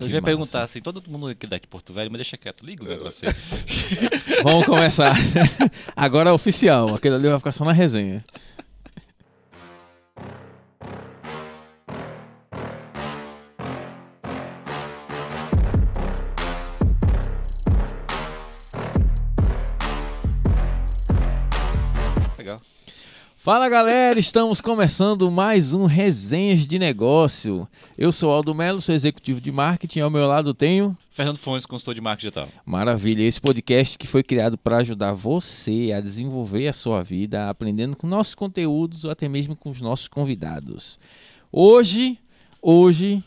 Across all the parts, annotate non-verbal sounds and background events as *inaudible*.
Eu Que já ia massa. perguntar assim, todo mundo aqui daqui de Porto Velho, mas deixa quieto, liga o negócio aí. Vamos começar. *laughs* Agora é oficial. Aquele ali vai ficar só na resenha. Fala galera, estamos começando mais um Resenhas de Negócio. Eu sou Aldo Melo, sou executivo de marketing. Ao meu lado tenho. Fernando Fontes, consultor de marketing digital. Maravilha, esse podcast que foi criado para ajudar você a desenvolver a sua vida, aprendendo com nossos conteúdos ou até mesmo com os nossos convidados. Hoje, hoje,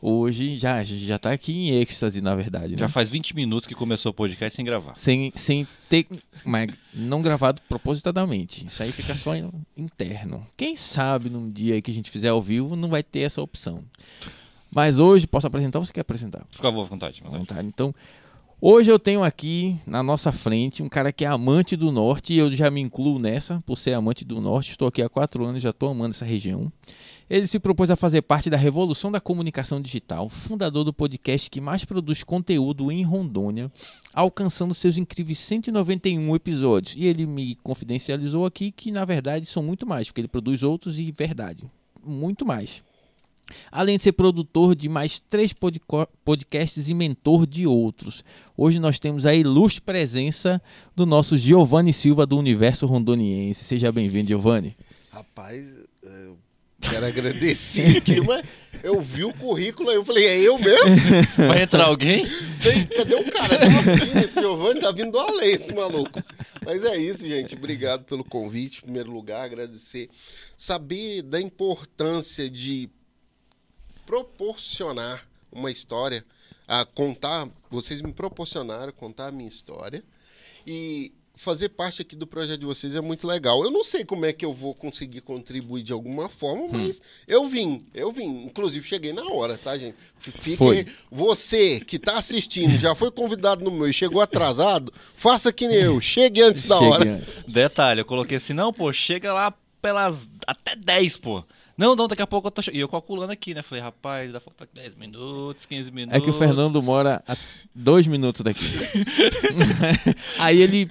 hoje, já, a gente já tá aqui em êxtase, na verdade, né? Já faz 20 minutos que começou o podcast sem gravar. Sem, sem ter, mas não gravado propositadamente. Isso aí fica só in- interno. Quem sabe num dia que a gente fizer ao vivo não vai ter essa opção. Mas hoje, posso apresentar ou você quer apresentar? Fica à vontade. Vontade. vontade. Então, hoje eu tenho aqui na nossa frente um cara que é amante do norte e eu já me incluo nessa, por ser amante do norte. Estou aqui há quatro anos, já estou amando essa região. Ele se propôs a fazer parte da revolução da comunicação digital, fundador do podcast que mais produz conteúdo em Rondônia, alcançando seus incríveis 191 episódios. E ele me confidencializou aqui que, na verdade, são muito mais, porque ele produz outros e, verdade, muito mais. Além de ser produtor de mais três podcasts e mentor de outros. Hoje nós temos a ilustre presença do nosso Giovanni Silva do Universo Rondoniense. Seja bem-vindo, Giovanni. Rapaz, eu quero agradecer *laughs* aqui, mas eu vi o currículo aí, eu falei, é eu mesmo? *laughs* Vai entrar alguém? Tem- Cadê o cara? Tá vindo esse Giovanni, tá vindo do além esse maluco. Mas é isso, gente. Obrigado pelo convite. Em primeiro lugar, agradecer. Saber da importância de proporcionar uma história, a contar, vocês me proporcionaram contar a minha história e fazer parte aqui do projeto de vocês é muito legal. Eu não sei como é que eu vou conseguir contribuir de alguma forma, mas eu vim, eu vim. Inclusive cheguei na hora, tá, gente? Fique Foi. você que tá assistindo, já foi convidado no meu e chegou atrasado, faça que nem eu, chegue antes da hora. Chegue antes. Detalhe, eu coloquei assim, não, pô, chega lá pelas até 10, pô. Não, não, daqui a pouco eu tô... E eu calculando aqui, né? Falei, rapaz, dá falta 10 minutos, 15 minutos. É que o Fernando mora a dois minutos daqui. *laughs* aí ele.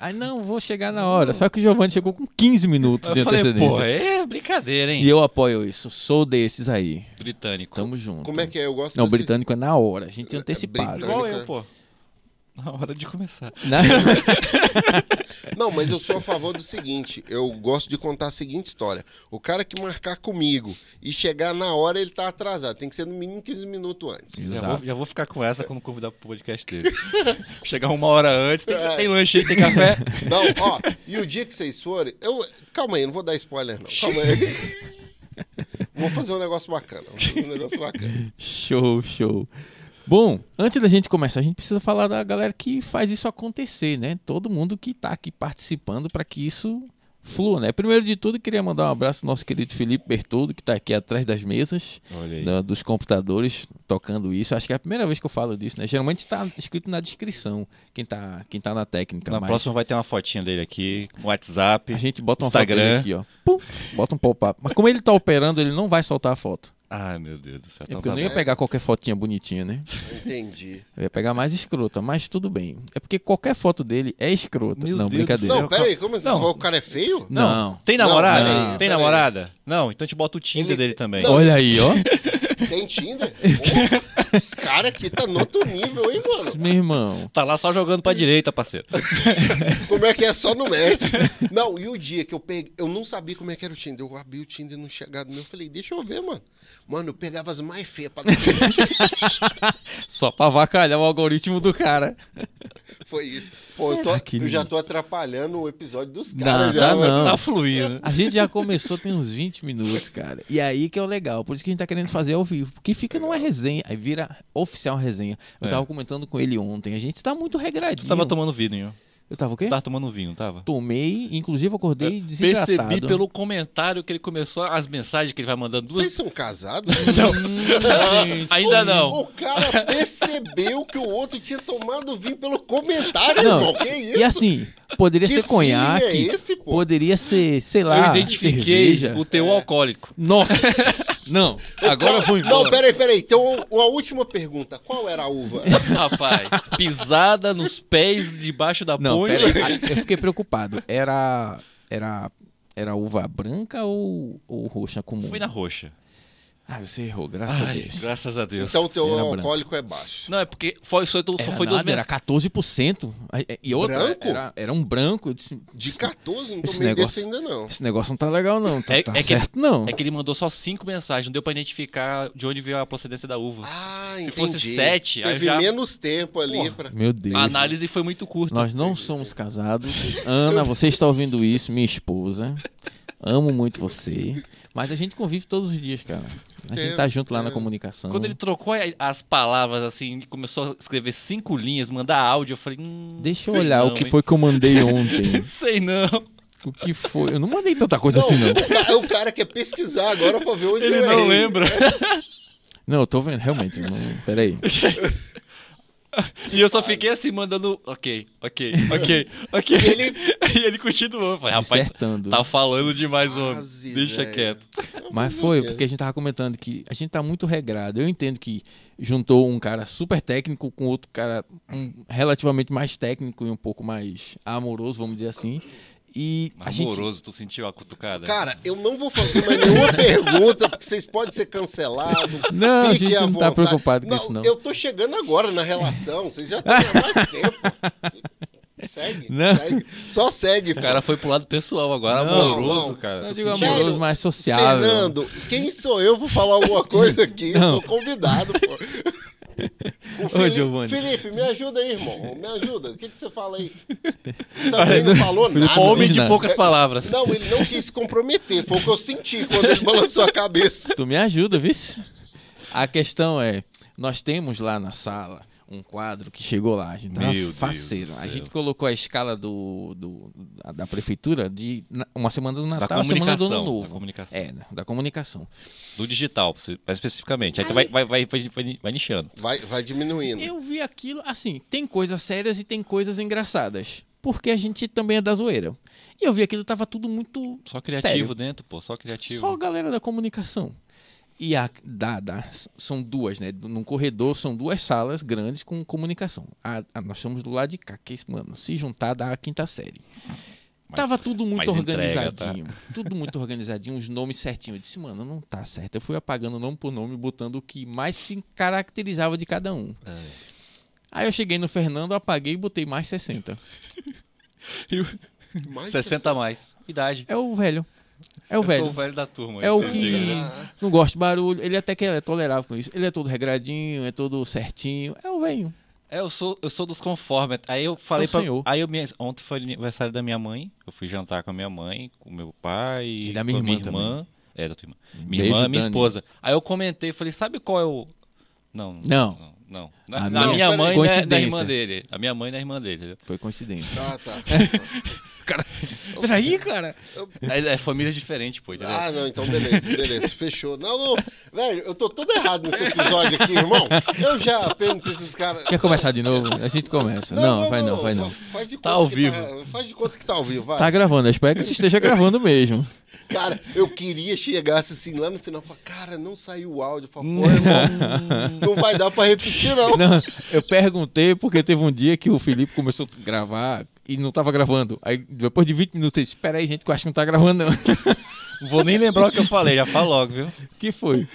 Aí não, vou chegar na hora. Só que o Giovanni chegou com 15 minutos de Eu falei, antecedência. pô, é brincadeira, hein? E eu apoio isso. Sou desses aí. Britânico. Tamo junto. Como é que é? Eu gosto Não, o desse- britânico é na hora. A gente é antecipado. britânico. Igual eu, pô. Na hora de começar. Na- *laughs* Não, mas eu sou a favor do seguinte: eu gosto de contar a seguinte história. O cara que marcar comigo e chegar na hora, ele tá atrasado. Tem que ser no mínimo 15 minutos antes. Já vou, já vou ficar com essa quando convidar pro podcast dele. *laughs* Chegar uma hora antes, tem, É. tem lanche aí, tem café. *laughs* Não, ó, e o dia que vocês forem, eu. Calma aí, não vou dar spoiler, não. Calma aí. Vou fazer um negócio bacana. Vou fazer um negócio bacana. Show, show. Bom, antes da gente começar, a gente precisa falar da galera que faz isso acontecer, né? Todo mundo que tá aqui participando para que isso flua, né? Primeiro de tudo, queria mandar um abraço ao nosso querido Felipe Bertoldo, que tá aqui atrás das mesas, da- dos computadores, tocando isso. Acho que é a primeira vez que eu falo disso, né? Geralmente está escrito na descrição, quem tá, quem tá na técnica. Na mas próxima vai ter uma fotinha dele aqui, um WhatsApp. a gente bota uma Instagram. foto aqui, ó. Pum, bota um pop-up. Mas como ele tá operando, ele não vai soltar a foto. Ai, meu Deus do céu. É porque eu não ia pegar qualquer fotinha bonitinha, né? Entendi. Eu ia pegar mais escrota, mas tudo bem. É porque qualquer foto dele é escrota. Meu não, Deus brincadeira. Não, pera aí, como assim? Não. O cara é feio? Não. Tem Não, namorada? peraí, tem peraí. namorada? Não, então a gente bota o Tinder Ele- dele também. Não. Olha aí, ó. *laughs* Tem Tinder? Os caras aqui tá no outro nível, hein, mano? Meu irmão. Tá lá só jogando pra direita, parceiro. *laughs* Como é que é só no match? Não, e o dia que eu peguei, eu não sabia como é que era o Tinder. Eu abri o Tinder no chegado meu, eu falei, deixa eu ver, mano. Mano, eu pegava as mais feias pra *laughs* Só pra avacalhar o algoritmo do cara. Foi isso. Pô, eu, tô- que eu já tô atrapalhando o episódio dos Não, caras. já, tá mano. não. Tá fluindo. A gente já começou tem uns 20 minutos, cara. E aí que é o legal. Por isso que a gente tá querendo fazer ao vivo. Porque fica numa resenha. Aí vira oficial resenha. Eu É. tava comentando com ele ontem. A gente tá muito regradinho. Tu tava tomando vinho. Eu tava o quê? Tava tomando vinho, tava? Tomei, inclusive eu acordei desidratado. Percebi pelo comentário que ele começou, as mensagens que ele vai mandando duas. Vocês são casados? *laughs* Gente. *laughs* Ainda não. O cara percebeu que o outro tinha tomado vinho pelo comentário, Não. irmão. Que isso? E assim, Poderia Que ser feeling conhaque. é esse, pô? Poderia ser, sei lá, eu identifiquei cerveja. o teu alcoólico. Nossa! *laughs* Não, agora eu vou embora. Não, peraí, peraí. Então, uma última pergunta. Qual era a uva? *laughs* Rapaz, pisada nos pés debaixo da Não, ponte. pera aí. eu fiquei preocupado. Era era era uva branca ou, ou roxa comum? Fui na roxa. Ah, você errou, graças a Ai, Deus. graças a Deus. Então, o teu Era branco. alcoólico é baixo. Não, é porque foi, só, só Era foi duas nada, era mensagens. 14%. E outra, Branco? Era, era um branco. Eu disse, De 14, não Esse tomei negócio- desse ainda não. Esse negócio não tá legal, não. Tá, É- tá é que- certo, não. É que ele mandou só cinco mensagens, não deu pra identificar de onde veio a procedência da uva. Ah, Se entendi. fosse sete, aí Teve já- menos tempo ali Porra. pra... Meu Deus. a análise foi muito curta. Nós não somos casados. Ana, você está ouvindo isso, minha esposa. Amo muito você. Mas a gente convive todos os dias, cara. A gente tá junto lá na comunicação. Quando ele trocou as palavras assim, começou a escrever cinco linhas, mandar áudio, eu falei, hum, Deixa eu olhar não, o que hein? foi que eu mandei ontem. *laughs* Sei não. o que foi? Eu não mandei tanta coisa assim, não. o ca- o cara quer pesquisar agora pra ver onde Ele eu não errei. lembra. Não, eu tô vendo, realmente. Não, peraí. *laughs* E eu só fiquei assim, mandando, ok, ok, ok, ok. E ele- *laughs* E ele continuou. Falei, rapaz, Dissertando. tá falando demais, homem. Quase, Deixa velho. quieto. Mas foi, porque a gente tava comentando que a gente tá muito regrado. Eu entendo que juntou um cara super técnico com outro cara um, relativamente mais técnico e um pouco mais amoroso, vamos dizer assim. E a gente. Amoroso, tu sentiu a cutucada? Cara, eu não vou fazer mais nenhuma *laughs* pergunta, porque vocês podem ser cancelados. Não, a gente à não tá preocupado com isso, não. Eu tô chegando agora na relação, vocês já estão há mais tempo. Segue, Não. segue. Só segue. O cara foi pro lado pessoal agora, Não, amoroso, não. cara. Digo amoroso, mais sociável. Fernando, quem sou eu pra falar alguma coisa aqui? Eu Não. sou convidado, pô. O *laughs* Ô, Felipe, Giovanni. Felipe, me ajuda aí, irmão. Me ajuda. O que, que você fala aí? *laughs* Também não falou nada. Homem de poucas palavras. Não, ele não quis se comprometer. Foi o que eu senti quando ele balançou a cabeça. Tu me ajuda, viu? A questão é, nós temos lá na sala um quadro que chegou lá, a gente tava Meu Deus faceiro. A gente colocou a escala do, do- da- da prefeitura de na- uma semana do Da Natal, uma semana do comunicação. Ano Da Novo. comunicação. É, da comunicação. Do digital, mais especificamente. Aí tu vai, vai, vai, vai, vai, vai nichando. Vai, vai diminuindo. Eu vi aquilo, assim, tem coisas sérias e tem coisas engraçadas. Porque a gente também é da zoeira. E eu vi aquilo, tava tudo muito Só criativo sério. dentro, pô. Só criativo. Só a galera da comunicação. E a, da, da- são duas, né? Num corredor são duas salas grandes com comunicação. A, a- nós estamos do lado de cá, que, mano, se juntar dá a quinta série. Tava tudo muito mas entrega, tá? organizadinho. Tudo muito organizadinho, os nomes certinhos. Eu disse, mano, não tá certo. Eu fui apagando nome por nome, botando o que mais se caracterizava de cada um. É. Aí eu cheguei no Fernando, apaguei e botei mais 60. *laughs* Mais 60 a mais. Idade. É o velho. É o Eu velho. sou o velho da turma. É o que digo. não gosta de barulho. Ele até que é tolerável com isso. Ele é todo regradinho, é todo certinho. É o velho. É, eu sou, eu sou dos conformes. Aí eu falei É o pra. senhor. Aí eu, ontem foi aniversário da minha mãe. Eu fui jantar com a minha mãe, com meu pai. E da minha com a irmã irmã. É, da tua irmã. Minha Beijo, irmã, minha Dani. esposa. Aí eu comentei, falei, sabe qual é o. Não. Não. Não. não. A Na, na minha- minha mãe, né, da irmã dele. A minha mãe da irmã dele. Foi coincidência. Ah, tá. *laughs* Peraí, cara. É, é família diferente, pô, entendeu? Ah, não, então beleza, beleza, fechou. Não, não, velho, eu tô todo errado nesse episódio aqui, irmão. Eu já perguntei esses caras. Quer começar de novo? A gente começa. Não, vai não, vai não. fa- Faz de Tá ao que vivo. Tá, faz de conta que tá ao vivo, vai. Tá gravando. Eu espero que você esteja gravando mesmo. Cara, eu queria chegasse assim lá no final, falar, cara, não saiu o áudio. Falo, pô, *laughs* irmão, não vai dar pra repetir, não. Não, eu perguntei porque teve um dia que o Felipe começou a gravar e não tava gravando. Aí depois de 20 minutos ele disse: Espera aí, gente, que eu acho que não tá gravando, não. *laughs* Não vou nem lembrar o que eu falei, já falo logo, viu? O *laughs* que foi?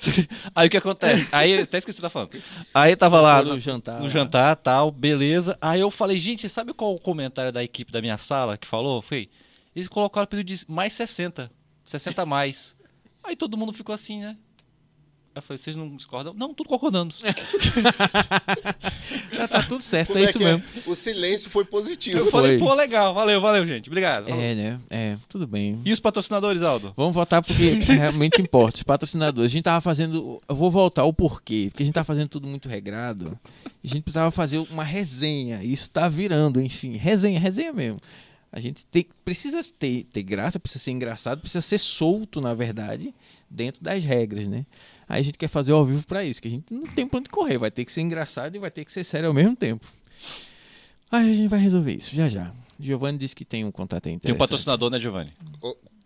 *laughs* Aí o que acontece? Aí, eu até esqueci tá falando. Aí tava lá no no, jantar, no lá. jantar, tal, beleza. Aí eu falei, gente, sabe qual o comentário da equipe da minha sala que falou? Foi, eles colocaram o pedido de mais 60. 60 a mais. Aí todo mundo ficou assim, né? Eu falei, vocês não discordam? Não, tudo concordamos. *laughs* Já tá tudo certo, Como é isso que mesmo. O silêncio foi positivo. Eu falei, Foi. pô, legal, valeu, valeu, gente. Obrigado. É, né? É, tudo bem. E os patrocinadores, Aldo? Vamos voltar porque *laughs* realmente importa. Os patrocinadores. A gente tava fazendo. Eu vou voltar o porquê. Porque a gente tava fazendo tudo muito regrado. A gente precisava fazer uma resenha. Isso tá virando, enfim. Resenha, resenha mesmo. A gente tem, precisa ter, ter graça, precisa ser engraçado, precisa ser solto, na verdade, dentro das regras, né? Aí a gente quer fazer ao vivo pra isso, que a gente não tem pra onde correr. Vai ter que ser engraçado e vai ter que ser sério ao mesmo tempo. Aí a gente vai resolver isso, já já. Giovanni disse que tem um contato aí Tem um interessante. patrocinador, né, Giovanni?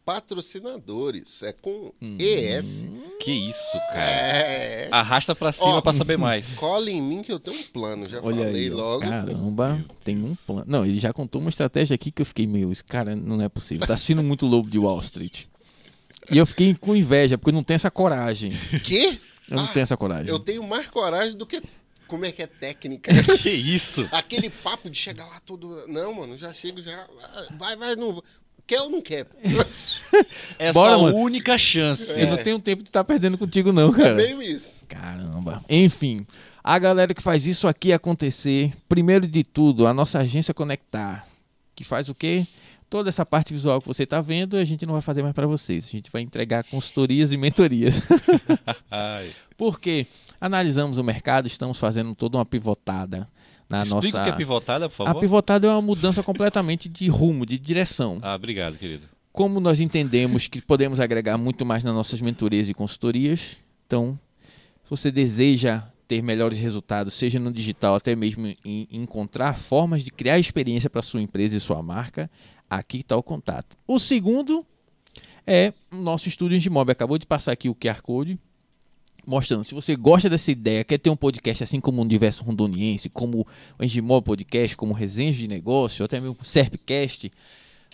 Patrocinadores, é com Hum. ES. Que isso, cara. É. Arrasta pra cima Ó, pra saber *laughs* mais. Cola em mim que eu tenho um plano, já Olha falei aí, logo. caramba, tem um plano. Não, ele já contou uma estratégia aqui que eu fiquei meio, cara não é possível. Tá assistindo muito Lobo de Wall Street. E eu fiquei com inveja, porque eu não tenho essa coragem. Quê? Eu não Ah, tenho essa coragem. Eu tenho mais coragem do que. Como é que é técnica? *laughs* Que isso? Aquele papo de chegar lá todo. Não, mano, já chego, já. Vai, vai, não. Quer ou não quer? *laughs* É Bora, sua mano. única chance. Eu não tenho tempo de estar perdendo contigo, não, cara. É meio isso. Caramba. Enfim, a galera que faz isso aqui acontecer, primeiro de tudo, a nossa agência Conectar, que faz o quê? Toda essa parte visual que você está vendo, a gente não vai fazer mais para vocês. A gente vai entregar consultorias e mentorias. *laughs* Porque analisamos o mercado, estamos fazendo toda uma pivotada na Explica nossa. o que é pivotada, por a favor. pivotada é uma mudança completamente de rumo, de direção. Ah, obrigado, querido. Como nós entendemos que podemos agregar muito mais nas nossas mentorias e consultorias, então, se você deseja ter melhores resultados, seja no digital, até mesmo em encontrar formas de criar experiência para sua empresa e sua marca, aqui está o contato. O segundo é nosso estúdio Engimob. Acabou de passar aqui o QR Code mostrando. Se você gosta dessa ideia, quer ter um podcast assim como o Universo Rondoniense, como o Engimob Podcast, como Resenhas de Negócio, até mesmo o Serpcast,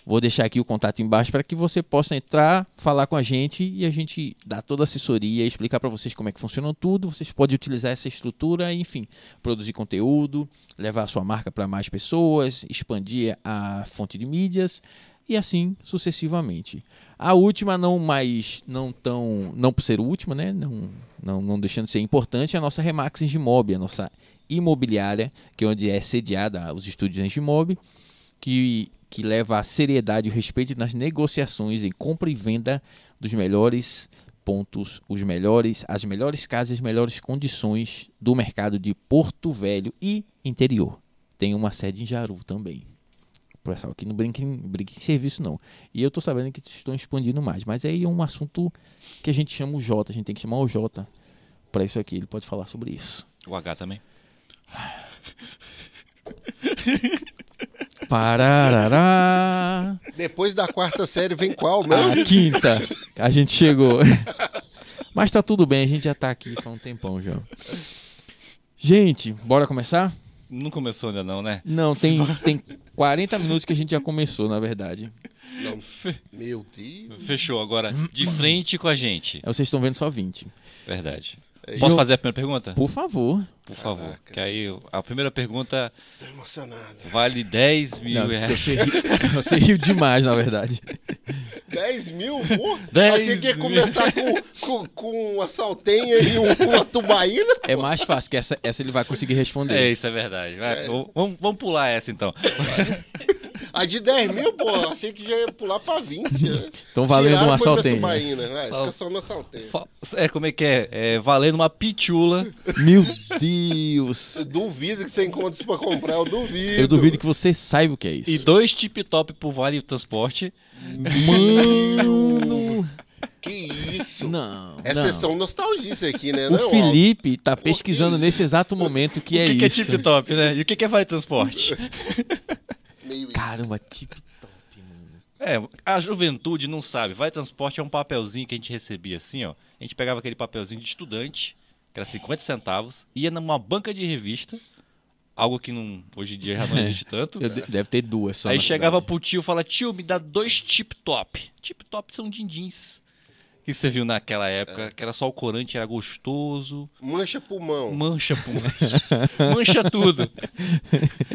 vou deixar aqui o contato embaixo para que você possa entrar, falar com a gente e a gente dar toda a assessoria, explicar para vocês como é que funciona tudo. Vocês podem utilizar essa estrutura, enfim, produzir conteúdo, levar a sua marca para mais pessoas, expandir a fonte de mídias e assim sucessivamente. A última, não mais, não tão, não por ser última, né? Não, não, não deixando de ser importante, é a nossa Remax Engimob, a nossa imobiliária, que é onde é sediada os estúdios Engimob, que, que leva a seriedade e o respeito nas negociações em compra e venda dos melhores pontos, os melhores, as melhores casas, as melhores condições do mercado de Porto Velho e interior. Tem uma sede em Jaru também. Pessoal, aqui não brinque, em- brinque em serviço, não. E eu tô sabendo que estão expandindo mais. Mas aí é um assunto que a gente chama o Jota. A gente tem que chamar o Jota para isso aqui. Ele pode falar sobre isso. O H também. *laughs* Pararará. Depois da quarta série vem qual, mesmo? A quinta. A gente chegou. Mas tá tudo bem, a gente já tá aqui faz um tempão já. Gente, bora começar? Não começou ainda não, né? Não, tem, tem 40 minutos que a gente já começou, na verdade. Não. Meu Deus. Fechou agora. De frente com a gente. Aí Vocês estão vendo só 20. Verdade. É Posso Eu- fazer a primeira pergunta? Por favor. Por favor. Caraca. Que aí a primeira pergunta Tô emocionado. vale 10 mil Não, reais. você, riu, *laughs* você riu demais, na verdade. 10 mil? Pô, 10 *laughs* achei que ia começar com, com, com uma saltenha e um- uma tubaína. É mais fácil, que essa, essa ele vai conseguir responder. É, isso é verdade. Vai, v- Vamos, vamos pular essa então. A de 10 mil, pô, achei que já ia pular pra 20. Né? Então valendo Tiraram, uma saltenha. Tubaína. Vai, Sal- fica só na saltenha. É, como é que é? É valendo uma pitula. *laughs* Meu Deus. Eu duvido que você encontre isso pra comprar, eu duvido. Eu duvido que você saiba o que é isso. E dois tip top por vale transporte. Mano. Que isso? Não. É não. sessão nostalgia isso aqui, né? O não, Felipe tá pesquisando nesse exato momento o que o é que, que é isso. tip top, né? E o que, que é vale transporte? *laughs* Meio. Caramba, tip top, mano. É, a juventude não sabe. Vale transporte é um papelzinho que a gente recebia assim, ó. A gente pegava aquele papelzinho de estudante, que era 50 centavos, ia numa banca de revista, algo que não, hoje em dia já não existe tanto. *laughs* Deve ter duas só. Aí na chegava cidade. pro tio e fala, tio, me dá dois tip top. Tip top são din-dins. Que você viu naquela época, que era só o corante, era gostoso. Mancha pulmão. Mancha, pô. *laughs* Mancha tudo.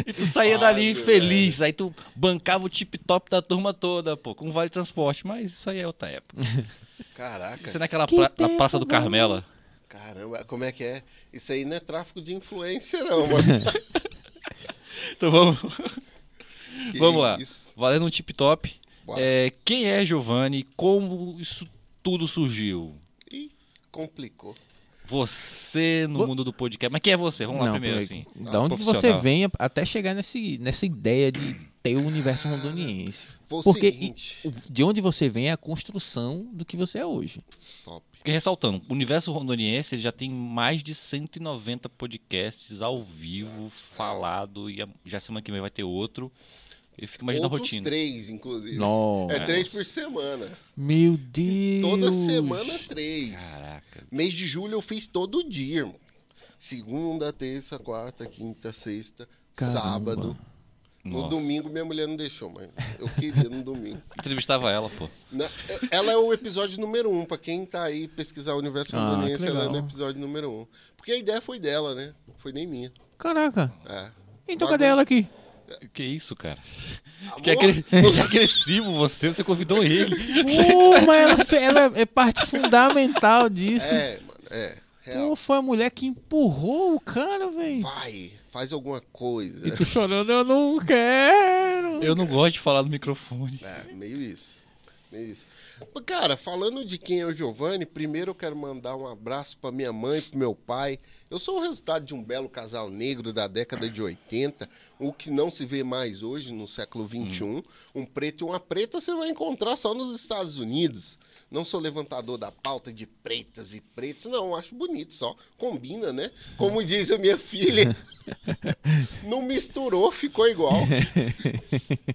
E tu saía Ai, dali feliz. Aí tu bancava o tip top da turma toda, pô, com vale transporte. Mas isso aí é outra época. *laughs* Caraca. Isso é naquela Que pra- na Praça do. Carmela. Caramba, como é que é? Isso aí não é tráfico de influência, não, mano. *laughs* Então vamos, Que vamos lá. isso. Valendo um tip top. Bora. É, quem é Giovanni? Como isso tudo surgiu? Ih, complicou. Você no mundo do podcast. Mas quem é você? Vamos lá Não, primeiro, peraí. assim. Da onde que você vem até chegar nesse, nessa ideia de ter o universo rondoniense? O Porque de onde você vem é a construção do que você é hoje. Top. Porque ressaltando, o Universo Rondoniense já tem mais de 190 podcasts ao vivo, falado, e já semana que vem vai ter outro. Eu fico imaginando a Outros rotina. três, inclusive. Nossa. É três por semana. Meu Deus. Toda semana, três. Caraca. Mês de julho eu fiz todo dia, irmão. Segunda, terça, quarta, quinta, sexta, Caramba. sábado. No Nossa. domingo minha mulher não deixou, mas eu queria no domingo. *laughs* Entrevistava ela, pô. Na- ela é o episódio número um. Pra quem tá aí pesquisar o universo Ah, ela é no episódio número um. Porque a ideia foi dela, né? Não foi nem minha. Caraca. É. Então Bagulho- cadê ela aqui? Que isso, cara? Amor, Que, agre- *laughs* que agressivo você, você convidou ele. Pô, mas ela, ela é parte fundamental disso. É, mano, é. Real. Pô, foi a mulher que empurrou o cara, velho. Vai, faz alguma coisa. E tu chorando, eu não quero. Eu não gosto de falar no microfone. É, meio isso. Meio isso. Mas, Cara, falando de quem é o Giovanni, primeiro eu quero mandar um abraço pra minha mãe, pro meu pai. Eu sou o resultado de um belo casal negro da década de 80, o que não se vê mais hoje, no século 21. Um preto e uma preta você vai encontrar só nos Estados Unidos. Não sou levantador da pauta de pretas e pretos, não, acho bonito só. Combina, né? Como *laughs* diz a minha filha. Não misturou, ficou igual. *laughs*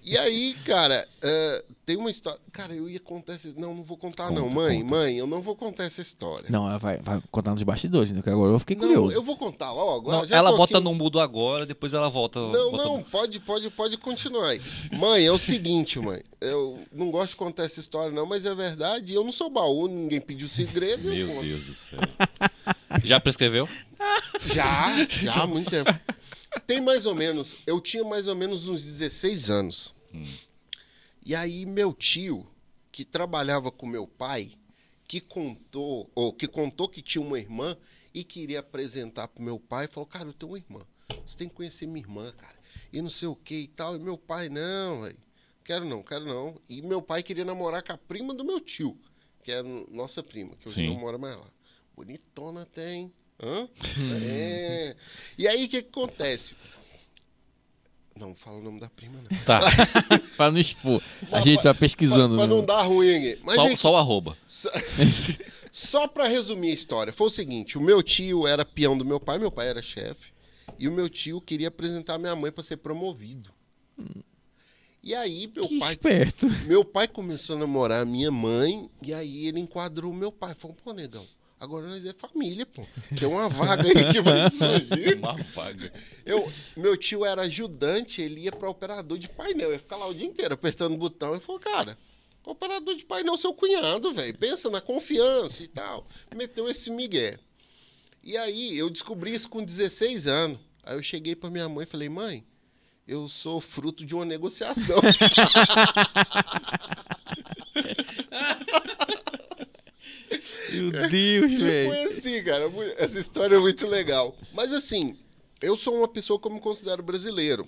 E aí, cara, eh, tem uma história. Cara, eu ia contar essa. Não, não vou contar, não. Conta, Mãe, conta. mãe, eu não vou contar essa história. Não, ela vai, vai contar nos bastidores, então, que agora eu fiquei Não, curioso. eu vou contar logo. Não, ela bota aqui. no mudo agora, depois ela volta. Não, bota não, no- pode, pode, pode continuar aí. Mãe, é o seguinte, mãe. Eu não gosto de contar essa história, não, mas é verdade. Eu não sou baú, ninguém pediu segredo. eu Meu. Deus do céu. Já prescreveu? Já, já há muito tempo. Tem mais ou menos, eu tinha mais ou menos uns 16 anos. E aí meu tio, que trabalhava com meu pai, que contou, ou que contou que tinha uma irmã e queria apresentar pro meu pai, falou: "Cara, eu tenho uma irmã. Você tem que conhecer minha irmã, cara." E não sei o que e tal. E meu pai: "Não, velho. Quero não, quero não." E meu pai queria namorar com a prima do meu tio, que é a nossa prima, que hoje Sim. não mora mais lá. Bonitona tem. Hã? É. E aí o que, que acontece? Não fala o nome da prima, não. Tá. *laughs* Pra não expor. A gente tá pesquisando. Pra, pra né? não dar ruim aqui. Mas Só, aí, só o arroba. só, *laughs* só pra resumir a história, foi o seguinte: o meu tio era peão do meu pai, meu pai era chefe, e o meu tio queria apresentar minha mãe pra ser promovido. E aí, meu Que pai esperto. Meu pai começou a namorar a minha mãe e aí ele enquadrou meu pai. Falou, pô, negão, agora nós é família, pô. Tem uma vaga aí que vai surgir. Uma vaga. Eu, meu tio era ajudante, ele ia para operador de painel. Ia ficar lá o dia inteiro apertando o botão. Ele falou, cara, operador de painel é seu cunhado, velho. Pensa na confiança e tal. Meteu esse migué. E aí eu descobri isso com 16 anos. Aí eu cheguei para minha mãe e falei, mãe, eu sou fruto de uma negociação. *laughs* Meu Deus, velho. foi assim, cara. Essa história é muito legal. Mas assim, eu sou uma pessoa que eu me considero brasileiro.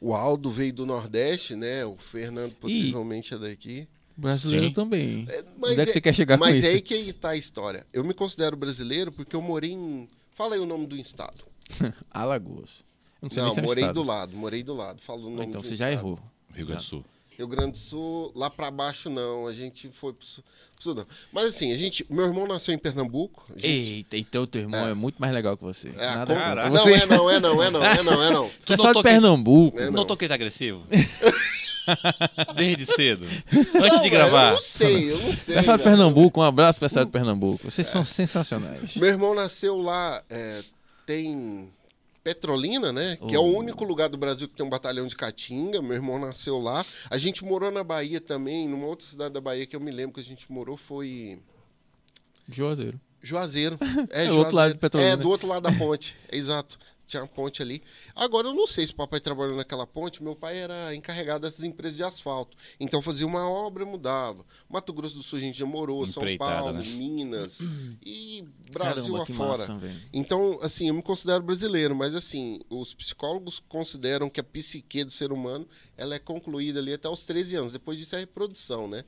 O Aldo veio do Nordeste, né? O Fernando possivelmente é daqui. Brasileiro Sim. também. É, Onde é que você quer chegar com mas isso? é aí que aí tá a história. Eu me considero brasileiro porque eu morei em. Fala aí o nome do estado. *laughs* Alagoas. Eu não sei Não, se é morei estado. do lado, morei do lado. Fala o Ah, nome Então do você já estado. errou. Rio Grande do Sul. Rio Grande do Sul, lá pra baixo não, a gente foi pro sul, pro sul não. Mas assim, a gente, meu irmão nasceu em Pernambuco. a gente- Eita, então teu irmão é. muito mais legal que você. É, Nada contra. não, Você é não, é não, é não, é não, é não. *laughs* Tu é só de Pernambuco. É, Não, não. toquei tá agressivo? *laughs* Desde cedo. Antes Não, de Eu gravar. não sei, eu não sei. Pessoal de. Pernambuco, um abraço pessoal de Pernambuco. Vocês são sensacionais. Meu irmão nasceu lá, é, tem Petrolina, né? Que é o Oh. único lugar do Brasil que tem um batalhão de Caatinga. Meu irmão nasceu lá. A gente morou na Bahia também, numa outra cidade da Bahia que eu me lembro que a gente morou foi Juazeiro. Juazeiro. *laughs* É, É, Juazeiro. outro lado de Petrolina. É, do outro lado da ponte. *laughs* Exato. Tinha uma ponte ali. Agora, eu não sei se o papai trabalhou naquela ponte. Meu pai era encarregado dessas empresas de asfalto. Então, fazia uma obra, mudava. Mato Grosso do Sul a gente já morou. São Paulo, né? Minas *clears throat* e Brasil Caramba, afora. massa. Então, assim, eu me considero brasileiro, mas assim, os psicólogos consideram que a psique do ser humano, ela é concluída ali até os 13 anos, depois disso é a reprodução, né?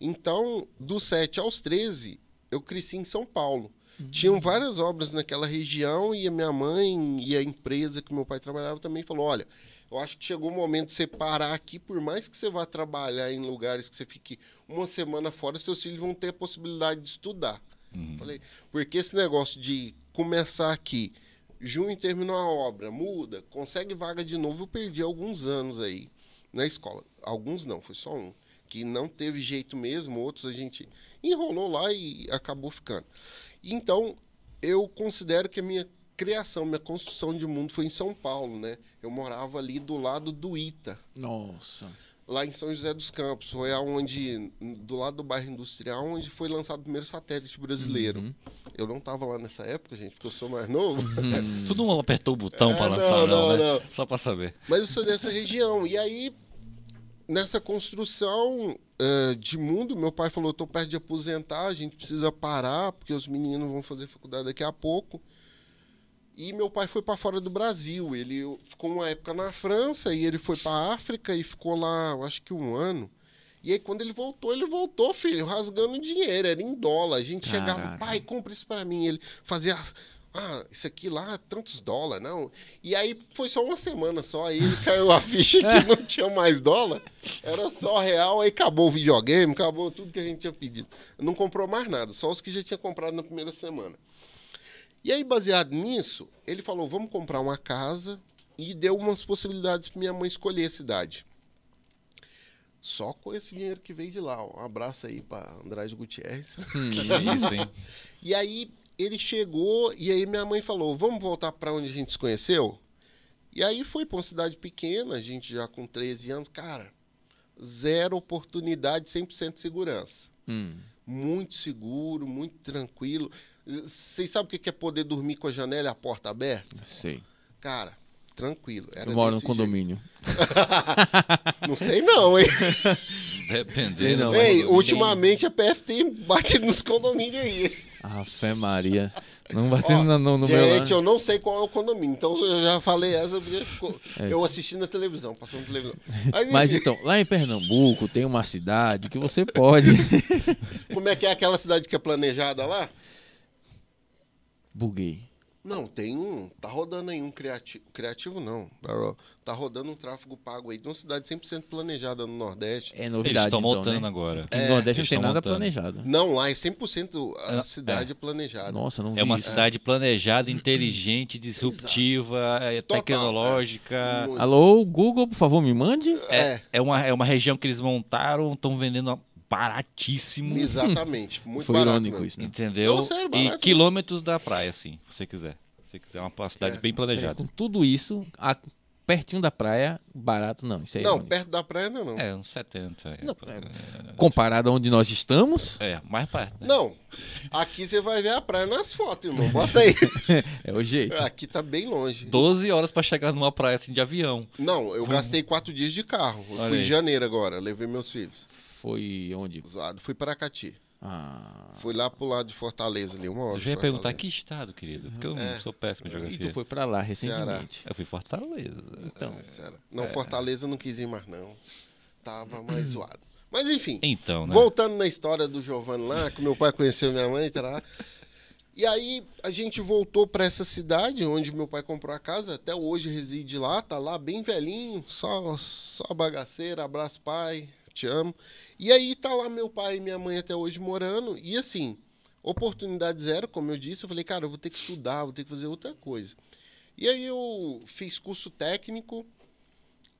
Então, dos 7 aos 13, eu cresci em São Paulo. Tinham várias obras naquela região e a minha mãe e a empresa que meu pai trabalhava também falou, olha, eu acho que chegou o momento de você parar aqui, por mais que você vá trabalhar em lugares que você fique uma semana fora, seus filhos vão ter a possibilidade de estudar. Falei, porque esse negócio de começar aqui, junho terminou a obra, muda, consegue vaga de novo, eu perdi alguns anos aí. na escola. Alguns não, foi só um. Que não teve jeito mesmo, outros a gente enrolou lá e acabou ficando. Então, eu considero que a minha criação, minha construção de mundo foi em São Paulo, né? Eu morava ali do lado do Ita, Nossa. lá em São José dos Campos. Foi aonde, do lado do bairro industrial, onde foi lançado o primeiro satélite brasileiro. Uhum. Eu não estava lá nessa época, gente, porque eu sou mais novo. Tu não apertou o botão *laughs* É, não, lançar, não, não, né? não. Só pra saber. Mas eu sou dessa região. E aí, nessa construção eh, de mundo, meu pai falou: estou perto de aposentar, a gente precisa parar, porque os meninos vão fazer faculdade daqui a pouco. E meu pai foi para fora do Brasil. Ele ficou uma época na França e ele foi para a África e ficou lá, acho que um ano. E aí, quando ele voltou, ele voltou, filho, rasgando dinheiro, era em dólar. A gente chegava, Caraca. pai, compra isso para mim. Ele fazia, ah, isso aqui lá, tantos dólares, não. E aí foi só uma semana só, aí caiu a ficha que *laughs* não tinha mais dólar, era só real, aí acabou o videogame, acabou tudo que a gente tinha pedido. Não comprou mais nada, só os que já tinha comprado na primeira semana. E aí, baseado nisso, ele falou: vamos comprar uma casa e deu umas possibilidades para minha mãe escolher a cidade. Só com esse dinheiro que veio de lá. ó. Um abraço aí para Andrade Gutierrez. Que isso, hein? *laughs* E aí ele chegou e aí minha mãe falou: "Vamos voltar para onde a gente se conheceu?" E aí foi para uma cidade pequena, a gente já com 13 anos, cara, zero oportunidade, 100% de segurança. Hum. Muito seguro, muito tranquilo. Vocês sabem o que é poder dormir com a janela e a porta aberta? Sei. Cara, tranquilo. Era Eu moro no condomínio. *laughs* Não sei não, hein? Dependendo. Não, né? Ei, mas- ultimamente a PF tem batido nos condomínios aí. Ah, fé Maria. Não batendo na- no, no meu lá. Gente, eu não sei qual é o condomínio, então eu já falei essa porque *laughs* ficou- eu assisti na televisão, passou na televisão. *laughs* Mas, É. Então, lá em Pernambuco tem uma cidade que você pode. *laughs* como é que é aquela cidade que é planejada lá? Buguei. Não, tem um. Tá rodando aí um criativo. Criativo não. Tá- Tá rodando um tráfego pago aí de uma cidade 100% planejada no Nordeste. É Eles novidade, estão então, montando né? agora. Aqui no Nordeste não eles tem nada montando. planejado. Não, lá é 100% a É, cidade é planejada. Nossa, não vi É uma isso. cidade planejada, inteligente, disruptiva, é, Total, tecnológica. Muito. Alô, Google, por favor, me mande. É, É uma, é uma região que eles montaram, estão vendendo a- baratíssimo. exatamente. *laughs* Muito Foi barato irônico mesmo. isso, né? Entendeu? Não, sério, e barato. quilômetros da praia, assim, se você quiser. Se você quiser uma cidade É. bem É, planejada. com tudo isso, a- pertinho da praia, barato não. Isso aí Não, irônico. perto da praia não. é Não, É, uns 70. É, Não, Comparado a onde nós estamos, é mais perto. Né? não. Aqui você vai ver a praia nas fotos, irmão. Bota aí. *laughs* é o jeito. Aqui tá bem longe. 12 horas pra chegar numa praia assim de avião. Não, eu gastei quatro dias de carro. Eu Olha fui aí. em janeiro agora, levei meus filhos. Foi onde? Zoado. Fui para Cati. Ah. Fui lá pro lado de Fortaleza ali, uma hora. Eu já ia de perguntar Fortaleza. que estado, querido. Porque eu É. sou péssimo em E geografia. tu foi pra lá recentemente. Eu fui Fortaleza. Então, Sério. Não, Fortaleza eu não quis ir mais, não. Tava mais zoado. Mas enfim, Então, né? voltando na história do Giovanni lá, que meu pai conheceu minha mãe, tá lá. E aí a gente voltou para essa cidade onde meu pai comprou a casa, até hoje reside lá, tá lá bem velhinho, só só bagaceira, abraço pai, te amo. E aí tá lá meu pai e minha mãe até hoje morando, e assim, oportunidade zero, como eu disse, eu falei, cara, eu vou ter que estudar, vou ter que fazer outra coisa. E aí eu fiz curso técnico,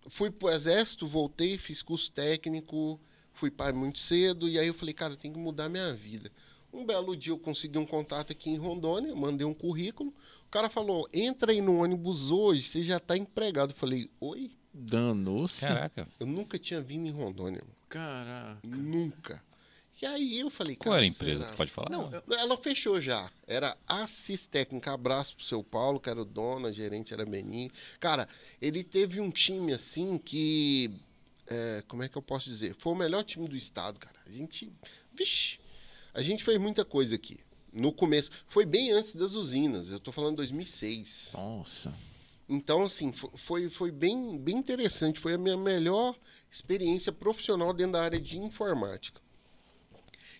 fui pro exército, voltei, fiz curso técnico, fui pai muito cedo, e aí eu falei, cara, tenho que mudar minha vida. Um belo dia eu consegui um contato aqui em Rondônia, mandei um currículo, o cara falou, entra aí no ônibus hoje, você já tá empregado. Eu falei, oi? Danou-se. Caraca. Eu nunca tinha vindo em Rondônia. Caraca. nunca. E aí eu falei, cara, Qual era a empresa? será? Tu pode falar? Não, ela fechou já. Era Assis Técnica. Abraço pro seu Paulo, que era o dono, a gerente era Benin. Cara, ele teve um time assim que. é, como é que eu posso dizer? Foi o melhor time do estado, cara. A gente. Vixe! A gente fez muita coisa aqui. No começo. Foi bem antes das usinas. Eu tô falando 2006. Nossa. Então, assim, fo- foi, foi bem, bem interessante. Foi a minha melhor experiência profissional dentro da área de informática.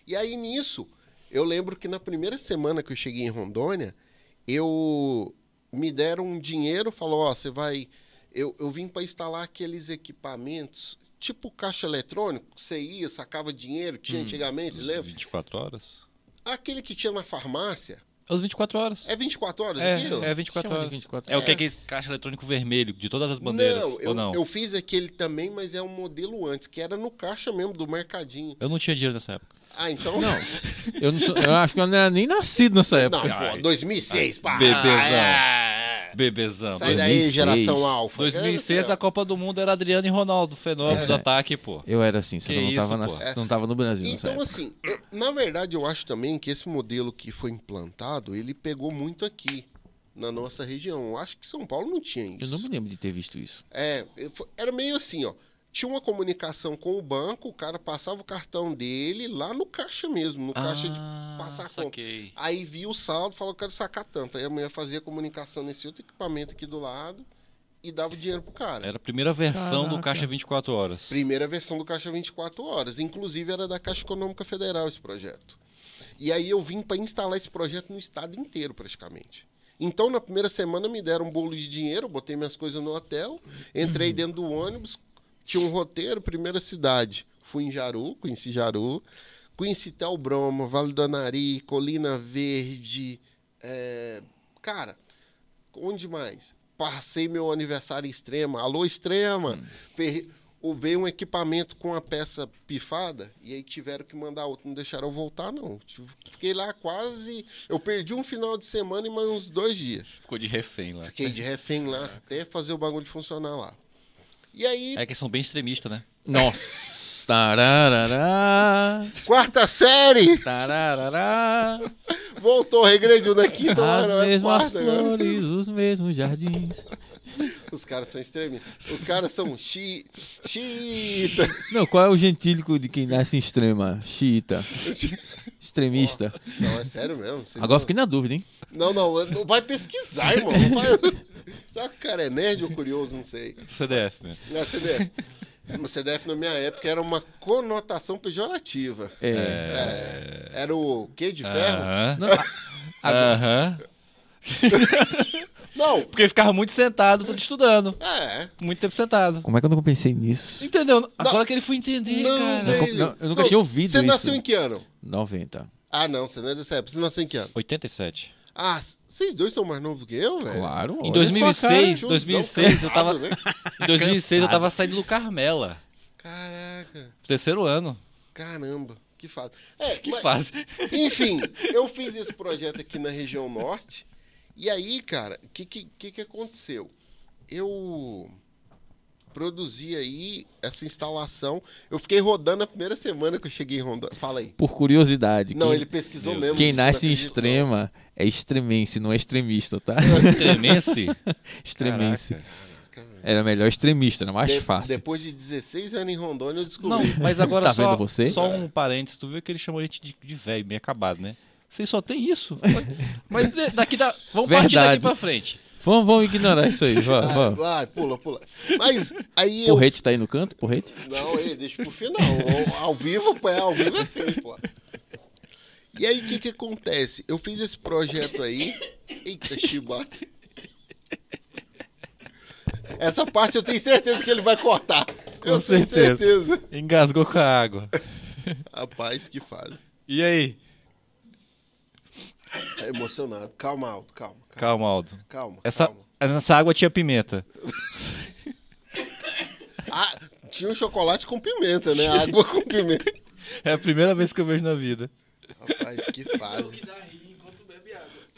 E aí, nisso, eu lembro que na primeira semana que eu cheguei em Rondônia, eu me deram um dinheiro, falou, ó, você vai... Eu, eu vim para instalar aqueles equipamentos, tipo caixa eletrônico, você ia, sacava dinheiro, tinha antigamente, você lembra? 24 horas? Aquele que tinha na farmácia, os 24 horas. É 24 horas aquilo? É, é 24 Chama de horas. 24 É o que é É. aquele caixa eletrônico vermelho de todas as bandeiras, Não, ou eu, não? eu fiz aquele também, mas é um modelo antes, que era no caixa mesmo, do mercadinho. Eu não tinha dinheiro nessa época. Ah, então. Não. *laughs* Eu, não sou- eu acho que eu não era nem nascido nessa Não, época. pô, 2006, pá. bebezão. É. Bebezão. Sai daí, 2006. geração alfa. 2006 a Copa do Mundo era Adriano e Ronaldo, fenômenos do É. ataque, pô. Eu era assim, só Que eu não isso, tava, pô. nas- não tava no Brasil Então, assim, eu- na verdade, eu acho também que esse modelo que foi implantado, ele pegou muito aqui, na nossa região. Eu acho que São Paulo não tinha Eu isso. não me lembro de ter visto isso. É, eu era meio assim, ó. Tinha uma comunicação com o banco, o cara passava o cartão dele lá no caixa mesmo, no caixa de passar a conta. Ah, saquei. Aí via o saldo, falou, quero sacar tanto. Aí a mulher fazia a comunicação nesse outro equipamento aqui do lado e dava o dinheiro pro cara. Era a primeira versão do Caraca. Caixa 24 Horas. Primeira versão do Caixa 24 Horas. Inclusive era da Caixa Econômica Federal esse projeto. E aí eu vim para instalar esse projeto no estado inteiro, praticamente. Então, na primeira semana, me deram um bolo de dinheiro, botei minhas coisas no hotel, entrei dentro do ônibus, tinha um roteiro, primeira cidade. Fui em Jaru, conheci Jaru, conheci Tel Broma, Vale do Anari, Colina Verde. é, Cara, onde mais? Passei meu aniversário em Extrema. Alô, Extrema! Per- o- Veio um equipamento com a peça pifada e aí tiveram que mandar outro. Não deixaram eu voltar, não. Fiquei lá quase. Eu perdi um final de semana e mais uns dois dias. Ficou de refém lá. Fiquei de refém lá até fazer o bagulho funcionar lá. E aí, É que são bem extremistas, né? Nossa! Tararará, quarta série! tararará, Voltou, regrediu na quinta as hora. mesmas quarta agora. flores, os mesmos jardins. *laughs* Os caras são extremistas. Os caras são chi... xiita. Não, qual é o gentílico de quem nasce em extrema? Xiita. Extremista. Não, é sério mesmo. vocês Agora não- fiquei na dúvida, hein? Não, não, não vai pesquisar, irmão. Vai... *laughs* Será que o cara é nerd ou curioso? Não sei. CDF, mesmo. Não, CDF. O CDF na minha época era uma conotação pejorativa. É. É, Era o quê de ferro? Aham. Não, a- agora, Aham. *laughs* Não, Porque ficava muito sentado, tudo estudando. é. Muito tempo sentado. como é que eu nunca pensei nisso? Entendeu? Agora que ele foi entender, Não, cara. velho. Não, eu nunca tinha ouvido Você isso. nasceu em que ano? 90. Ah, não, você não é dessa época. Você nasceu em que ano? 87. Ah, vocês dois são mais novos que eu, velho? Claro. Em olha sua 2006, Tiozão 2006 eu tava, né? em 2006 eu tava saindo do Carmela. Caraca, Terceiro ano. caramba, que fase. É, *laughs* Que mas- fase. Enfim, eu fiz esse projeto aqui na região norte. E aí, cara, o que, que, que aconteceu? Eu produzi aí essa instalação. Eu fiquei rodando a primeira semana que eu cheguei em Rondônia. Fala aí. Por curiosidade. Não, quem, ele pesquisou Meu mesmo. quem nasce em extrema é extremense, não é extremista, tá? Tremense? *laughs* extremense. *laughs* Caraca. Era melhor extremista, era mais De- fácil. Depois de 16 anos em Rondônia, eu descobri. Não, mas agora *laughs* Tá só, vendo você? só um parênteses. Tu viu que ele chamou a gente de, de velho, meio acabado, né? Vocês só tem isso. Mas daqui da... Vamos partir Verdade. daqui pra frente. Vamos, vamos ignorar isso aí. Vamos, Ah, vamos. vai, pula, pula. Mas aí eu. Porrete tá aí no canto? Porrete? Não, aí, deixa pro final. Ao, vivo, pô, é, ao vivo é feio, pô. E aí, o que que acontece? Eu fiz esse projeto aí. Eita, chibata. Essa parte eu tenho certeza que ele vai cortar. eu Com tenho certeza. certeza. Engasgou com a água. Rapaz, que fase. E aí? Tá emocionado. Calma, Aldo, calma. Calma, Calma, Aldo. calma. Essa, calma. essa água tinha pimenta. *laughs* Ah, tinha um chocolate com pimenta, né? Água com pimenta. *laughs* É a primeira vez que eu vejo na vida. Rapaz, que fase.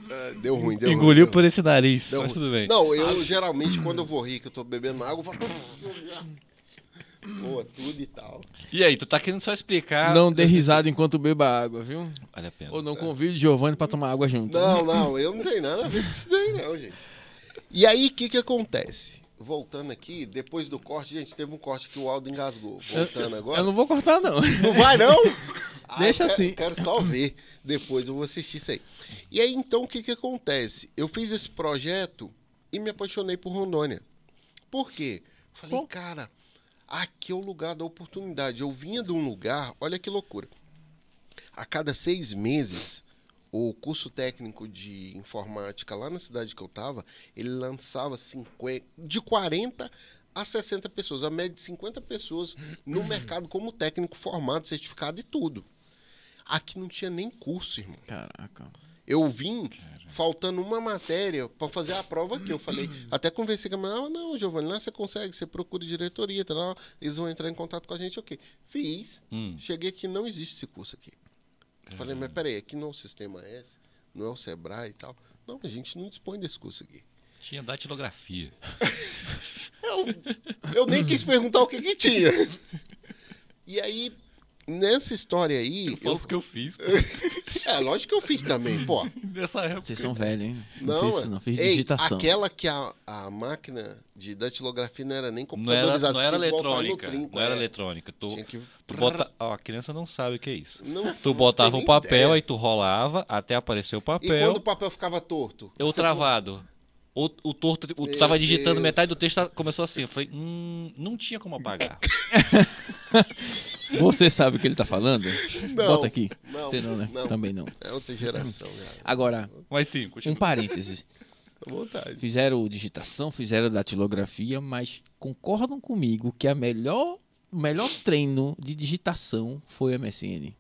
Ah, deu ruim, deu ruim. Engoliu deu por esse nariz, Deu mas ruim. tudo bem. Não, eu geralmente quando eu vou rir, que eu tô bebendo água, eu falo. Pô, tudo e tal. E aí, tu tá querendo só explicar... Não dê risada enquanto beba água, viu? Vale a pena. Ou não convide Giovanni pra tomar água junto. Não, não, eu não tenho nada a ver com isso daí, não, gente. E aí, o que que acontece? Voltando aqui, depois do corte, gente, teve um corte que o Aldo engasgou. Voltando agora. Eu não vou cortar, não. Não vai, não? *laughs* Ah, Deixa eu quero- assim. Quero só ver. Depois eu vou assistir isso aí. E aí, então, o que que acontece? Eu fiz esse projeto e me apaixonei por Rondônia. Por quê? Falei, Bom. cara, aqui é o lugar da oportunidade. Eu vinha de um lugar, olha que loucura. A cada seis meses, o curso técnico de informática lá na cidade que eu estava, ele lançava 50, de 40 a 60 pessoas, a média de 50 pessoas no *coughs* mercado como técnico formado, certificado e tudo. Aqui não tinha nem curso, irmão. Caraca. Eu vim faltando uma matéria para fazer a prova aqui. Eu falei, até conversei com a mulher, ah, não, Giovanni, lá você consegue, você procura diretoria, tal, eles vão entrar em contato com a gente, ok. Fiz, Hum. cheguei aqui, não existe esse curso aqui. Eu Falei, mas peraí, aqui não é o Sistema S, não é o Sebrae e tal. Não, a gente não dispõe desse curso aqui. Tinha datilografia. *laughs* Eu, eu nem quis perguntar o que que tinha. E aí, nessa história aí... Foi Eu, o que eu fiz. *laughs* é, lógico que eu fiz também, pô. Nessa época. Vocês são velhos, hein? Não, fiz isso, não. Fiz ei, digitação. aquela que a, a máquina de datilografia não era nem Não era, computadorizada. não era botar no eletrônica. trinco, não era é. eletrônica. Tu, que- tu bota... Ó, a criança não sabe o que é isso. Não- Tu não botava nem papel, ideia. aí tu rolava até aparecer o E papel. quando o papel ficava torto? Eu travado. O, o torto, o, tu tava digitando Deus. metade do texto, começou assim. Eu falei, hum, não tinha como apagar. *laughs* Você sabe o que ele tá falando? Não, Bota aqui. não, Você não, né? não. Também não. É outra geração, cara. Agora, Mas sim, um parênteses. Vontade. Fizeram digitação, fizeram datilografia, mas concordam comigo que a melhor, o melhor treino de digitação foi a MSN.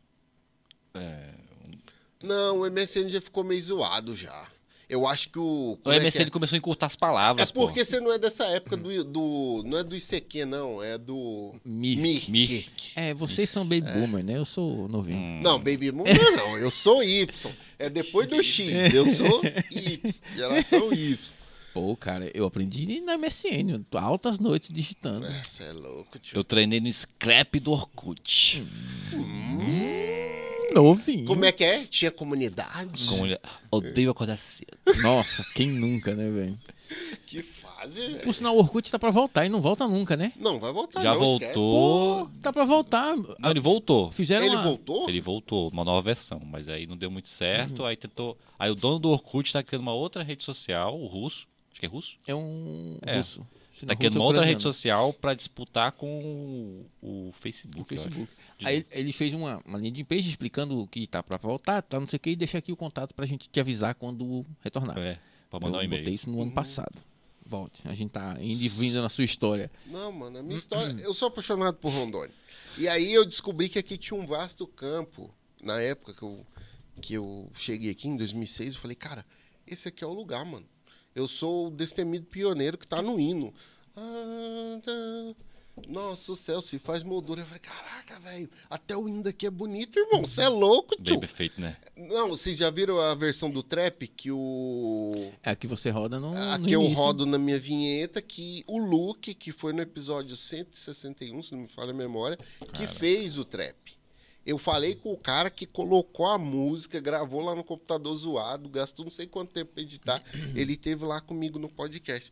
Não, o MSN já ficou meio zoado já. Eu acho que o. O como é que MSN é? começou a encurtar as É palavras, pô. porque você não é dessa época do, do. Não é do ICQ, não. É do. Mirk. Mirk. É, vocês são baby boomer, né? Eu sou novinho. Hum. Não, Baby Moon não, é. Eu sou Y. É depois do X. Eu sou Y. Geração Y. Pô, cara, eu aprendi na MSN. Altas noites digitando. Você é louco, tio. Eu treinei no scrap do Orkut. Novinho. Como é que é? Tinha comunidade? Com mulher. Odeio acordar cedo. Nossa, quem nunca, né, velho? Que fase, velho. Por sinal, o Orkut tá pra voltar e não volta nunca, né? Não, vai voltar. Já não, voltou. Pô, tá pra voltar. Não, ele voltou. Fizeram Ele uma... voltou? Ele voltou, uma nova versão, mas aí não deu muito certo. Uhum. Aí tentou. Aí o dono do Orkut tá criando uma outra rede social, o russo. Acho que é russo? É um É. russo. Se Tá criando russo, uma é outra rede social pra disputar com o, o Facebook. Acho. Facebook. Aí ele- fez uma, uma linha de page explicando que tá pra voltar, tá não sei o que, e deixa aqui o contato pra gente te avisar quando retornar. É, pra mandar um Eu botei e-mail. isso no ano passado. Volte. A gente tá indo e vindo na sua história. Não, mano, a minha história. Eu sou apaixonado por Rondônia. E aí eu descobri que aqui tinha um vasto campo. Na época que eu, que eu cheguei aqui, em 2006, eu falei, cara, esse aqui é o lugar, mano. Eu sou o destemido pioneiro que tá no hino. Nossa, o céu se faz moldura. Eu falei, caraca, velho, até o hino daqui é bonito, irmão. Você é louco, Bem tio. perfeito, né? Não, vocês já viram a versão do trap que o. É aqui você roda no. no Aqui eu início. rodo na minha vinheta que o Luke, que foi no episódio 161, se não me falha a memória, que fez o trap. Eu falei com o cara que colocou a música, gravou lá no computador zoado, gastou não sei quanto tempo pra editar. *clears throat* Ele teve lá comigo no podcast.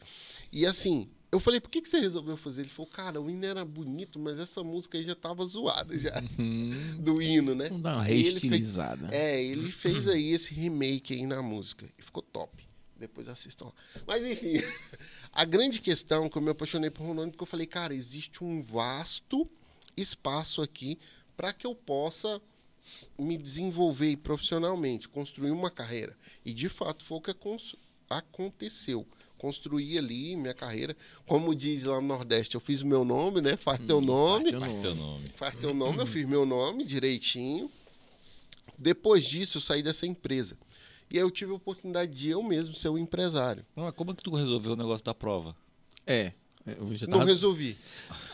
E assim, eu falei, por que, que você resolveu fazer? Ele falou, cara, o hino era bonito, mas essa música aí já tava zoada já. *laughs* Do hino, né? Vamos dar uma fez- é, ele fez aí esse remake aí na música. E ficou top. Depois assistam lá. Mas enfim, *laughs* a grande questão que eu me apaixonei por Rondônia, porque eu falei, cara, existe um vasto espaço aqui para que eu possa me desenvolver profissionalmente, construir uma carreira. E de fato foi o que acon- aconteceu. Construí ali minha carreira. Como diz lá no Nordeste, eu fiz o meu nome, né? Faz teu nome. Faz teu nome. Faz teu nome, eu fiz meu nome direitinho. Depois disso, eu saí dessa empresa. E aí eu tive a oportunidade de eu mesmo ser o empresário. Não, mas como é que tu resolveu o negócio da prova? É. Eu já Não tava... resolvi.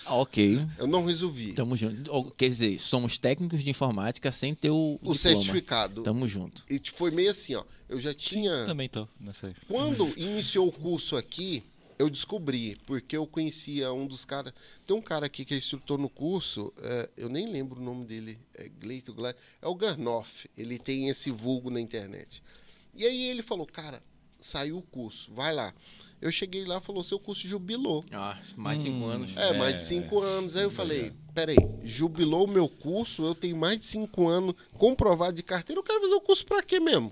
Ah, ok. Eu não resolvi. Tamo junto. Quer dizer, somos técnicos de informática sem ter o, o diploma. certificado. Tamo junto. E foi meio assim, ó. Eu já tinha. Também tô nessa aí. Quando iniciou o curso aqui, eu descobri, porque eu conhecia um dos caras. Tem um cara aqui que é instrutor no curso, é, eu nem lembro o nome dele, é Gleito Glad, é o Garnoff. Ele tem esse vulgo na internet. E aí ele falou, cara, saiu o curso, vai lá. Eu cheguei lá e falou, seu curso jubilou. Ah, mais de cinco Hum. anos. É, É. mais de cinco anos. Aí eu falei, peraí, jubilou o meu curso, eu tenho mais de cinco anos comprovado de carteira, eu quero fazer o curso pra quê mesmo?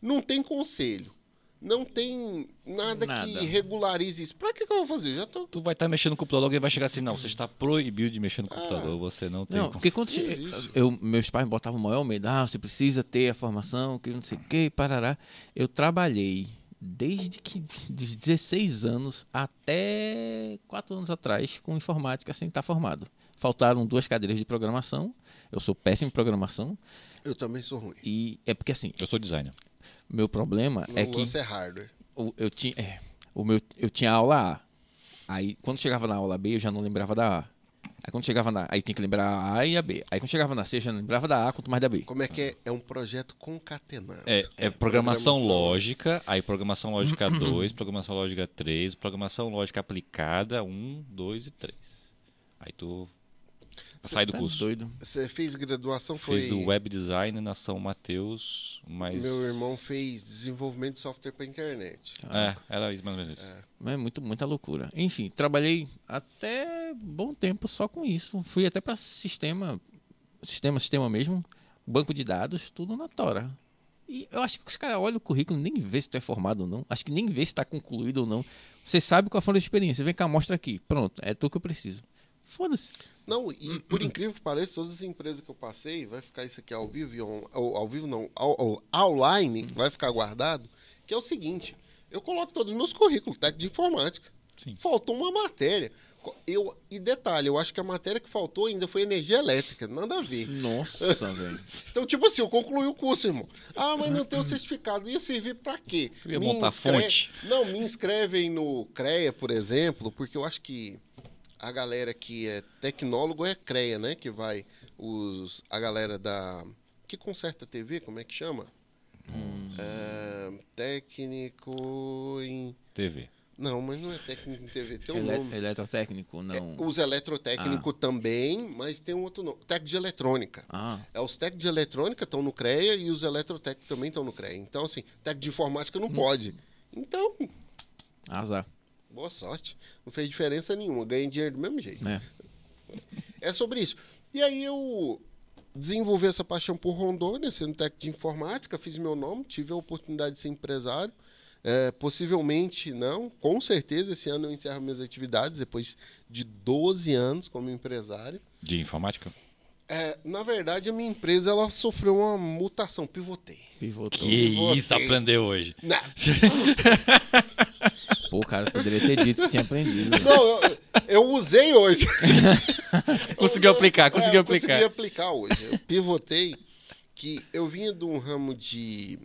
Não tem conselho. Não tem nada, Nada. que regularize isso. Pra que, que eu vou fazer? Eu já tô. Tu vai estar mexendo no computador, alguém vai chegar assim, não, você está proibido de mexer no Ah. computador, você não tem Não, porque quando eu, meus pais botavam o maior medo, ah, você precisa ter a formação, que não sei o que, parará. Eu trabalhei desde que dos 16 anos até 4 anos atrás com informática sem estar formado. Faltaram duas cadeiras de programação. Eu sou péssimo em programação Eu também sou ruim. e é porque assim, Eu sou designer. Meu problema No é que lance é hardware. o- eu tinha, é, o meu, eu tinha aula A. Aí, quando chegava na aula B, eu já não lembrava da A. Aí, quando chegava na. Aí, tinha que lembrar a A e a B. Aí, quando chegava na C, já não lembrava da A, quanto mais da B. Como é que é? É um projeto concatenado. É, é programação, programação. lógica, aí programação lógica *clears throat* 2, programação lógica 3, programação lógica aplicada 1, 2 e 3. Aí tu sai do Tá curso. doido. Você fez graduação? Foi... Fiz o web design na São Mateus, mas... Meu irmão fez desenvolvimento de software para internet. É, era isso, mais ou menos isso. É muito, muita loucura. Enfim, trabalhei até bom tempo só com isso. Fui até para sistema, sistema, sistema mesmo, banco de dados, tudo na Tora. E eu acho que os caras olham o currículo, nem vê se tu é formado ou não. Acho que nem vê se está concluído ou não. Você sabe qual foi a experiência. Vem cá, mostra aqui. Pronto, é tu que eu preciso. Foda-se. Não, e por incrível que pareça, todas as empresas que eu passei, vai ficar isso aqui ao vivo, e on, ao, ao vivo não, ao, ao, online, vai ficar guardado, que é o seguinte, eu coloco todos os meus currículos, técnico de informática. Sim. Faltou uma matéria. Eu, e detalhe, eu acho que a matéria que faltou ainda foi energia elétrica, nada a ver. Nossa, *laughs* velho. Então, tipo assim, eu concluí o curso, irmão. Ah, mas não tem o certificado. Ia servir pra quê? Eu ia montar fonte. Não, me inscrevem no CREA, por exemplo, porque eu acho que a galera que é tecnólogo é CREA, né? Que vai os a galera da que conserta a TV, como é que chama? É, técnico em TV. não, mas não é técnico em TV, tem um Ele- nome. eletrotécnico, não. Os eletrotécnicos também, mas tem um outro nome. Técnico de eletrônica. Ah, É, os técnicos de eletrônica estão no CREA e os eletrotécnicos também estão no CREA. Então, assim, técnico de informática não pode. Então, azar. Boa sorte. Não fez diferença nenhuma. Ganhei dinheiro do mesmo jeito. Né? É sobre isso. E aí eu desenvolvi essa paixão por Rondônia, sendo técnico de informática, fiz meu nome, tive a oportunidade de ser empresário. É, possivelmente não, com certeza esse ano eu encerro minhas atividades depois de 12 anos como empresário. De informática? É, na verdade, a minha empresa ela sofreu uma mutação, pivotei. Pivotou. Que botei. isso, aprendeu hoje. Não, *laughs* Pô, cara, poderia ter dito que tinha aprendido. né? *laughs* não eu, eu usei hoje. *laughs* Conseguiu aplicar, conseguiu É, aplicar. Consegui aplicar hoje. Eu pivotei que eu vinha de um ramo de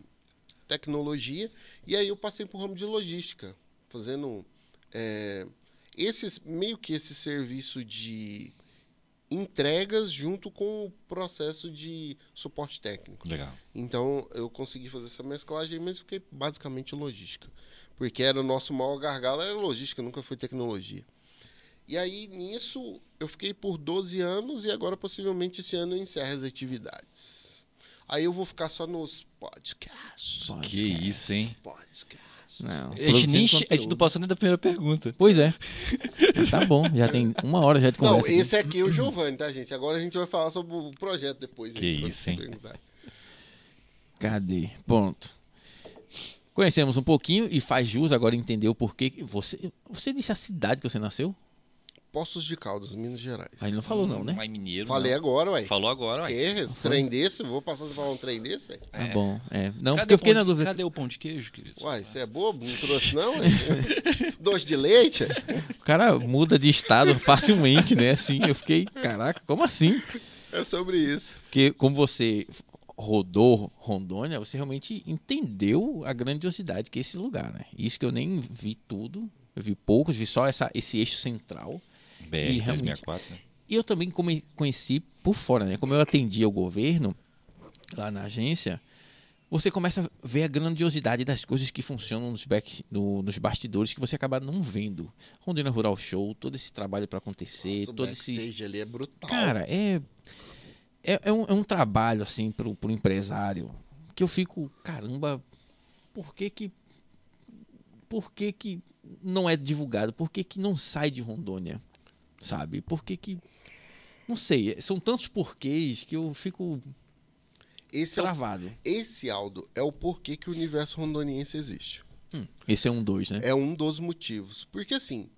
tecnologia e aí eu passei para o ramo de logística, fazendo é, esses meio que esse serviço de entregas junto com o processo de suporte técnico. Legal. Então eu consegui fazer essa mesclagem, mas fiquei basicamente logística. Porque era o nosso maior gargalo, era logística, nunca foi tecnologia. E aí nisso eu fiquei por 12 anos e agora possivelmente esse ano eu encerro as atividades. Aí eu vou ficar só nos podcasts. Que isso, hein? Podcasts. Não, A gente, nem, produzindo che- a gente não passou nem da primeira pergunta. Pois é. *laughs* Tá bom, já tem uma hora já de Não, conversa. aqui. esse aqui é o Giovanni, tá, gente? Agora a gente vai falar sobre o projeto depois. Que aí, isso, hein? Cadê? Pronto. Conhecemos um pouquinho e faz jus agora entender o porquê. que Você, você disse a cidade que você nasceu? Poços de Caldas, Minas Gerais. Aí não falou não, né? Mais mineiro. Falei não. agora, ué. Falou agora, ué. Que? Trem desse? Vou passar a falar um trem desse? ué? Tá bom. É. Não, Cadê porque eu fiquei na dúvida. Cadê o pão de queijo, querido? Uai, você é bobo? Não trouxe não? *laughs* Doce de leite? O cara muda de estado facilmente, né? Assim, eu fiquei, caraca, como assim? É sobre isso. Porque como você rodou Rondônia, você realmente entendeu a grandiosidade que é esse lugar, né? Isso que eu nem vi tudo, eu vi poucos, vi só essa, esse eixo central. BR E realmente- 364, né? Eu também come- conheci por fora, né? Como eu atendia o governo lá na agência, você começa a ver a grandiosidade das coisas que funcionam nos, back, no- nos bastidores que você acaba não vendo. Rondônia Rural Show, todo esse trabalho para acontecer, Nossa, o todo esse ali é brutal. Cara, é, é, é, um, é um trabalho, assim, pro, pro empresário que eu fico, caramba, por que que. Por que que não é divulgado? Por que que não sai de Rondônia? Sabe? Por que que. Não sei, são tantos porquês que eu fico esse, é o, travado. esse, Aldo, é o porquê que o universo rondoniense existe. Hum, esse é um dois, né? É um dos motivos. Porque assim,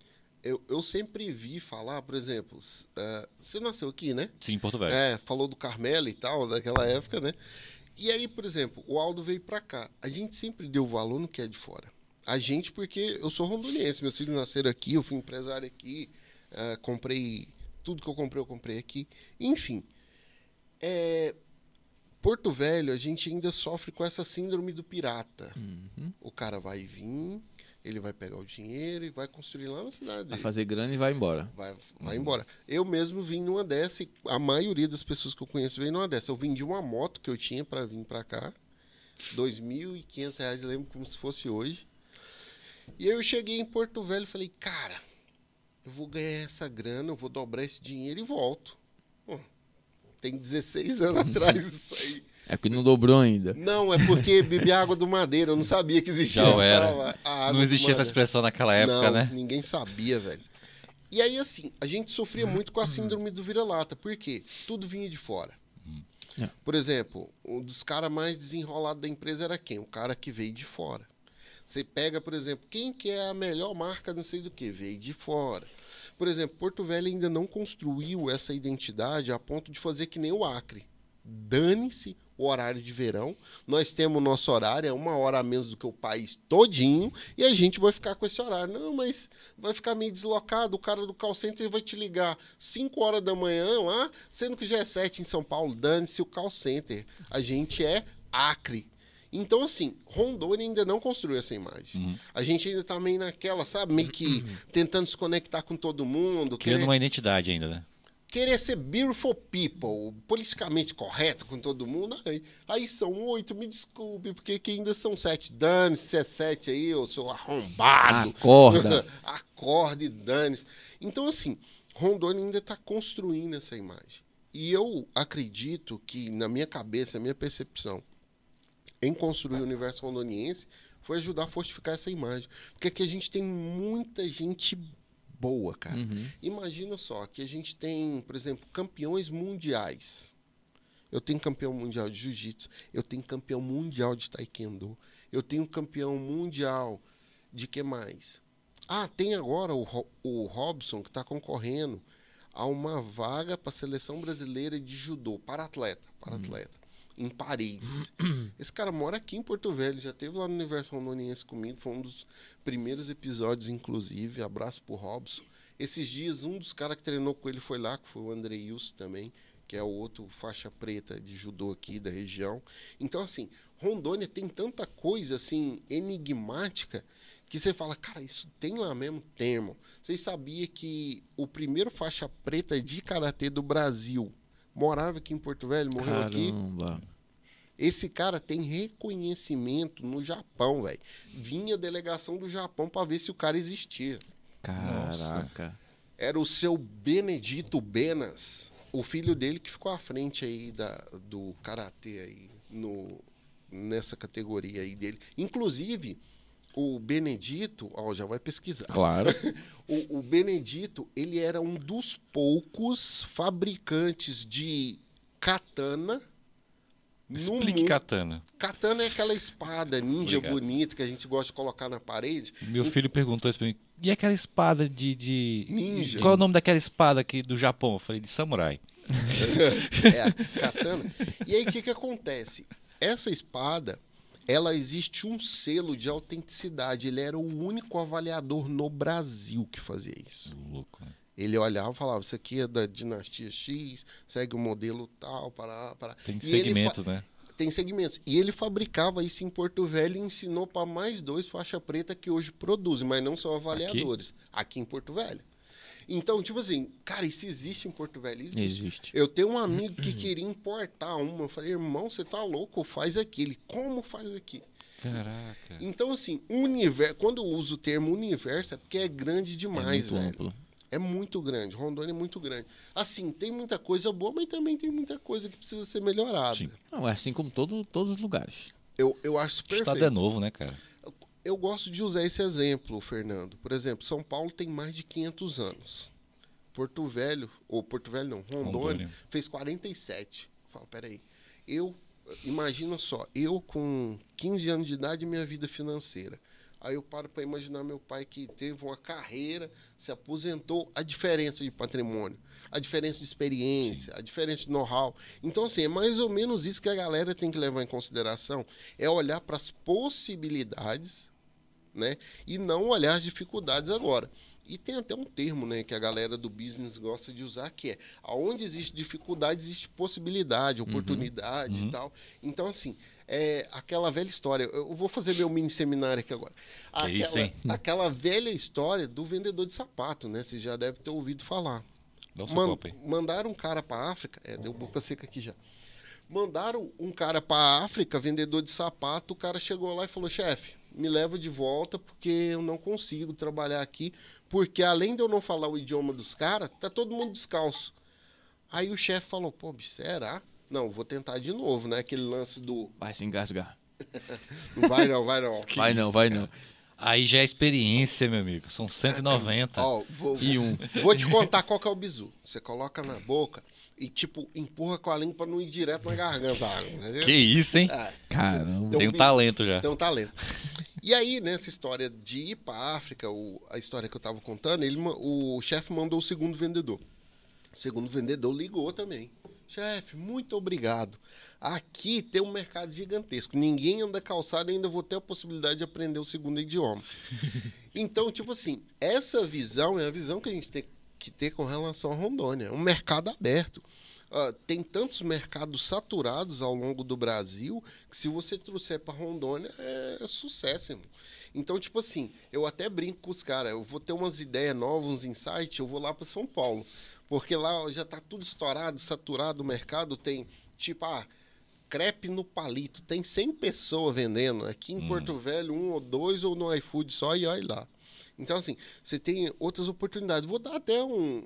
eu, eu sempre vi falar, por exemplo, eh, você nasceu aqui, né? Sim, Porto Velho. É, falou do Carmelo e tal, daquela época, né? E aí, por exemplo, o Aldo veio pra cá. A gente sempre deu valor no que é de fora. A gente, porque eu sou rondoniense, meus filhos nasceram aqui, eu fui empresário aqui, eh, comprei tudo que eu comprei, eu comprei aqui. Enfim, é, Porto Velho, a gente ainda sofre com essa síndrome do pirata. Uhum. O cara vai vir, ele vai pegar o dinheiro e vai construir lá na cidade. Vai fazer grana e vai embora. Vai, vai embora. Eu mesmo vim numa dessa e a maioria das pessoas que eu conheço veio numa dessa. Eu vendi uma moto que eu tinha para vir para cá. 2.500 reais, eu lembro como se fosse hoje. E aí eu cheguei em Porto Velho e falei, cara, eu vou ganhar essa grana, eu vou dobrar esse dinheiro e volto. Tem 16 anos *laughs* atrás isso aí. É porque não dobrou ainda. Não, é porque bebi água do madeira, eu não sabia que existia. Já era. Não existia essa expressão naquela época, não, né? Ninguém sabia, velho. E aí, assim, a gente sofria muito com a síndrome do vira-lata. Por quê? Tudo vinha de fora. É. Por exemplo, um dos caras mais desenrolados da empresa era quem? O cara que veio de fora. Você pega, por exemplo, quem que é a melhor marca, não sei do que, veio de fora. Por exemplo, Porto Velho ainda não construiu essa identidade a ponto de fazer que nem o Acre. Dane-se o horário de verão. Nós temos o nosso horário, é uma hora a menos do que o país todinho, e a gente vai ficar com esse horário. Não, mas vai ficar meio deslocado. O cara do call center vai te ligar 5 horas da manhã lá, sendo que já é 7 em São Paulo. Dane-se o call center. A gente é Acre. Então, assim, Rondônia ainda não construiu essa imagem. A gente ainda tá meio naquela, sabe? Meio que tentando se conectar com todo mundo. Criando querer- uma identidade ainda, né? querer ser beautiful people, politicamente correto com todo mundo, aí, aí são oito, me desculpe, porque que ainda são sete. Dane-se se é sete aí, eu sou arrombado. Acorda. *laughs* Acorde, dane-se. Então, assim, Rondônia ainda está construindo essa imagem. E eu acredito que, na minha cabeça, a minha percepção em construir o universo rondoniense foi ajudar a fortificar essa imagem. Porque aqui a gente tem muita gente boa, cara. Uhum. Imagina só, que a gente tem, por exemplo, campeões mundiais. Eu tenho campeão mundial de jiu-jitsu, eu tenho campeão mundial de taekwondo, eu tenho campeão mundial de que mais? Ah, tem agora o, o Robson que está concorrendo a uma vaga para a seleção brasileira de judô, para atleta, para atleta, em Paris. *clears throat* Esse cara mora aqui em Porto Velho, já teve lá no Universo Rondoniense comigo, foi um dos primeiros episódios, inclusive. Abraço pro Robson. Esses dias, um dos caras que treinou com ele foi lá, que foi o André Wilson também, que é o outro faixa preta de judô aqui da região. Então, assim, Rondônia tem tanta coisa, assim, enigmática, que você fala, cara, isso tem lá mesmo? Termo. Vocês sabiam que o primeiro faixa preta de karatê do Brasil morava aqui em Porto Velho, morreu aqui? Caramba. Esse cara tem reconhecimento no Japão, velho. Vinha delegação do Japão pra ver se o cara existia. Caraca. Era o seu Benedito Benas, o filho dele que ficou à frente aí da, do karatê aí no, nessa categoria aí dele. Inclusive, o Benedito, ó, já vai pesquisar. Claro. *laughs* O, o Benedito, ele era um dos poucos fabricantes de katana no Explique mundo. katana. Katana é aquela espada ninja Obrigado. bonita que a gente gosta de colocar na parede. Meu filho perguntou isso pra mim. E aquela espada de, de. Ninja. Qual é o nome daquela espada aqui do Japão? Eu falei, de samurai. *laughs* É, a katana. E aí, o que, que acontece? Essa espada, ela existe um selo de autenticidade. Ele era o único avaliador no Brasil que fazia isso. Louco, né? Ele olhava e falava, isso aqui é da dinastia X, segue o modelo tal, para, para. Tem E segmentos, né? Tem segmentos. E ele fabricava isso em Porto Velho e ensinou para mais dois faixa preta que hoje produzem, mas não são avaliadores. Aqui, em Porto Velho. Então, tipo assim, cara, isso existe em Porto Velho? Existe. Existe. Eu tenho um amigo que queria importar uma. Eu falei, irmão, você tá louco? Faz aqui. Ele, como faz aqui? Caraca. Então, assim, universo, quando eu uso o termo universo, é porque é grande É demais, muito velho. amplo. É muito grande. Rondônia é muito grande. Assim, tem muita coisa boa, mas também tem muita coisa que precisa ser melhorada. Sim. Não, é assim como todo, todos os lugares. Eu, eu acho O perfeito. estado é novo, né, cara? Eu gosto de usar esse exemplo, Fernando. Por exemplo, São Paulo tem mais de 500 anos. Porto Velho, ou Porto Velho não, Rondônia, Rondônia. fez 47. Eu falo, peraí. Eu, imagina só, eu com 15 anos de idade, minha vida financeira. Aí eu paro para imaginar meu pai que teve uma carreira, se aposentou, a diferença de patrimônio, a diferença de experiência, a diferença de know-how. Então, assim, é mais ou menos isso que a galera tem que levar em consideração, é olhar para as possibilidades, né? E não olhar as dificuldades agora. E tem até um termo, né, que a galera do business gosta de usar, que é aonde existe dificuldade, existe possibilidade, oportunidade Uhum. e tal. Então, assim, é aquela velha história. Eu vou fazer meu mini seminário aqui agora. Aquela, isso, hein? *laughs* aquela velha história do vendedor de sapato, né? Você já deve ter ouvido falar. Dá seu Man- mandaram um cara para África, é, deu boca seca aqui já. Mandaram um cara para África, vendedor de sapato, o cara chegou lá e falou: "Chefe, me leva de volta porque eu não consigo trabalhar aqui, porque além de eu não falar o idioma dos caras, tá todo mundo descalço". Aí o chefe falou: "Pô, bicho, será? Não, vou tentar de novo, né? Aquele lance do Vai se engasgar. *laughs* não vai não, vai não. *laughs* vai não, vai não. Aí já é experiência, meu amigo. São 190. Ó, vou, E um. Vou te contar qual que é o bizu. Você coloca na boca e tipo empurra com a língua pra não ir direto na garganta. água, entendeu? Que isso, hein? É. Caramba. Então, Tem um talento já. Tem um talento. E aí, nessa história de ir pra África, o- a história que eu tava contando, ele, o chefe mandou o segundo vendedor. O segundo vendedor ligou também. Chefe, muito obrigado. Aqui tem um mercado gigantesco. Ninguém anda calçado e ainda vou ter a possibilidade de aprender o segundo idioma. *laughs* Então, tipo assim, essa visão é a visão que a gente tem que ter com relação a Rondônia. É um mercado aberto. Ah, tem tantos mercados saturados ao longo do Brasil que se você trouxer para Rondônia é sucesso, irmão. Então, tipo assim, eu até brinco com os caras, eu vou ter umas ideias novas, uns insights, eu vou lá para São Paulo. Porque lá já tá tudo estourado, saturado o mercado, tem tipo, ah, crepe no palito, tem 100 pessoas vendendo. Aqui em Porto Velho, um ou dois, ou no iFood só, e olha lá. Então, assim, você tem outras oportunidades. Vou dar até um,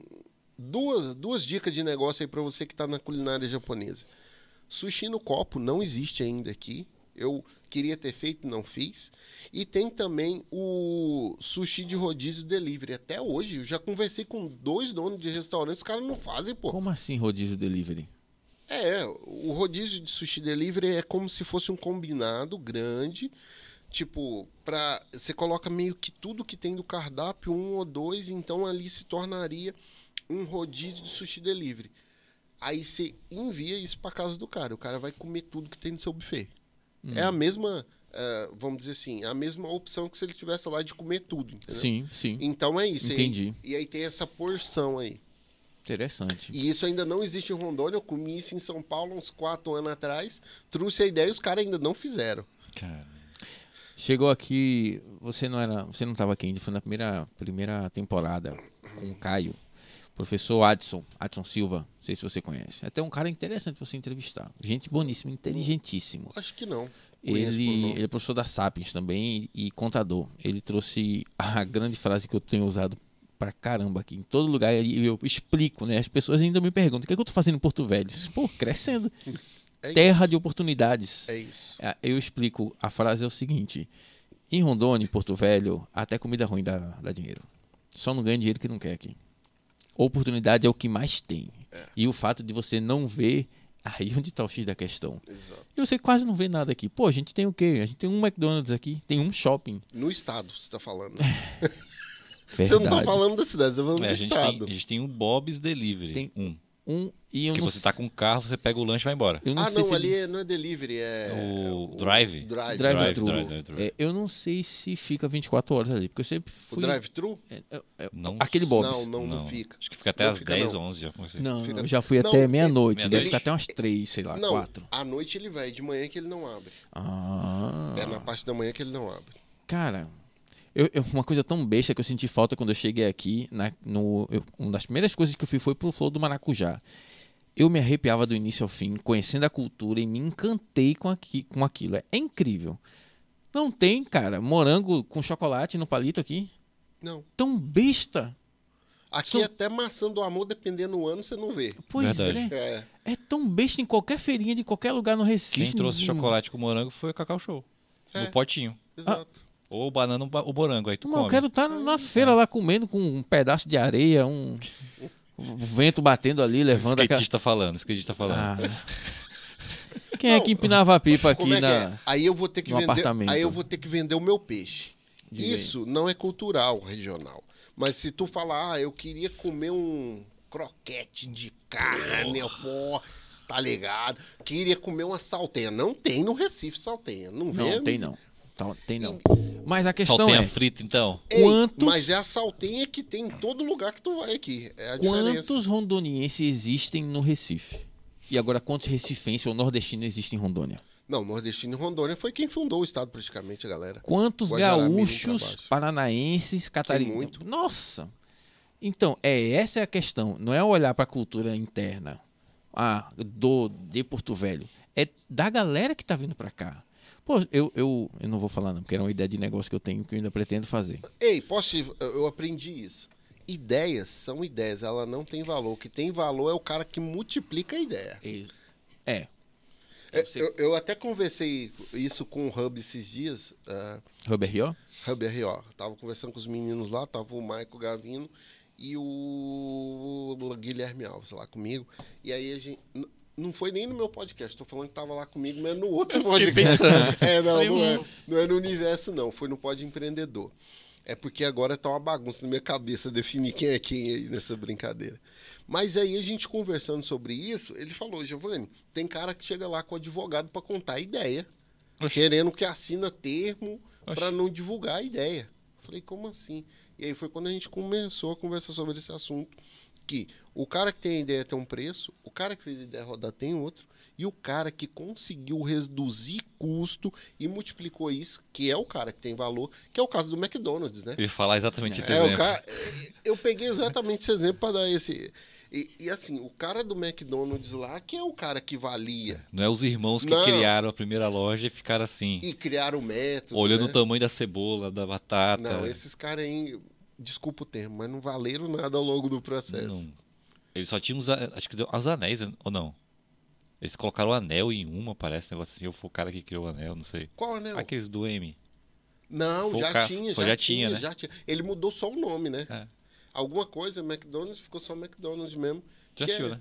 duas, duas dicas de negócio aí para você que está na culinária japonesa. Sushi no copo não existe ainda aqui. Eu queria ter feito, não fiz. E tem também o sushi de rodízio delivery. Até hoje, eu já conversei com dois donos de restaurantes, os caras não fazem, pô. Como assim rodízio delivery? É, o rodízio de sushi delivery é como se fosse um combinado grande. Tipo, pra, você coloca meio que tudo que tem do cardápio, um ou dois, então ali se tornaria um rodízio de sushi delivery. Aí você envia isso pra casa do cara. O cara vai comer tudo que tem no seu buffet. É a mesma, eh, vamos dizer assim, a mesma opção que se ele tivesse lá de comer tudo, entendeu? Sim, sim. Então é isso. Entendi. E, e aí tem essa porção aí. Interessante. E isso ainda não existe em Rondônia. Eu comi isso em São Paulo uns quatro anos atrás. Trouxe a ideia e os caras ainda não fizeram. Cara, Chegou aqui, você não era, você não estava aqui ainda, foi na primeira, primeira temporada com o Caio, professor Adson, Adson Silva, não sei se você conhece. Até um cara interessante para você entrevistar. Gente boníssimo, inteligentíssimo. Acho que não. Ele, ele é professor da Sapiens também e, e contador. Ele trouxe *laughs* a grande frase que eu tenho usado pra caramba aqui. Em todo lugar e eu explico, né? As pessoas ainda me perguntam: o que, é que eu tô fazendo em Porto Velho? Pô, crescendo. É Terra isso. de oportunidades. É isso. É, Eu explico. A frase é o seguinte: em Rondônia, em Porto Velho, até comida ruim dá, dá dinheiro. Só não ganha dinheiro que não quer aqui. Oportunidade é o que mais tem. E o fato de você não ver, aí onde está o X da questão. Exato. E você quase não vê nada aqui. Pô, a gente tem o quê? A gente tem um McDonald's aqui, tem um shopping. No estado, você tá falando. *laughs* Verdade. Você não tá falando da cidade, você tá falando é, do a, gente tem, estado. a gente tem um Bob's Delivery. Tem- um. Um e eu Que não você tá sei- com um carro, você pega o lanche e vai embora. Eu não Ah, sei não, se ali ele- é- não é delivery, é. O drive? Drive. drive-thru. drive, drive, drive. É, eu não sei se fica 24 horas ali, porque eu sempre O fui. drive-thru? É, é, é, Não, Aquele Bob's. Não, não, não, fica. Acho que fica até Não às fica, 10 não. ou 11 já. comecei. Não, Fica- eu já fui Não, até meia-noite. meia-noite. Deve ficar até umas 3, sei lá, Não, 4. à noite ele vai, de manhã que ele não abre. Ah. É na parte da manhã que ele não abre. Cara, eu, eu- uma coisa tão besta que eu senti falta quando eu cheguei aqui. Na, no, eu- uma das primeiras coisas que eu fui foi pro Flow do Maracujá. Eu me arrepiava do início ao fim, conhecendo a cultura e me encantei com, aqui, com aquilo. É, incrível. Não tem, cara, morango com chocolate no palito aqui. Não. Tão besta. Aqui São- até maçã do amor, dependendo do ano, você não vê. Pois é. É. É tão besta em qualquer feirinha de qualquer lugar no Recife. Quem trouxe chocolate com morango foi o Cacau Show. É. No potinho. Exato. Ou banana ou morango. Aí tu Mas eu come. quero estar na feira lá comendo com um pedaço de areia, um, um vento batendo ali, levando aquela. Skatista falando, skatista falando. Ah. *laughs* Quem é que empinava a pipa aqui é que na. é? Aí eu vou ter que no vender. apartamento. Aí eu vou ter que vender o meu peixe. Isso não é cultural regional. Mas se tu falar, ah, eu queria comer um croquete de carne, pô, tá ligado? Queria comer uma saltenha. Não tem no Recife saltenha. Não vê? Não, tem não. Tá, tem não. Mas a questão Saltenha é, frita, então. Ei, Quantos- Mas é a saltenha que tem em todo lugar que tu vai aqui. É diferença. quantos rondonienses existem no Recife? E agora, quantos recifenses ou nordestinos existem em Rondônia? Não, nordestino e Rondônia foi quem fundou o estado praticamente, galera. Quantos Guajará, gaúchos, paranaenses, catarinenses? muito. Nossa! Então, é essa é a questão. Não é olhar para a cultura interna ah, do, de Porto Velho. É da galera que tá vindo para cá. Pô, eu, eu, eu não vou falar não, porque era uma ideia de negócio que eu tenho que eu ainda pretendo fazer. Ei, posso te... eu aprendi isso. Ideias são ideias, ela não tem valor. O que tem valor é o cara que multiplica a ideia. É. É, Você- Eu, eu até conversei isso com o Hub esses dias, uh, Rio? Hub RO. Tava conversando com os meninos lá, tava o Maico Gavino e o Guilherme Alves lá comigo. E aí a gente. Não foi nem no meu podcast, tô falando que tava lá comigo, mas no *laughs* outro podcast. É, não, não é, não é no universo, não. Foi no Pod Empreendedor. É porque agora tá uma bagunça na minha cabeça definir quem é quem aí nessa brincadeira. Mas aí a gente conversando sobre isso, ele falou, Giovanni, tem cara que chega lá com advogado para contar a ideia, Oxi. querendo que assina termo para não divulgar a ideia. Falei, como assim? E aí foi quando a gente começou a conversar sobre esse assunto, que o cara que tem a ideia tem um preço, o cara que fez a ideia rodar tem outro, e o cara que conseguiu reduzir custo e multiplicou isso, que é o cara que tem valor, que é o caso do McDonald's, né? Eu ia falar exatamente esse É, exemplo. o cara, eu peguei exatamente esse exemplo para dar esse. E, e assim, o cara do McDonald's lá, que é o cara que valia. Não é os irmãos que Não. criaram a primeira loja e ficaram assim, E criaram o método. olhando né? o tamanho da cebola, da batata. Não, esses caras aí, desculpa o termo, mas não valeram nada ao longo do processo. Não. Eles só tinham os, acho que deu- os anéis, ou não? Eles colocaram o anel em uma, parece, negócio assim, ou foi o cara que criou o anel, não sei. Qual anel? Aqueles do M. Não, já tinha, foi- já, já tinha, tinha, né? já tinha. Ele mudou só o nome, né? É. Alguma coisa, McDonald's, ficou só McDonald's mesmo. Já assistiu, é- né?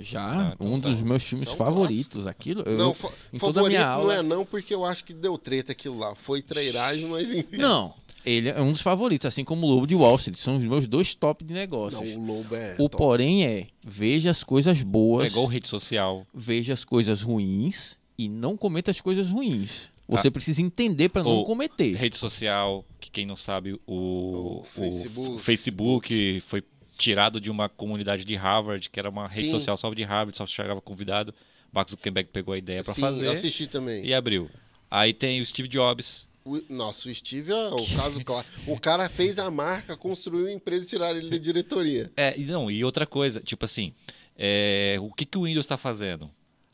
Já, Ah, então um tá. dos meus filmes é um favoritos. Aquilo, eu, Não, fa- em toda a favorito minha aula. não é não, porque eu acho que deu treta aquilo lá. Foi trairagem, mas enfim. Não, ele é um dos favoritos, assim como o Lobo de Wall Street. São os meus dois top de Não, negócios. o Lobo é o top. porém é, veja as coisas É boas, igual rede social. veja as coisas ruins e não cometa as coisas ruins. Você Ah. precisa entender para não cometer. Rede social, que quem não sabe, o, O Facebook. o Facebook foi tirado de uma comunidade de Harvard, que era uma rede Sim. social só de Harvard, só chegava convidado. Mark Zuckerberg pegou a ideia para fazer eu assisti também. e abriu. Aí tem o Steve Jobs. O, nossa, o Steve é o caso claro. O cara fez a marca, construiu a empresa e tiraram ele da diretoria. É, e não, e outra coisa, tipo assim, é, o que, que o Windows está fazendo?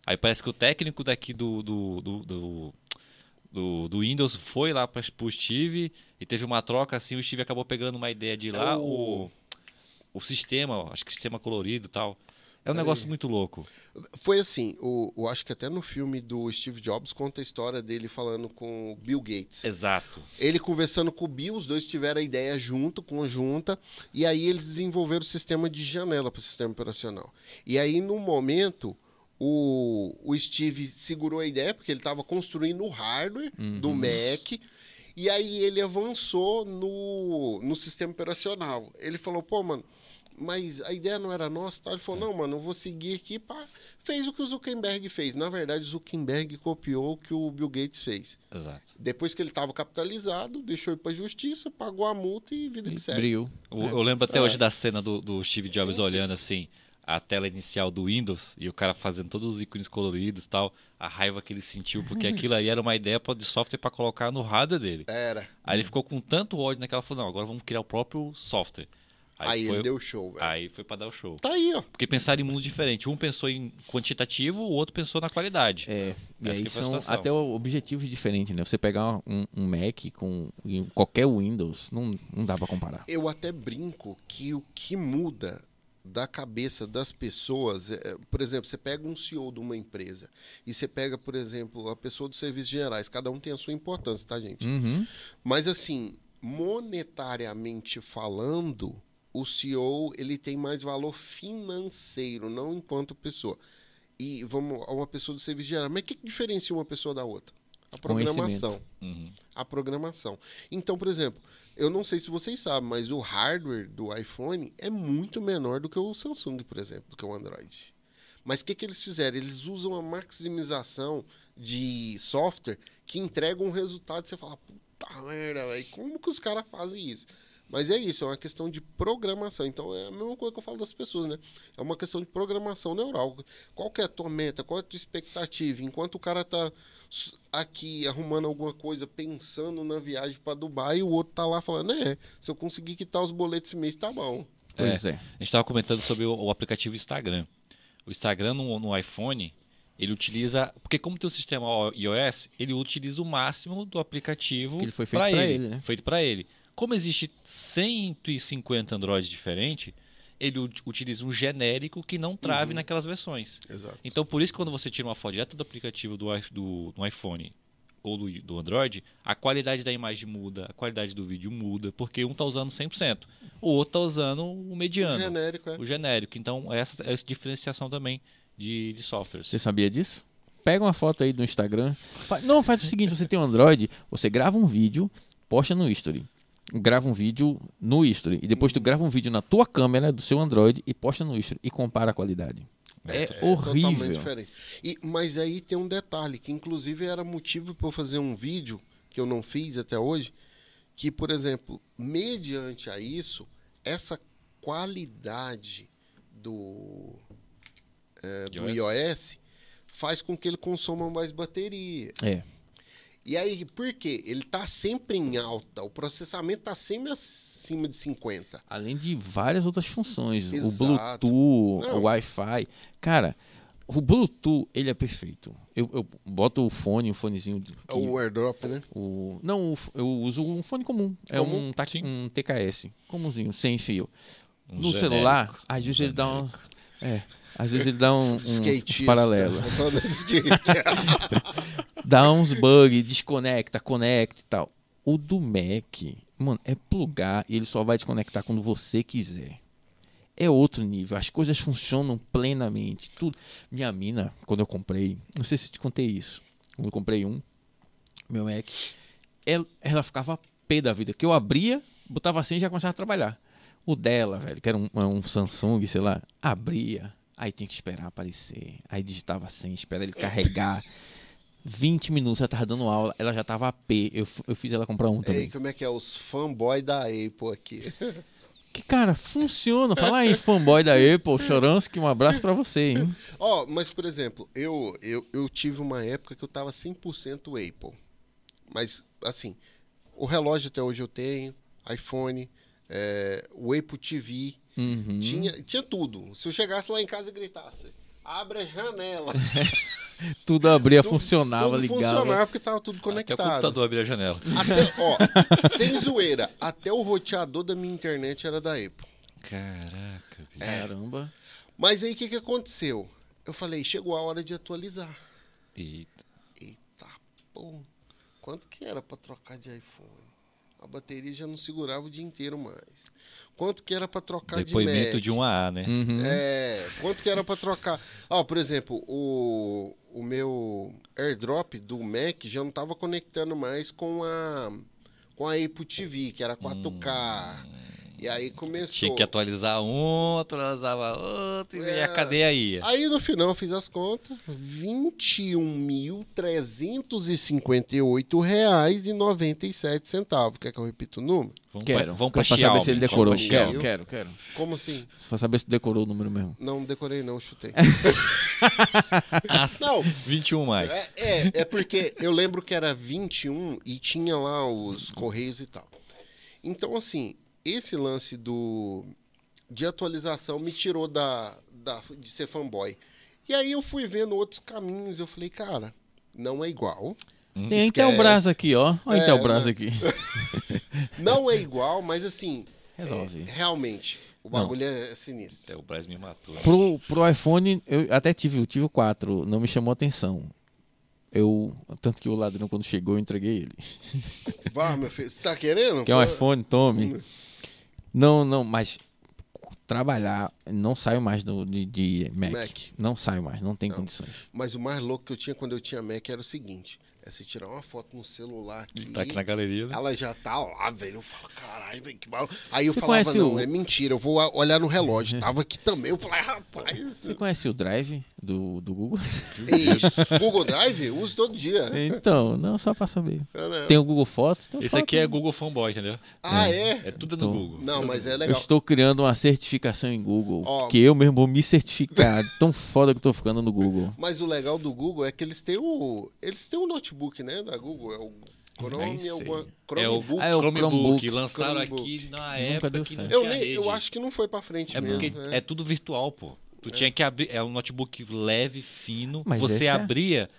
Aí parece que o técnico daqui do, do, do, do, do- do Windows foi lá para o Steve e teve uma troca assim, o Steve acabou pegando uma ideia de lá, É o- o, o sistema, acho que sistema colorido e tal. É um negócio muito louco. Foi assim, o, o- acho que até no filme do Steve Jobs conta a história dele falando com o Bill Gates. Exato. Ele conversando com o Bill, os dois tiveram a ideia junto, conjunta, e aí eles desenvolveram o sistema de janela para o sistema operacional. E aí, no momento, o, o Steve segurou a ideia, porque ele estava construindo o hardware do Mac, e aí ele avançou no, no sistema operacional. Ele falou, pô, mano, mas a ideia não era nossa, tá? Ele falou, não, mano, eu vou seguir aqui, pá. Fez o que o Zuckerberg fez. Na verdade, o Zuckerberg copiou o que o Bill Gates fez. Exato. Depois que ele estava capitalizado, deixou ir para a justiça, pagou a multa e vida que segue. Bril. Eu, eu lembro até É. hoje da cena do, do Steve Jobs Sim. olhando assim a tela inicial do Windows e o cara fazendo todos os ícones coloridos e tal, a raiva que ele sentiu, porque *laughs* aquilo aí era uma ideia pra- de software para colocar no hardware dele. Era. Aí ele ficou com tanto ódio naquela falou, não, agora vamos criar o próprio software. Aí, foi, ele deu show, velho. aí foi para dar o show. Tá aí, ó. Porque pensaram em mundo diferente. Um pensou em quantitativo, o outro pensou na qualidade. É, e Essa aí são até objetivos diferentes, né? Você pegar um, um Mac com qualquer Windows, não, não dá pra comparar. Eu até brinco que o que muda da cabeça das pessoas, é, por exemplo, você pega um CEO de uma empresa e você pega, por exemplo, a pessoa dos serviços gerais, cada um tem a sua importância, tá, gente? Uhum. Mas assim, monetariamente falando, o CEO ele tem mais valor financeiro, não enquanto pessoa. E vamos a uma pessoa do serviço geral. Mas o que, que diferencia uma pessoa da outra? A programação. Uhum. A programação. Então, por exemplo, eu não sei se vocês sabem, mas o hardware do iPhone é muito menor do que o Samsung, por exemplo, do que o Android. Mas o que, que eles fizeram? Eles usam a maximização de software que entrega um resultado você fala, puta merda, velho, como que os caras fazem isso? Mas é isso, é uma questão de programação. Então é a mesma coisa que eu falo das pessoas, né? É uma questão de programação neural. Qual que é a tua meta? Qual é a tua expectativa? Enquanto o cara tá aqui arrumando alguma coisa, pensando na viagem para Dubai, o outro tá lá falando, é, se eu conseguir quitar os boletos esse mês, tá bom. Pois é. A gente estava comentando sobre o, o aplicativo Instagram. O Instagram no, no iPhone, ele utiliza. Porque, como tem o sistema iOS, ele utiliza o máximo do aplicativo Que ele foi feito pra pra ele. ele, né? Feito para ele. Como existe 150 Androids diferentes, ele ut- utiliza um genérico que não trave Uhum. naquelas versões. Exato. Então, por isso, quando você tira uma foto direto do aplicativo do, do, do iPhone ou do, do Android, a qualidade da imagem muda, a qualidade do vídeo muda, porque um está usando 100%, o outro está usando o mediano, Genérico, é. o genérico. Então, essa é essa diferenciação também de, de softwares. Você sabia disso? Pega uma foto aí do Instagram. Fa- Não, faz o seguinte: você tem um Android, você grava um vídeo, posta no History. Grava um vídeo no History. E depois tu grava um vídeo na tua câmera do seu Android e posta no History e compara a qualidade. É, Totalmente horrível. diferente. E, mas aí tem um detalhe, que inclusive era motivo para eu fazer um vídeo, que eu não fiz até hoje, que, por exemplo, mediante a isso, essa qualidade do, é, do iOS? iOS faz com que ele consuma mais bateria. É. E aí, por quê? Ele tá sempre em alta, o processamento tá sempre acima de 50. Além de várias outras funções. O Exato. Bluetooth, Não. o Wi-Fi. Cara, o Bluetooth, ele é perfeito. Eu, eu boto o fone, o fonezinho. que- O airdrop, né? O, não, o eu uso um fone comum. É Comum? um, um TKS. Comumzinho, sem fio. Um no genérico. celular, às Um vezes ele dá um. É, às vezes ele dá um, *laughs* uns, *laughs* de skate. *laughs* Dá uns bugs, desconecta, conecta e tal. O do Mac, mano, é plugar e ele só vai desconectar quando você quiser. É outro nível, as coisas funcionam plenamente. Tudo. Minha mina, quando eu comprei, não sei se eu te contei isso. Quando eu comprei um, meu Mac, ela, ela ficava pé da vida, que eu abria, botava assim e já começava a trabalhar. O dela, velho, que era um, um Samsung, sei lá, abria, aí tinha que esperar aparecer, aí digitava assim, espera ele carregar. 20 minutos ela tava dando aula, ela já tava a P. Eu, eu fiz ela comprar um Ei, também. como é que é? Os fanboy da Apple aqui. *laughs* Que cara, funciona. Fala aí, fanboy da Apple, Choransky, um abraço pra você, hein? Ó, mas por exemplo, eu, eu, eu tive uma época que eu tava 100% Apple. Mas, assim, o relógio até hoje eu tenho, iPhone, é, o Apple TV, Uhum. tinha, tinha tudo. Se eu chegasse lá em casa e gritasse, abre a janela. *laughs* Tudo abria, Tudo- funcionava, tudo ligava. funcionava porque tava tudo Até o conectado. computador abrir a janela. Até, *laughs* ó, sem zoeira, até o roteador da minha internet era da Apple. Caraca, bicho. Caramba. Mas aí o que, que aconteceu? Eu falei, chegou a hora de atualizar. Eita. Eita, pô. Quanto que era pra trocar de iPhone? A bateria já não segurava o dia inteiro mais. Quanto que era pra trocar Depoimento de Mac? de um AA, né? Uhum. É, quanto que era pra trocar? Ó, por exemplo, o, o meu AirDrop do Mac já não tava conectando mais com a com a Apple TV, que era 4K. E aí começou. Tinha que atualizar um, atualizava outro, e É. a cadeia ia. Aí no final eu fiz as contas, R$ 21.358,97. Quer que eu repita o número? Vamos Quero. pra, vamos pra pra saber se ele decorou. Quero, quero, quero. Como assim? Pra saber se decorou o número mesmo. Não decorei não, chutei. *laughs* Ah, Não, 21 mais. É, é, é porque eu lembro que era 21 e tinha lá os correios e tal. Então, assim, esse lance do de atualização me tirou da, da de ser fanboy. E aí eu fui vendo outros caminhos. Eu falei, cara, não é igual. Tem Esquece. Intelbras aqui, ó. Olha É, Intelbras né? aqui. *laughs* Não é igual, mas assim. Resolve. é, realmente, o bagulho é sinistro. Até o Braz me matou. né? Pro, pro iPhone, eu até tive, eu tive o 4, não me chamou atenção. Eu, tanto que o ladrão quando chegou, eu entreguei ele. Vá, meu filho, você tá querendo? Que é um iPhone, tome. Não, não, mas trabalhar, não saio mais do, de, de Mac. Mac. Não saio mais, não tem Não. condições. Mas o mais louco que eu tinha quando eu tinha Mac era o seguinte: é você tirar uma foto no celular aqui. Tá aqui na galeria, né? Ela já tá lá, velho. Eu falo, caralho, velho, que mal. Aí eu Você falava, conhece não, o- é mentira, eu vou a- olhar no relógio. *laughs* Tava aqui também. Eu falei, rapaz. Você conhece o Drive do, do Google? Ei, Google Drive? Uso todo dia. então, não, só pra saber. Ah. Tem o Google Fotos. Tem o Esse foto. aqui é Google Fanboy, entendeu? Ah, é? É tudo Tô- no Google. Não, mas é Eu legal. estou criando uma certificação em Google. Ó. que eu mesmo vou me certificar. Tão foda que eu tô ficando no Google. Mas o legal do Google é que eles têm o. Eles têm o notebook, né? Da Google. É o Chrome, alguma. É o, Chromebook. Ah, é o Chromebook. Chromebook. Lançaram Chromebook. aqui na Nunca época deu que não eu, nem, eu acho que não foi pra frente É mesmo. porque né? é tudo virtual, pô. Tu tinha que abrir. É um notebook leve, fino. Mas você essa- abria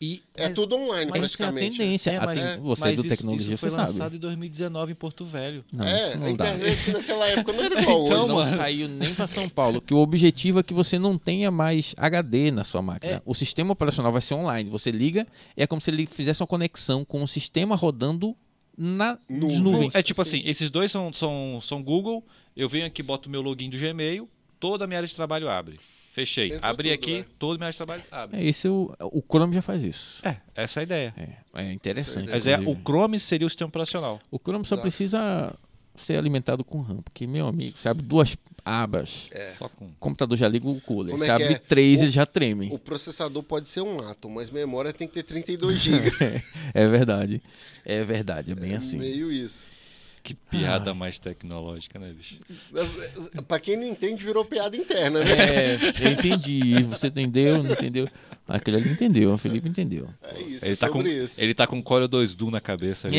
e. É mas- tudo online, Mas essa é a praticamente. tendência. É, mas, ten- Você mas do isso- tecnologia, isso foi você lançado sabe. em 2019 em Porto Velho. Não, é, isso a não dá. internet naquela época não era igual *laughs* Então, hoje. não mano. saiu nem para São Paulo, que o objetivo é que você não tenha mais HD na sua máquina. É. O sistema operacional vai ser online. Você liga, é como se ele fizesse uma conexão com o sistema rodando na Nuvem. nuvem. É tipo Sim. assim, esses dois são, são, são Google. Eu venho aqui, boto meu login do Gmail, toda a minha área de trabalho abre. Fechei. Entra Abri tudo, aqui, né? área de trabalho abre. É esse o, o Chrome já faz isso. É, essa é a ideia. É, é interessante. Mas é, o. Chrome seria o sistema operacional. O Chrome só Exato. precisa ser alimentado com RAM, porque, meu amigo, você abre duas abas, Só com. o computador já liga o cooler. Como é Você que abre é? três, O- ele já treme. O processador pode ser um Atom, mas memória tem que ter 32 GB. *laughs* É verdade. É verdade, é bem assim. Meio isso. Que piada mais tecnológica, né, bicho? *laughs* pra quem não entende, virou piada interna, né? É, eu entendi. Você entendeu? Não entendeu? Aquele ali entendeu, o Felipe entendeu. É isso, Ele é tá, com, isso. ele tá com Core 2 Duo na cabeça. ali.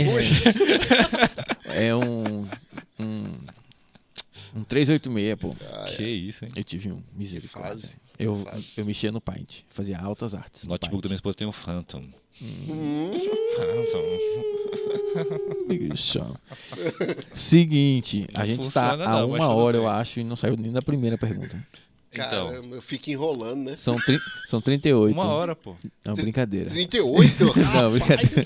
É, *laughs* é um, um. Um 386, pô. Ah, Que isso, hein? Eu tive um, misericórdia. Eu, fase. eu mexia no Paint, fazia altas artes. O no notebook da minha Paint. esposa tem um Phantom. Hum, Phantom. Seguinte, a gente tá funciona a uma hora, eu acho, e não saiu nem da primeira pergunta. Então, caramba, eu fico enrolando, né? São, tri... São 38. uma hora, pô. Não, brincadeira. 38? *laughs* Não, brincadeira.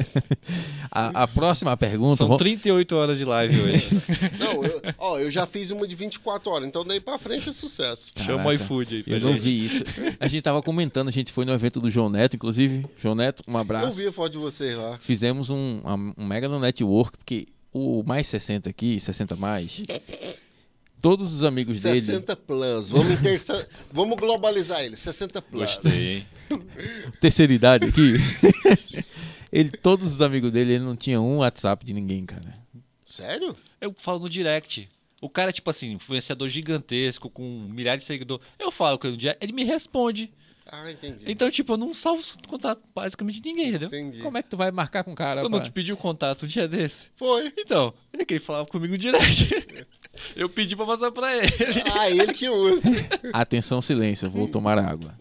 A, a próxima pergunta. São vamos- 38 horas de live hoje. *laughs* Não, eu, ó, eu já fiz uma de 24 horas, então daí pra frente é sucesso. Chama o Caraca, iFood aí pra Eu não gente. vi isso. A gente tava comentando, a gente foi no evento do João Neto, inclusive. João Neto, um Eu abraço. vi a foto de vocês lá. Fizemos um, um, um mega no network, porque o mais 60 aqui, 60 mais, todos os amigos dele. 60 plus. Vamos, intersa... *laughs* Vamos globalizar ele. 60 plus. Gostei, hein? *laughs* terceira idade aqui. *laughs* ele, todos os amigos dele, ele não tinha um WhatsApp de ninguém, cara. Sério? Eu falo no direct. O cara, tipo assim, influenciador gigantesco, com milhares de seguidores. Eu falo com ele no direct, ele me responde. Ah, entendi. Então, tipo, eu não salvo contato basicamente de ninguém, entendeu? Entendi. Como é que tu vai marcar com o cara? Eu não te pedi o contato um dia desse. Foi. Então, é que ele falava comigo no direct. *laughs* Eu pedi pra passar pra ele. Ah, ele que usa. Atenção, silêncio, eu vou tomar água.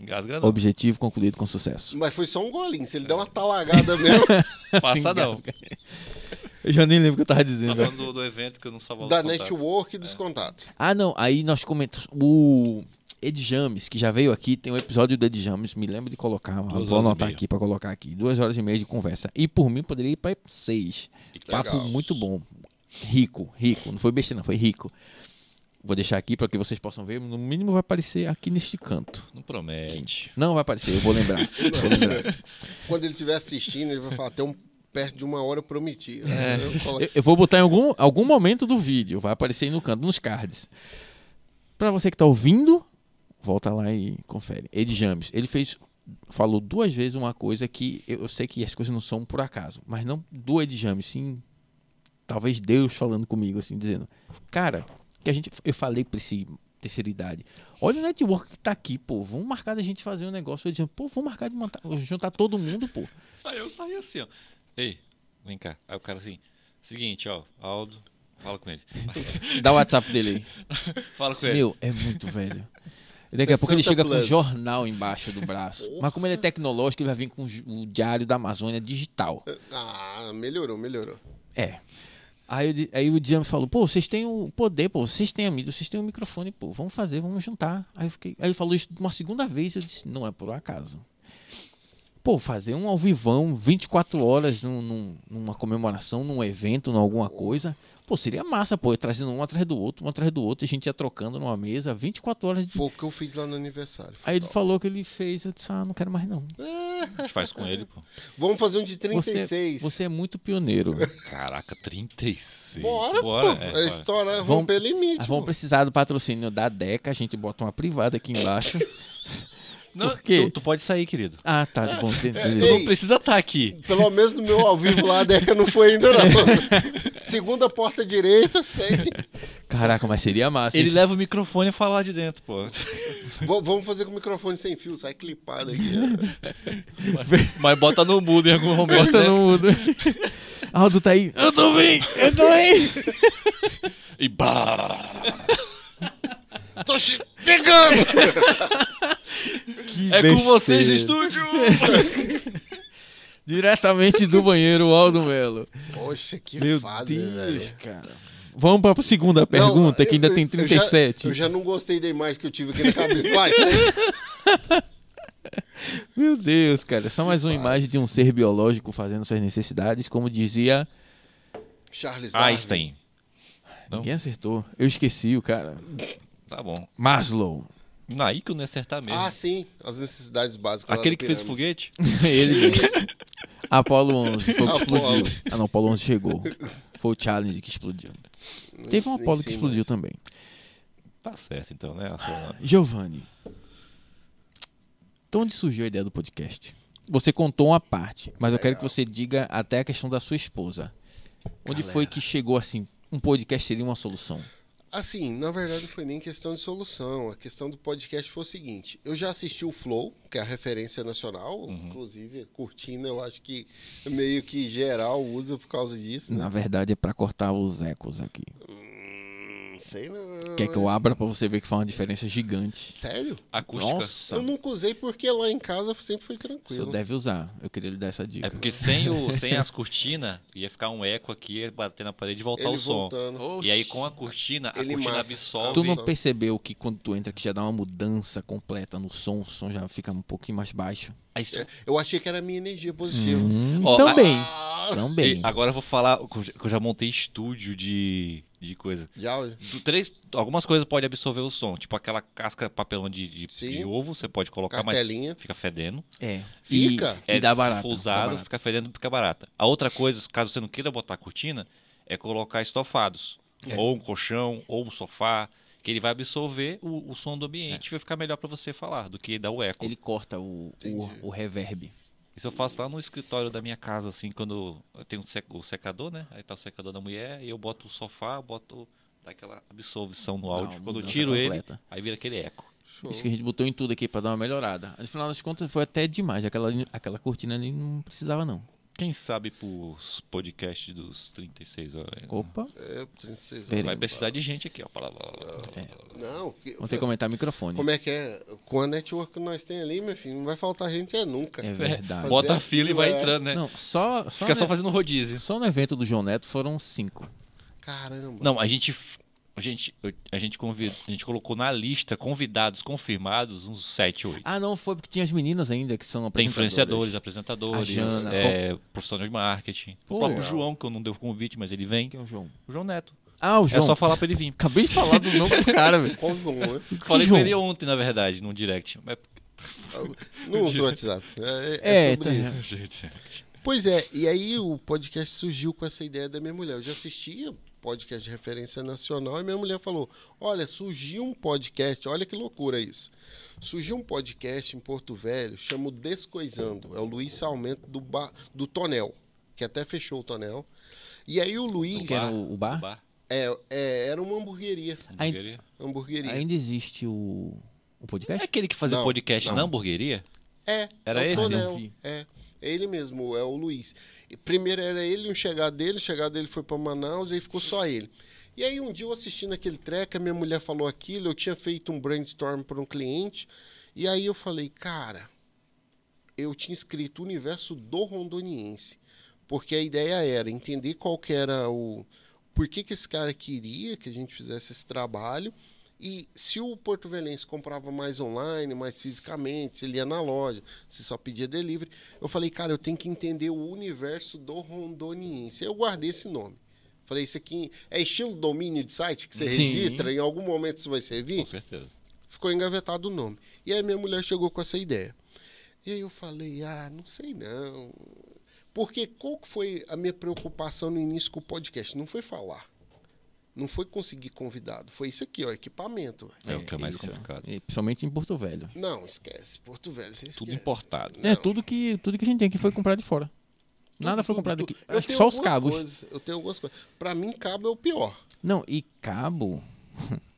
Engasga não. Objetivo concluído com sucesso. Mas foi só um golinho. Se ele der uma talagada mesmo, Passa não. Eu já nem lembro o que eu tava Tá dizendo. falando do, do evento que eu não salvo da network e dos contatos. Ah, não. Aí nós comentamos. O Ed James, que já veio aqui, tem um episódio do Ed James. Me lembro de colocar. Duas vou anotar aqui pra colocar aqui. Duas horas e meia de conversa. E por mim poderia ir pra seis. Papo Legal. muito bom. Rico, rico. Não foi besteira, não. Foi rico. Vou deixar aqui para que vocês possam ver. No mínimo vai aparecer aqui neste canto. Não promete. Não vai aparecer, eu vou lembrar. *laughs* vou lembrar. Quando ele estiver assistindo, ele vai falar, até um, perto de uma hora eu prometi. É. Eu Eu, vou botar em algum, algum momento do vídeo. Vai aparecer aí no canto, nos cards. Pra você que tá ouvindo, volta lá e confere. Ed James, ele fez. Falou duas vezes uma coisa que eu, sei que as coisas não são por acaso, mas não do Ed James, sim. Talvez Deus falando comigo, assim, dizendo: Cara, que a gente. Eu falei pra esse terceira idade. Olha o network que tá aqui, pô. Vamos marcar da gente fazer um negócio. Eu dizendo, pô, vamos marcar de montar, juntar todo mundo, pô. Aí eu saí assim, ó. Ei, vem cá. Aí o cara assim, seguinte, ó, Aldo, fala com ele. Dá o WhatsApp dele aí. *laughs* Fala com ele. Meu, é muito velho. E daqui a pouco ele 60 chega com um plus. jornal embaixo do braço. Mas como ele é tecnológico, ele vai vir com o Diário da Amazônia digital. Ah, melhorou, melhorou. É. Aí, eu aí o Diam falou, pô, vocês têm o poder, pô, vocês têm a mídia, vocês têm o microfone, pô, vamos fazer, vamos juntar. Aí, eu fiquei, aí ele falou isso uma segunda vez, eu disse, não é por um acaso. Pô, fazer um ao vivão 24 horas num, num- numa comemoração, num evento, em alguma coisa. Pô, seria massa, pô, trazendo um atrás do outro, um atrás do outro, e a gente ia trocando numa mesa 24 horas de. Foi o que eu fiz lá no aniversário. Aí ele falou que ele fez, eu disse, ah, não quero mais não. *laughs* A gente faz com ele, pô. Vamos fazer um de Você, 36. você é muito pioneiro. *laughs* Caraca, 36. Bora, Bora, pô. é, a bora. história Vamos- romper limite. Vamos precisar do patrocínio da Deca, a gente bota uma privada aqui embaixo. *laughs* Não? Tu, tu pode sair, querido. Ah, tá, bom. É, beleza. Tu não precisa estar aqui. Pelo menos no meu ao vivo lá, a Deca não foi ainda, não. *laughs* Segunda porta direita, segue. Caraca, mas seria massa. Ele hein? leva o microfone e fala lá de dentro, pô. V- vamos fazer com o microfone sem fio, sai clipado aqui. Mas bota no mudo em algum momento. Bota né? no mudo. Aldo tá aí. Eu tô bem, eu tô bem. *laughs* E bah! Tô che- pegando! Que É com vocês, besteira. estúdio! *laughs* Diretamente do banheiro, Aldo Melo. Poxa, que Meu fase, Deus, velho. cara. Vamos pra segunda pergunta, Não, que ainda eu- tem eu 37. já- Eu já, não gostei da imagem que eu tive aqui na cabeça. Vai, *laughs* Meu Deus, cara. Só mais uma imagem de um ser biológico fazendo suas necessidades, como dizia. Charles Darwin. Einstein. Não. Ninguém acertou. Eu esqueci o cara. Tá bom. Maslow. Aí que eu não ia acertar mesmo. Ah, sim. As necessidades básicas. Aquele que fez o foguete? *laughs* Ele. *laughs* Isso. Apolo 11. Foi o que Apollo. explodiu. Ah, não. Apolo 11 chegou. *laughs* Foi o Challenge que explodiu. Teve um Nem Apolo que sei explodiu mais. também. Tá certo, então, né? Giovanni. De onde surgiu a ideia do podcast? Você contou uma parte, mas eu quero que você diga até a questão da sua esposa. Onde Galera. foi que chegou assim? Um podcast seria uma solução. Assim, na verdade não foi nem questão de solução. A questão do podcast foi o seguinte: eu já assisti o Flow, que é a referência nacional, Uhum. inclusive cortina, eu acho que meio que geral usa por causa disso, né? Na verdade é pra cortar os ecos aqui. Hum, sei não. Quer que eu abra pra você ver que faz uma diferença gigante? Sério? Acústica. Nossa, Eu nunca usei porque lá em casa sempre foi o senhor tranquilo. deve usar. Eu queria lhe dar essa dica. É porque sem, o, sem as cortinas, ia ficar um eco aqui, ia bater na parede e voltar Ele o som. voltando. E aí com a cortina, a Ele cortina mata. absorve. Tu não percebeu que quando tu entra que já dá uma mudança completa no som, o som já fica um pouquinho mais baixo? Aí isso- Eu achei que era a minha energia positiva. Hum, Ó, também. Ah, Também. E agora eu vou falar eu já montei estúdio de, de coisa. já, Do três, algumas coisas podem absorver o som, tipo aquela casca papelão de, de, Sim. de ovo, você pode colocar, Cartelinha. mas fica fedendo. É. Fica? E, e dá se barato. for dá usado, barato. fica fedendo, fica barata. A outra coisa, caso você não queira botar cortina, é colocar estofados. É. Ou um colchão, ou um sofá, que ele vai absorver o, o som do ambiente e vai ficar melhor pra você falar do que dar o eco. É. Ele corta o, o, o reverb. Isso eu faço lá no escritório da minha casa, assim, quando eu tenho o sec- o secador, né? Aí tá o secador da mulher, e eu boto o sofá, boto daquela absorção no áudio. uma Quando eu tiro completa. ele, aí vira aquele eco. show. Isso que a gente botou em tudo aqui pra dar uma melhorada. No final das contas foi até demais. Aquela, aquela cortina ali não precisava, não. Quem sabe pros podcasts dos 36 horas. Opa. É, 36 Veremos. Vai precisar de gente aqui, ó. Pá, lá, lá, lá, lá. Não, que- Vamos ter que comentar microfone. como é que é? Com a network que nós temos ali, meu filho, não vai faltar gente é nunca. É verdade. Bota a fila e vai é. entrando, né? Não, só, só, Fica no, só fazendo rodízio. só no evento do João Neto foram cinco. Caramba. Não, a gente. A gente, a gente, convid, a gente colocou na lista convidados confirmados uns 7, 8. Ah, não, foi porque tinha as meninas ainda que são Tem influenciadores, apresentadores, A Jana, é, profissionais de marketing. Pô, o próprio legal. João, que eu não dei o convite, mas ele vem. Quem é o João? O João Neto. Ah, o João. É só falar pra ele vir. Acabei de falar do nome do cara, velho. Qual o né? Falei João? com ele ontem, na verdade, no direct. Mas... Não usa o WhatsApp. É, é É, sobre tá- isso. *laughs* Gente, Pois é, e aí o podcast surgiu com essa ideia da minha mulher. Eu já assistia podcast de referência nacional e minha mulher falou: Olha, surgiu um podcast, olha que loucura isso. Surgiu um podcast em Porto Velho, chama o Descoisando. É o Luiz Salmento do, ba... do Tonel, que até fechou o Tonel. E aí o Luiz Que era o, o bar? bar, é, é, era uma hamburgueria. hamburgueria. Hamburgueria. Ainda existe o, o É podcast? aquele que fazia Não, podcast não. na hamburgueria? É. Era é o esse? Tonel, Eu vi. É. Ele mesmo, é o Luiz. E primeiro era ele um chegado dele, o chegado dele foi para Manaus e aí ficou só ele. E aí um dia eu assistindo aquele treco, a minha mulher falou aquilo, eu tinha feito um brainstorm para um cliente, e aí eu falei, cara, eu tinha escrito o universo do rondoniense, porque a ideia era entender qual que era o... Por que, que esse cara queria que a gente fizesse esse trabalho, E se o Porto Velhense comprava mais online, mais fisicamente, se ele ia na loja, se só pedia delivery, eu falei, cara, eu tenho que entender o universo do rondoniense. Eu guardei esse nome. Falei, isso aqui é estilo domínio de site que você Sim. registra, em algum momento isso vai servir? Com certeza. ficou engavetado o nome. E aí minha mulher chegou com essa ideia. E aí eu falei, ah, não sei não. Porque qual que foi a minha preocupação no início com o podcast? Não foi falar. Não foi conseguir convidado. Foi isso aqui, ó, equipamento. É, o que é mais isso. complicado. E principalmente em Porto Velho. Não, esquece. Porto Velho, você Tudo esquece. importado. É, Não. tudo que, tudo que a gente tem aqui foi comprado de fora. Nada Tudo, foi tudo, comprado tudo. aqui. Eu Acho que só os cabos. coisas, eu tenho algumas coisas. Pra mim, cabo é o pior. Não, e cabo. *laughs*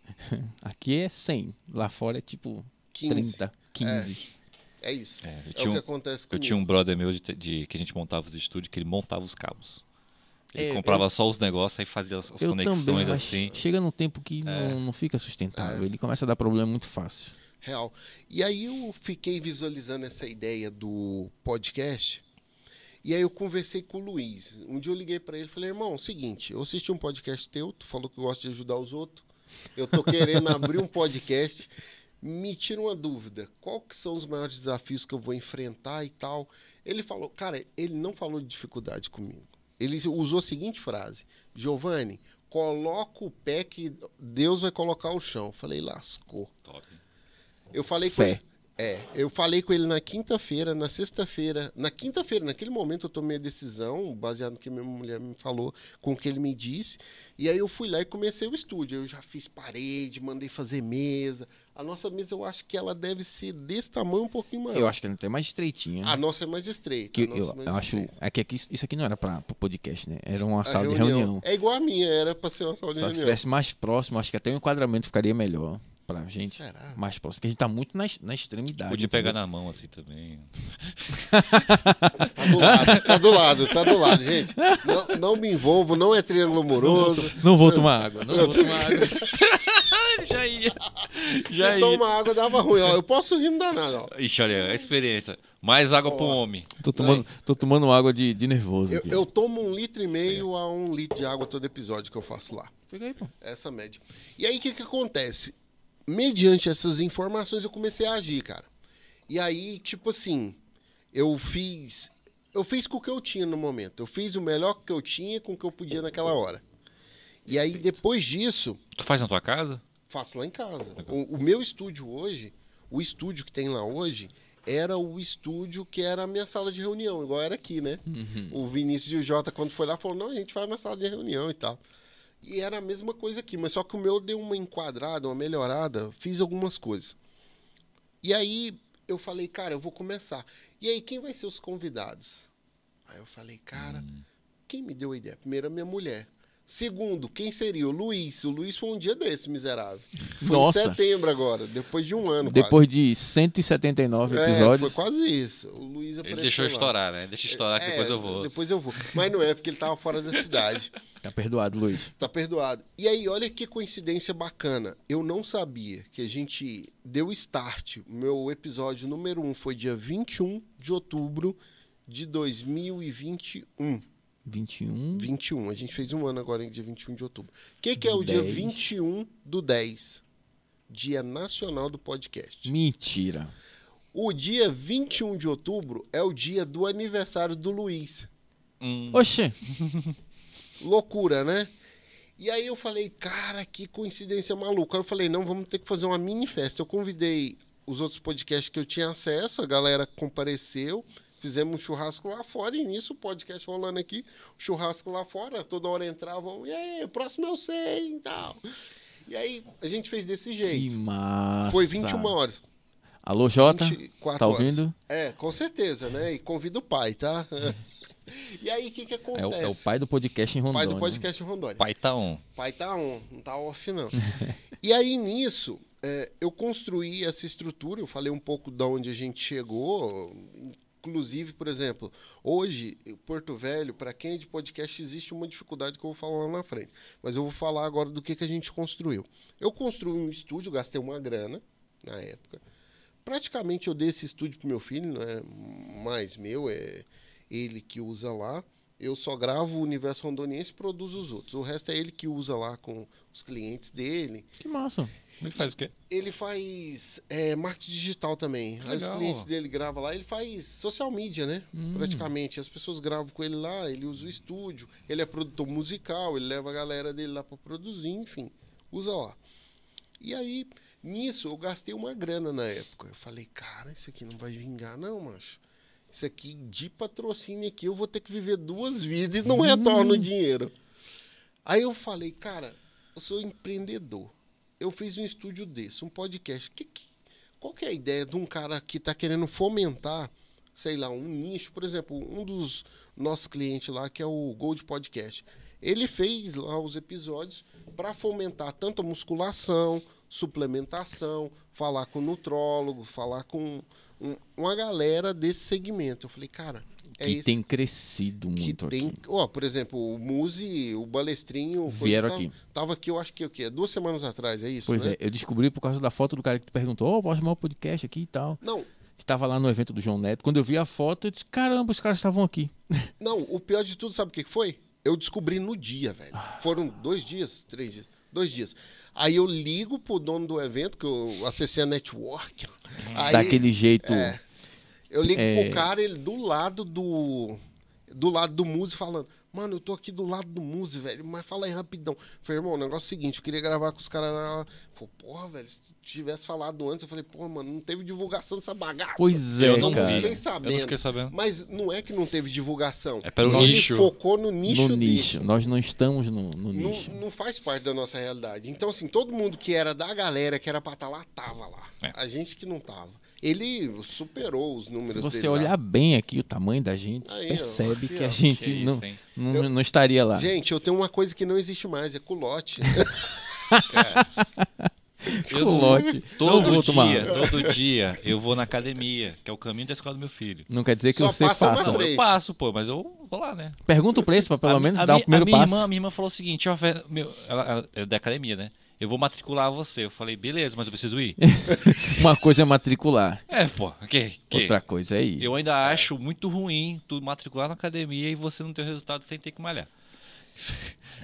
aqui é 100. Lá fora é tipo 15. 30, 15. É isso. É, É, eu o que um- acontece Eu comigo. tinha um brother meu de, de- que a gente montava os estúdios, que ele montava os cabos. Ele É, comprava só os negócios aí fazia as, as Eu conexões também, mas assim. chega num tempo que não, não fica sustentável. Ele começa a dar problema muito fácil. Real. E aí eu fiquei visualizando essa ideia do podcast. E aí eu conversei com o Luiz. Um dia eu liguei pra ele e falei, irmão, seguinte, eu assisti um podcast teu, tu falou que gosta de ajudar os outros. Eu tô querendo abrir um podcast. Me tira uma dúvida. Qual que são os maiores desafios que eu vou enfrentar e tal? Ele falou, cara, ele não falou de dificuldade comigo. Ele usou a seguinte frase: Giovanni, coloca o pé que Deus vai colocar o chão. Eu falei, lascou. Top. Eu falei com Fé. ele. É, eu falei com ele na quinta-feira, na sexta-feira. Na quinta-feira, naquele momento eu tomei a decisão, baseado no que minha mulher me falou, com o que ele me disse. E aí eu fui lá e comecei o estúdio. Eu já fiz parede, mandei fazer mesa. A nossa mesa eu acho que ela deve ser desse tamanho, um pouquinho maior. Eu acho que ela é mais estreitinha. A nossa é mais estreita. que a nossa eu, é mais eu acho. É que aqui- isso aqui não era para o podcast, né? Era uma A sala de reunião. É igual a minha, era pra ser uma sala de Só que se reunião. estivesse mais próximo, acho que até o enquadramento ficaria melhor pra gente. Será? Mais próximo. Porque a gente tá muito na, na extremidade. Podia pegar entendeu? na mão assim também. Tá do lado, tá do lado, tá do lado, gente. Não, não me envolvo, não é triângulo amoroso. Não vou tomar água, não vou tomar água. *laughs* já ia. Se toma água, dava ruim. Ó, eu posso rir, não dá nada. Ó. Ixi, olha, a experiência. Mais água pro homem. Tô tomando, tô tomando água de, de nervoso. Eu, eu tomo um litro e meio a um litro de água todo episódio que eu faço lá. Fica aí, pô. Essa média. E aí, o que, que acontece? Mediante essas informações, eu comecei a agir, cara. E aí, tipo assim, eu fiz. Eu fiz com o que eu tinha no momento. Eu fiz o melhor que eu tinha com o que eu podia naquela hora. E aí, depois disso, Tu faz na tua casa? faço lá em casa. O, o meu estúdio hoje, o estúdio que tem lá hoje, era o estúdio que era a minha sala de reunião, igual era aqui, né? O Vinícius e o Jota, quando foi lá, falou: não, a gente vai na sala de reunião e tal. E era a mesma coisa aqui, mas só que o meu deu uma enquadrada, uma melhorada, fiz algumas coisas. E aí eu falei, cara, eu vou começar. E aí, quem vai ser os convidados? Aí eu falei, cara, quem me deu a ideia? Primeiro, a minha mulher. Segundo, quem seria? O Luiz. O Luiz foi um dia desse, miserável. Foi Nossa. em setembro agora, depois de um ano. Depois de 179 quase. É, episódios. foi quase isso. O Luiz Ele apareceu deixou lá. estourar, né? Deixa estourar que É, depois eu vou. Depois eu vou. Mas não é, porque ele tava fora da cidade. *laughs* Tá perdoado, Luiz. Tá perdoado. E aí, olha que coincidência bacana. Eu não sabia que a gente deu start. O meu episódio número 1 foi dia 21 de outubro de 2021. 21. 21. A gente fez um ano agora, em dia 21 de outubro. O que, que é o dia 10. 21 do 10? Dia Nacional do Podcast. Mentira. O dia 21 de outubro é o dia do aniversário do Luiz. Hum, Oxê. *laughs* Loucura, né? E aí eu falei, cara, que coincidência maluca. Aí eu falei, não, vamos ter que fazer uma mini festa. Eu convidei os outros podcasts que eu tinha acesso, a galera compareceu, fizemos um churrasco lá fora, e nisso o podcast rolando aqui, o churrasco lá fora, toda hora entravam, e aí, o próximo eu sei e tal. E aí a gente fez desse Que jeito. massa. Foi 21 horas. Alô, Jota? 24 Tá horas. ouvindo? É, com certeza, né? E convida o pai, tá? *laughs* e aí, o que que É o, acontece? é o pai do podcast em Pai Rondônia. do podcast Rondônia. pai tá on. Pai tá on, não tá off, não. *laughs* e aí, nisso, é, eu construí essa estrutura, eu falei um pouco de onde a gente chegou. Inclusive, por exemplo, hoje, Porto Velho, para quem é de podcast, existe uma dificuldade que eu vou falar lá na frente. Mas eu vou falar agora do que, que a gente construiu. Eu construí um estúdio, gastei uma grana na época. Praticamente eu dei esse estúdio pro meu filho, não é mais meu, é ele que usa lá. Eu só gravo o universo rondoniense e produzo os outros. O resto é ele que usa lá com os clientes dele. Que massa. Ele faz o quê? Ele faz é, marketing digital também. Aí os Legal. clientes dele gravam lá. Ele faz social media, né? Praticamente. As pessoas gravam com ele lá, ele usa o estúdio. Ele é produtor musical, ele leva a galera dele lá pra produzir, enfim. Usa lá. E aí, nisso, eu gastei uma grana na época. Eu falei, cara, isso aqui não vai vingar, não, macho. Isso aqui de patrocínio aqui, eu vou ter que viver duas vidas e não retorno o dinheiro. Aí eu falei, cara, eu sou empreendedor. Eu fiz um estúdio desse, um podcast. Que, que- qual que é a ideia de um cara que está querendo fomentar, sei lá, um nicho? Por exemplo, um dos nossos clientes lá, que é o Gold Podcast. Ele fez lá os episódios para fomentar tanto a musculação, suplementação, falar com nutrólogo, falar com um- uma galera desse segmento. Eu falei, cara, é que tem crescido que muito tem, aqui. ó, por exemplo, o Muzi, o Balestrinho, foi Vieram que aqui. Tava, tava aqui, eu acho que o quê? Duas semanas atrás, é isso, Pois né? é, eu descobri por causa da foto do cara que tu perguntou, ó, posso chamar o podcast aqui e tal. Não, Que tava lá no evento do João Neto. Quando eu vi a foto, eu disse, caramba, os caras estavam aqui. *laughs* não, o pior de tudo, sabe o que que foi? Eu descobri no dia, velho. Ah. Foram dois dias, três dias, dois dias. Aí eu ligo pro dono do evento, que eu acessei a network. Aí, Daquele jeito. É. Eu ligo É. pro cara, ele do lado do. Do lado do Muse falando. Mano, eu tô aqui do lado do Muse, velho. Mas fala aí rapidão. Falei, irmão, o negócio é o seguinte, eu queria gravar com os caras lá. Falei, porra, velho, se tu tivesse falado antes, eu falei, porra, mano, não teve divulgação dessa bagaça. Pois é, eu não cara. vi. fiquei Eu sabendo. não fiquei sabendo. Mas não é que não teve divulgação. É pelo Ele nicho. focou no nicho no dele. nicho. Nós não estamos no, no Não, nicho. não faz parte da nossa realidade. Então, assim, todo mundo que era da galera que era pra estar lá, tava lá. É. A gente que não tava. Ele superou os números Se você dele lá. olhar bem aqui o tamanho da gente, Aí, ó, percebe aqui, que a ó. gente Que não, isso, não, Eu- não estaria lá. Gente, eu tenho uma coisa que não existe mais, é culote. *laughs* Eu Culote. Todo vou tomar. dia, todo dia, eu vou na academia, que é o caminho da escola do meu filho. Não quer dizer que Só você passa faça. Eu passo, pô, mas eu vou lá, né? Pergunta o preço pra pelo A- menos a dar o minha- primeiro a minha passo. Irmã, a minha irmã falou o seguinte, ó, meu, ela, ela é da academia, né? Eu vou matricular você. Eu falei, beleza, mas eu preciso ir? *laughs* Uma coisa é matricular, é, pô, que? outra coisa é ir. Eu ainda acho muito ruim tu matricular na academia e você não ter o resultado sem ter que malhar.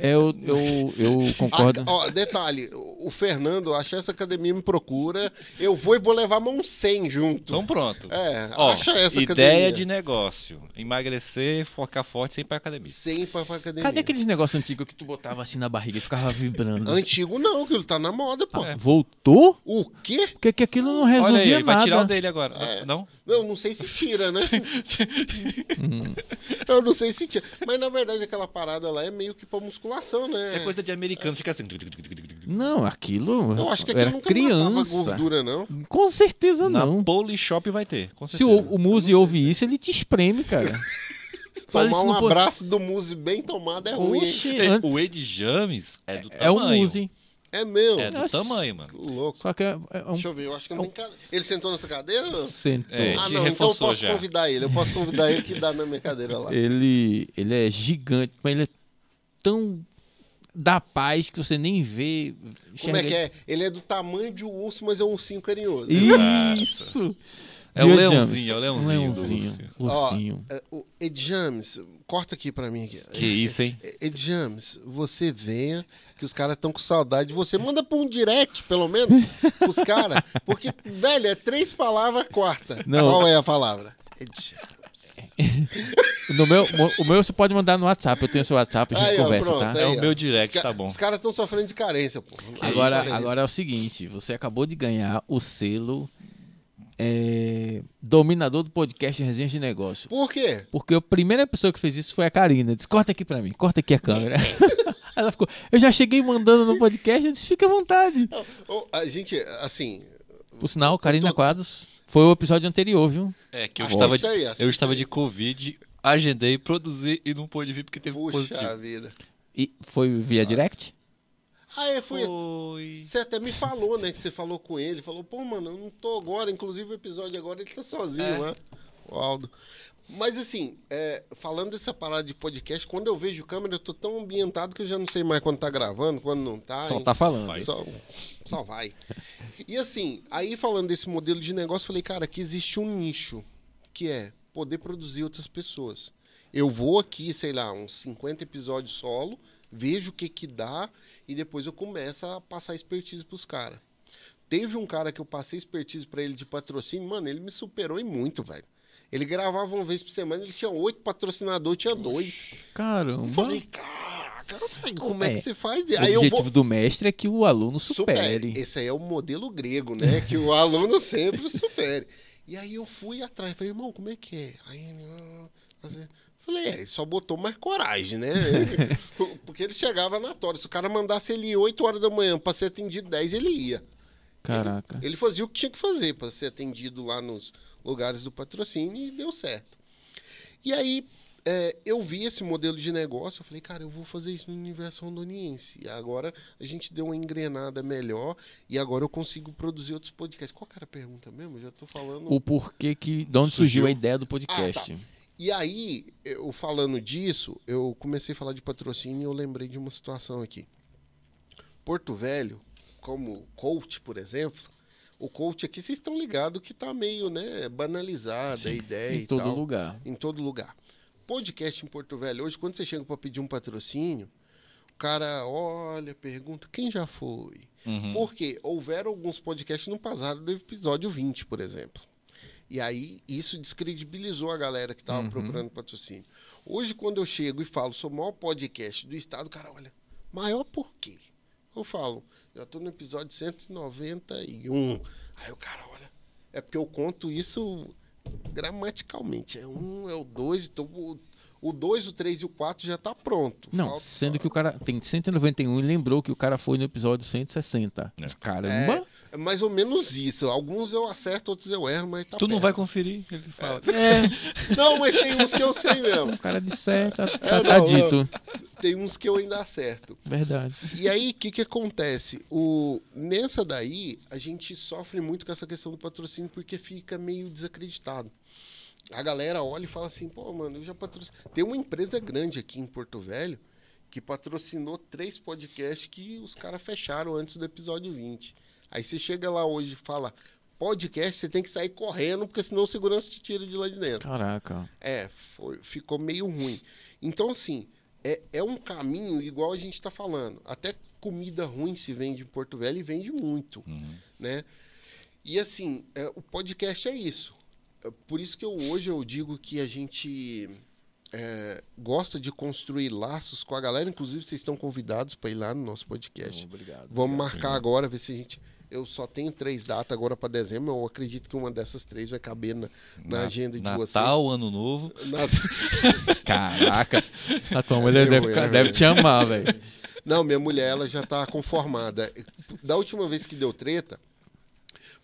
Eu, eu, eu *laughs* concordo. Ah, ó, detalhe, o Fernando, acha essa academia me procura, eu vou e vou levar mão 100 junto. Então pronto. É, Ó, acha essa ideia academia. de negócio. Emagrecer, focar forte sem ir pra academia. 100 pra, pra academia. Cadê aqueles negócios antigos que tu botava assim na barriga e ficava vibrando? Antigo não, aquilo tá na moda, pô. É. Voltou? O quê? Porque que aquilo não resolvia Olha aí, ele vai nada. tirar o dele agora. É. Não? Eu não sei se tira, né? eu não sei se tira. Mas na verdade aquela parada lá é meio que pra musculação, né? Isso é coisa de americano, fica assim. Não, aquilo. Eu acho que aquilo era nunca criança. gordura, não. Com certeza Na não. Polishop vai ter, com Se o, o Muzi ouve isso, ele te espreme, cara. *laughs* Tomar um abraço do Muse bem tomado é ruim? Oxe, É, antes- O Ed James é do é o tamanho. Muzi. É meu. É do Nossa. tamanho, mano. Que louco. Só que é, é um Deixa eu ver, eu acho que não tem cara. Ele sentou nessa cadeira? ou não? sentou. É, ah, não, então eu posso já. convidar ele. Eu posso convidar ele que dá na minha cadeira lá. Ele, ele é gigante, mas ele é tão da paz que você nem vê. Como é que é? Ele é do tamanho de um urso, mas é um ursinho carinhoso. Isso! É o leãozinho, é o leãozinho. Um do leãozinho. urso. Ursinho. É, o Ed James, corta aqui pra mim. Aqui. Que isso, hein? Ed James, você venha, que os caras estão com saudade de você. Manda pra um direct, pelo menos, os *laughs* caras. Porque, velho, é três palavras, quarta. Não. Qual é a palavra? *laughs* No meu, o meu você pode mandar no WhatsApp. Eu tenho seu WhatsApp, a gente Aí, ó, conversa, pronto, tá? aí, É o meu direct, Os tá bom. Os caras estão sofrendo de carência, pô. Agora, Carência. agora é o seguinte: você acabou de ganhar o selo é, dominador do podcast Resenhas de Negócio. Por quê? Porque a primeira pessoa que fez isso foi a Karina. Disse: corta aqui pra mim, corta aqui a câmera. *laughs* Ela ficou: eu já cheguei mandando no podcast. Eu disse: fica à vontade. A gente, assim. Por sinal, Karina tô- Quadros foi o episódio anterior, viu? É que eu Assista estava, de, aí, eu estava aí. de Covid, agendei, produzi e não pude vir porque teve Puxa positivo. vida. E foi via direct? Ah, é, foi. Foi. Você até me falou, né? Que você falou com ele. Falou, pô, mano, eu não tô agora. Inclusive, o episódio agora ele tá sozinho É. lá. O Aldo. Mas assim, é, falando dessa parada de podcast, quando eu vejo câmera, eu tô tão ambientado que eu já não sei mais quando tá gravando, quando não tá. Só hein? tá falando. Vai. Só, só vai. E assim, aí falando desse modelo de negócio, eu falei, cara, que existe um nicho, que é poder produzir outras pessoas. Eu vou aqui, sei lá, uns 50 episódios solo, vejo o que que dá e depois eu começo a passar expertise pros caras. Teve um cara que eu passei expertise pra ele de patrocínio, mano, ele me superou em muito, velho. Ele gravava uma vez por semana, ele tinha oito patrocinadores, tinha dois. Caramba. Falei, caraca, como é, É, que você faz? O Aí objetivo vou... do mestre é que o aluno supere. Supere. Esse aí é o modelo grego, né? Que o aluno sempre supere. E aí eu fui atrás, falei, irmão, como é que é? Aí ele, ah, assim, falei, é, ele só botou mais coragem, né? *laughs* Ele- Porque ele chegava na tora. Se o cara mandasse ele ir 8 horas da manhã pra ser atendido 10, ele ia. Caraca. Ele fazia o que tinha que fazer para ser atendido lá nos lugares do patrocínio e deu certo. E aí é, eu vi esse modelo de negócio, eu falei, cara, eu vou fazer isso no universo rondoniense. E agora a gente deu uma engrenada melhor e agora eu consigo produzir outros podcasts. Qual que era a pergunta mesmo? Eu já tô falando. O porquê que. De onde surgiu, Surgiu. a ideia do podcast? Ah, tá. E aí, eu falando disso, eu comecei a falar de patrocínio e eu lembrei de uma situação aqui. Porto Velho, como coach, por exemplo, o coach aqui, vocês estão ligados que tá meio, né, banalizada a ideia em todo tal. lugar. Em todo lugar. Podcast em Porto Velho, hoje, quando você chega para pedir um patrocínio, o cara olha, pergunta, quem já foi? Uhum. Porque houveram alguns podcasts no passado do episódio 20, por exemplo. E aí isso descredibilizou a galera que estava procurando patrocínio. Hoje, quando eu chego e falo, sou o maior podcast do estado, o cara olha, maior por quê? Eu falo, já estou no episódio 191. Aí o cara olha, é porque eu conto isso gramaticalmente. É um, é o dois, então o- 2, o 3 e o 4 já tá pronto. Não, Falta sendo só- que o cara tem 191 e lembrou que o cara foi no episódio 160. É. Caramba! É mais ou menos isso. Alguns eu acerto, outros eu erro, mas tá Tu não perto. vai conferir, ele fala. É, *laughs* Não, mas tem uns que eu sei mesmo. o cara disser, tá, tá, É, tá não, dito. Tem uns que eu ainda acerto. Verdade. E aí, o que, que acontece? O, nessa daí, a gente sofre muito com essa questão do patrocínio porque fica meio desacreditado. A galera olha e fala assim, pô, mano, eu já patrocino. Tem uma empresa grande aqui em Porto Velho que patrocinou três podcasts que os caras fecharam antes do episódio 20. Aí você chega lá hoje e fala, podcast, você tem que sair correndo, porque senão o segurança te tira de lá de dentro. Caraca. É, foi- ficou meio ruim. Então, assim, é, é um caminho igual a gente está falando. Até comida ruim se vende em Porto Velho e vende muito, né? E assim, é, o podcast é isso. É por isso que eu, hoje eu digo que a gente é, gosta de construir laços com a galera. Inclusive, vocês estão convidados para ir lá no nosso podcast. Obrigado. Vamos marcar agora, ver se a gente. Eu só tenho três datas agora para dezembro. Eu acredito que uma dessas três vai caber na, na agenda de vocês. Natal, Ano Novo. Na- *laughs* Caraca. A tua mulher deve, mulher, ficar- deve te amar, velho. Não, minha mulher, ela já tá conformada. Da última vez que deu treta,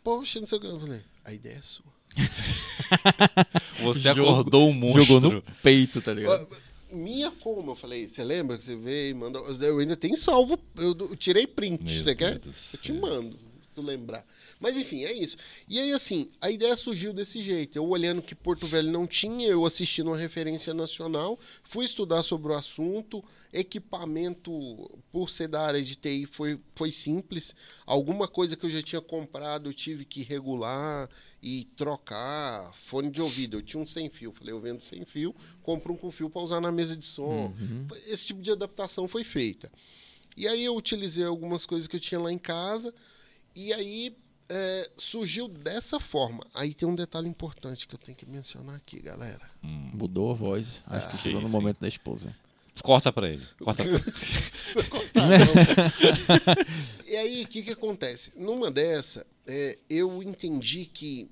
poxa, não sei o que. Eu falei, a ideia é sua. *laughs* Você acordou um monstro. Jogou no peito, tá ligado? Ah, Minha como? Eu falei, você lembra que você veio e mandou. Eu ainda tenho salvo, eu, tirei print. Meu você quer? Deus do Eu te mando, tu lembrar. Mas enfim, é isso. E aí, assim, a ideia surgiu desse jeito. Eu olhando que Porto Velho não tinha, eu assistindo uma referência nacional, fui estudar sobre o assunto. Equipamento, por ser da área de TI, foi, foi simples. Alguma coisa que eu já tinha comprado, eu tive que regular e trocar. Fone de ouvido, eu tinha um sem fio. Falei, eu vendo sem fio, compro um com fio para usar na mesa de som. Esse tipo de adaptação foi feita. E aí eu utilizei algumas coisas que eu tinha lá em casa. E aí é, surgiu dessa forma. Aí tem um detalhe importante que eu tenho que mencionar aqui, galera. Mudou a voz. Acho que Ah, chegou no sim, momento da esposa. Corta pra ele. Corta pra... *laughs* *laughs* E aí, o que, que acontece? Numa dessa, é, eu entendi que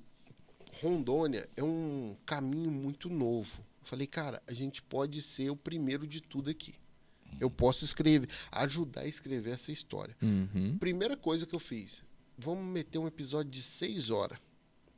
Rondônia é um caminho muito novo. Eu falei, cara, a gente pode ser o primeiro de tudo aqui. Eu posso escrever, ajudar a escrever essa história. Uhum. Primeira coisa que eu fiz, vamos meter um episódio de 6 horas.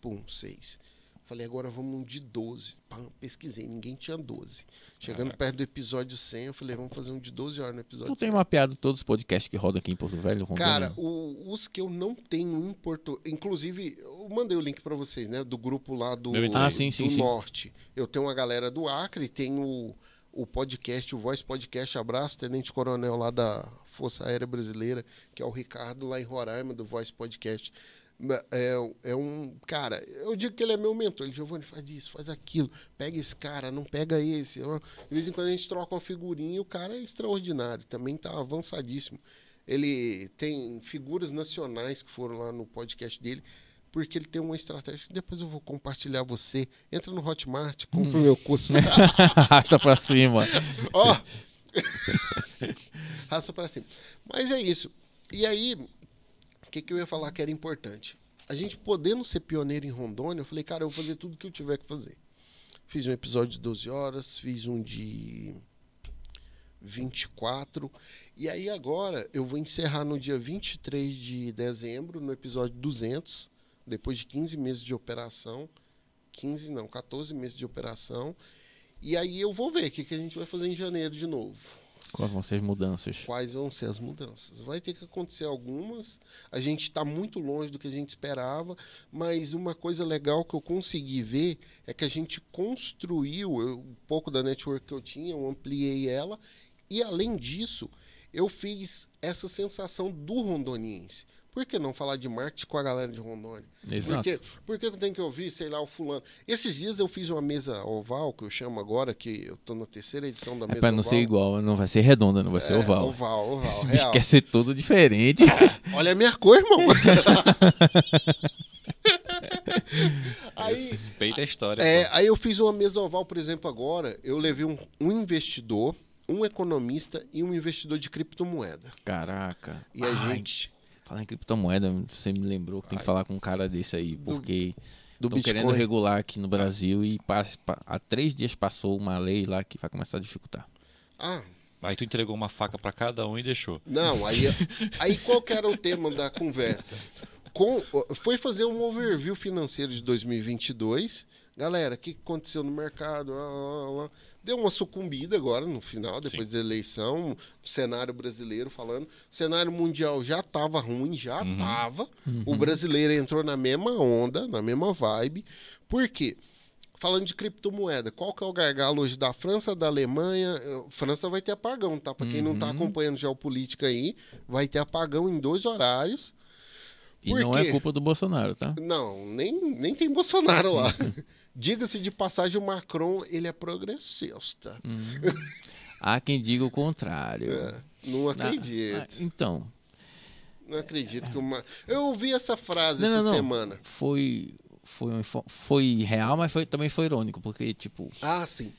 Pum, 6. Falei, agora vamos um de 12. Pam, pesquisei, ninguém tinha 12. Chegando perto do episódio 100, eu falei, vamos fazer um de 12 horas no episódio Tu tem 100. mapeado todos os podcasts que rodam aqui em Porto Velho? Rondônia? Cara, o- os que eu não tenho em Porto... Inclusive, eu mandei o link pra vocês, né? Do grupo lá do, Ah, sim, sim, do sim. Norte. Eu tenho uma galera do Acre, tenho o, o podcast, o Voice Podcast Abraço, Tenente Coronel lá da Força Aérea Brasileira, que é o Ricardo lá em Roraima, do Voice Podcast. É, é um. Cara, eu digo que ele é meu mentor. Ele, Giovanni, faz isso, faz aquilo. Pega esse cara, não pega esse. De vez em quando a gente troca uma figurinha e o cara é extraordinário. Também tá avançadíssimo. Ele tem figuras nacionais que foram lá no podcast dele porque ele tem uma estratégia depois eu vou compartilhar você. Entra no Hotmart, compra o Hum. meu curso. *laughs* Arrasta pra cima. Ó! *laughs* Raça para cima. Mas é isso. E aí, o que, que eu ia falar que era importante? A gente podendo ser pioneiro em Rondônia, eu falei, cara, eu vou fazer tudo que eu tiver que fazer. Fiz um episódio de 12 horas, fiz um de 24. E aí agora eu vou encerrar no dia 23 de dezembro, no episódio 200, depois de 15 meses de operação. 15 não, 14 meses de operação. E aí eu vou ver o que, que a gente vai fazer em janeiro de novo. Quais vão ser as mudanças? Quais vão ser as mudanças? Vai ter que acontecer algumas. A gente está muito longe do que a gente esperava, mas uma coisa legal que eu consegui ver é que a gente construiu eu, um pouco da network que eu tinha, eu ampliei ela, e além disso, eu fiz essa sensação do rondoniense. Por que não falar de marketing com a galera de Rondônia? Exato. Por, quê? Por que eu tenho que ouvir, sei lá, o fulano? Esses dias eu fiz uma mesa oval, que eu chamo agora, que eu tô na terceira edição da É mesa pra não oval. ser igual, não vai ser redonda, não vai ser É, oval. Oval, oval. Esse bicho real. quer ser todo diferente. *laughs* Olha a minha cor, irmão. *laughs* aí, Respeita a história. é, aí eu fiz uma mesa oval, por exemplo, agora. Eu levei um, um investidor, um economista e um investidor de criptomoeda. Caraca. E a Ai, gente, Falar em criptomoeda, você me lembrou que tem que falar com um cara desse aí, porque do estão querendo regular aqui no Brasil e pas- pa- há três dias passou uma lei lá que vai começar a dificultar. Ah, Aí tu entregou uma faca pra cada um e deixou. não, aí, *laughs* aí qual que era o tema da conversa? Com, foi fazer um overview financeiro de 2022. Galera, o que que aconteceu no mercado? Lá, lá, lá. Deu uma sucumbida agora no final, depois da eleição, o cenário brasileiro falando. O cenário mundial já estava ruim, já estava. O brasileiro entrou na mesma onda, na mesma vibe. Por quê? Falando de criptomoeda, qual que é o gargalo hoje da França, da Alemanha? Eh, França vai ter apagão, tá? Para quem não tá acompanhando geopolítica aí, vai ter apagão em dois horários. E Por não quê? é culpa do Bolsonaro, tá? Não, nem, nem tem Bolsonaro lá. *laughs* Diga-se de passagem, o Macron, ele é progressista. Há quem diga o contrário. É, não Ah, acredito. ah, então, Não acredito que uma. Eu ouvi essa frase Não, essa não, não. semana. foi foi um info- foi real, mas foi, também foi irônico, porque tipo, Ah, sim.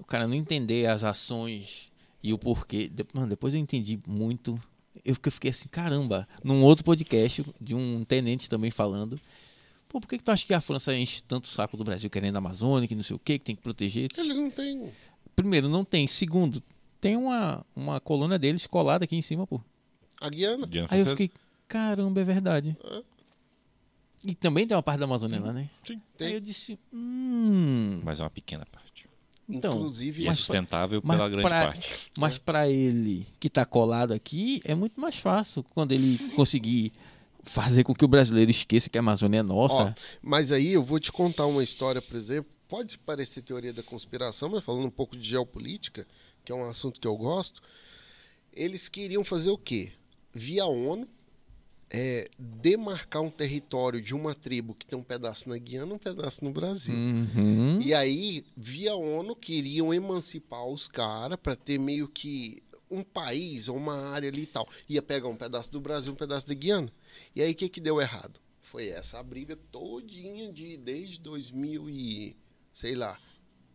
o cara não entender as ações e o porquê. De- Mano, depois eu entendi muito. Eu fiquei- assim, caramba, num outro podcast de um tenente também falando. Pô, por que, que tu acha que a França enche tanto o saco do Brasil querendo a Amazônia, que não sei o quê, que tem que proteger? Eles não têm. Primeiro, não tem. Segundo, tem uma, uma coluna deles colada aqui em cima, pô. A Guiana. Diana Aí eu fiquei, caramba, é verdade. É. E também tem uma parte da Amazônia lá, né? Sim. Tem. Aí eu disse, hum. Mas é uma pequena parte. Então, Inclusive, E é Mas- sustentável mas pela grande pra- parte. mas pra ele que tá colado aqui, é muito mais fácil quando ele conseguir fazer com que o brasileiro esqueça que a Amazônia é Ó, nossa. mas aí eu vou te contar uma história, por exemplo. Pode parecer teoria da conspiração, mas falando um pouco de geopolítica, que é um assunto que eu gosto. Eles queriam fazer o quê? Via ONU, é, demarcar um território de uma tribo que tem um pedaço na Guiana um pedaço no Brasil. Uhum. E aí, via ONU, queriam emancipar os caras para ter meio que um país ou uma área ali e tal. Ia pegar um pedaço do Brasil, um pedaço da Guiana. E aí, o que, que deu errado? Foi essa briga todinha de desde 2000 e, sei lá,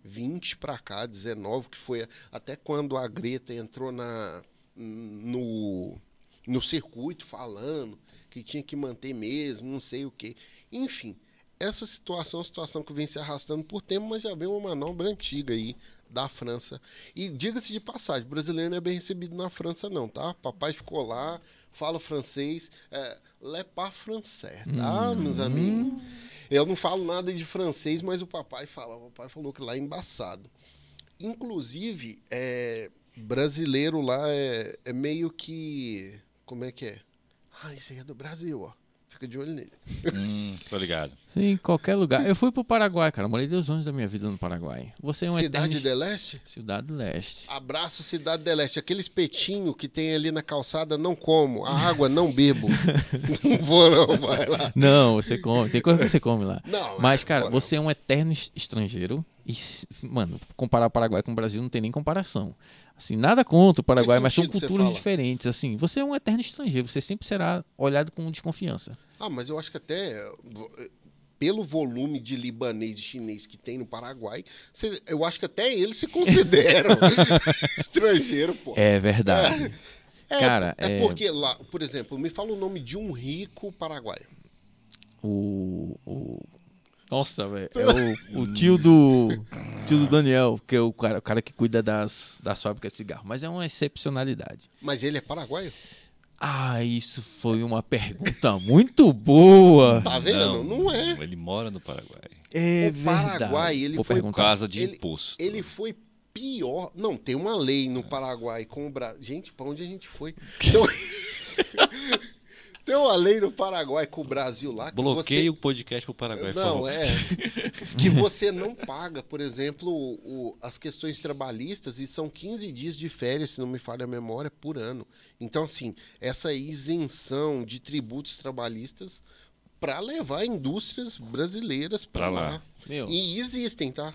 20 para cá, 19, que foi até quando a Greta entrou na no, no circuito falando que tinha que manter mesmo, não sei o quê. Enfim, essa situação é uma situação que vem se arrastando por tempo, mas já vem uma manobra antiga aí da França. E diga-se de passagem, brasileiro não é bem recebido na França não, tá? Papai ficou lá, fala francês, é, le pas français, tá, meus amigos? Eu não falo nada de francês, mas o papai fala, o papai falou que lá é embaçado. Inclusive, é, brasileiro lá é, é meio que, como é que é? Ah, isso aí é do Brasil, ó. Fica de olho nele. Hum, tô ligado. *laughs* Sim, em qualquer lugar. Eu fui pro Paraguai, cara. Morei dois anos da minha vida no Paraguai. Você é um Cidade eterno... de Leste? Cidade do Leste. Abraço Cidade de Leste. Aquele espetinho que tem ali na calçada, não como. A água não bebo. *laughs* não vou não, vai lá. Não, você come. Tem coisa que você come lá. Não, Mas, é, cara, vou não. você é um eterno es- estrangeiro. E, mano, comparar o Paraguai com o Brasil não tem nem comparação. Assim, nada contra o Paraguai, mas são culturas diferentes. Assim, você é um eterno estrangeiro. Você sempre será olhado com desconfiança. Ah, mas eu acho que até pelo volume de libanês e chinês que tem no Paraguai, eu acho que até eles se consideram *laughs* estrangeiro, pô. É verdade. É, cara, é, é- porque lá, por exemplo, me fala o nome de um rico paraguaio. O. o... Nossa, velho. É o, o *laughs* tio do. Tio do Daniel, que é o cara, o cara que cuida das, das fábricas de cigarro. Mas é uma excepcionalidade. Mas ele é paraguaio? Ah, isso foi uma pergunta muito boa. Tá vendo? Não, é. Ele mora no Paraguai. É o Paraguai, verdade. ele Vou foi perguntar. Casa de Ele- imposto. Ele foi pior. Não, tem uma lei no Paraguai com o Brasil. Gente, pra onde a gente foi? Então... *laughs* tem uma lei no Paraguai com o Brasil lá. que Bloqueia você- o podcast pro Paraguai, Não, é. que você não paga, por exemplo, o- as questões trabalhistas e são 15 dias de férias, se não me falha a memória, por ano. Então, assim, essa isenção de tributos trabalhistas para levar indústrias brasileiras para Pra lá. lá. Meu, E existem, tá?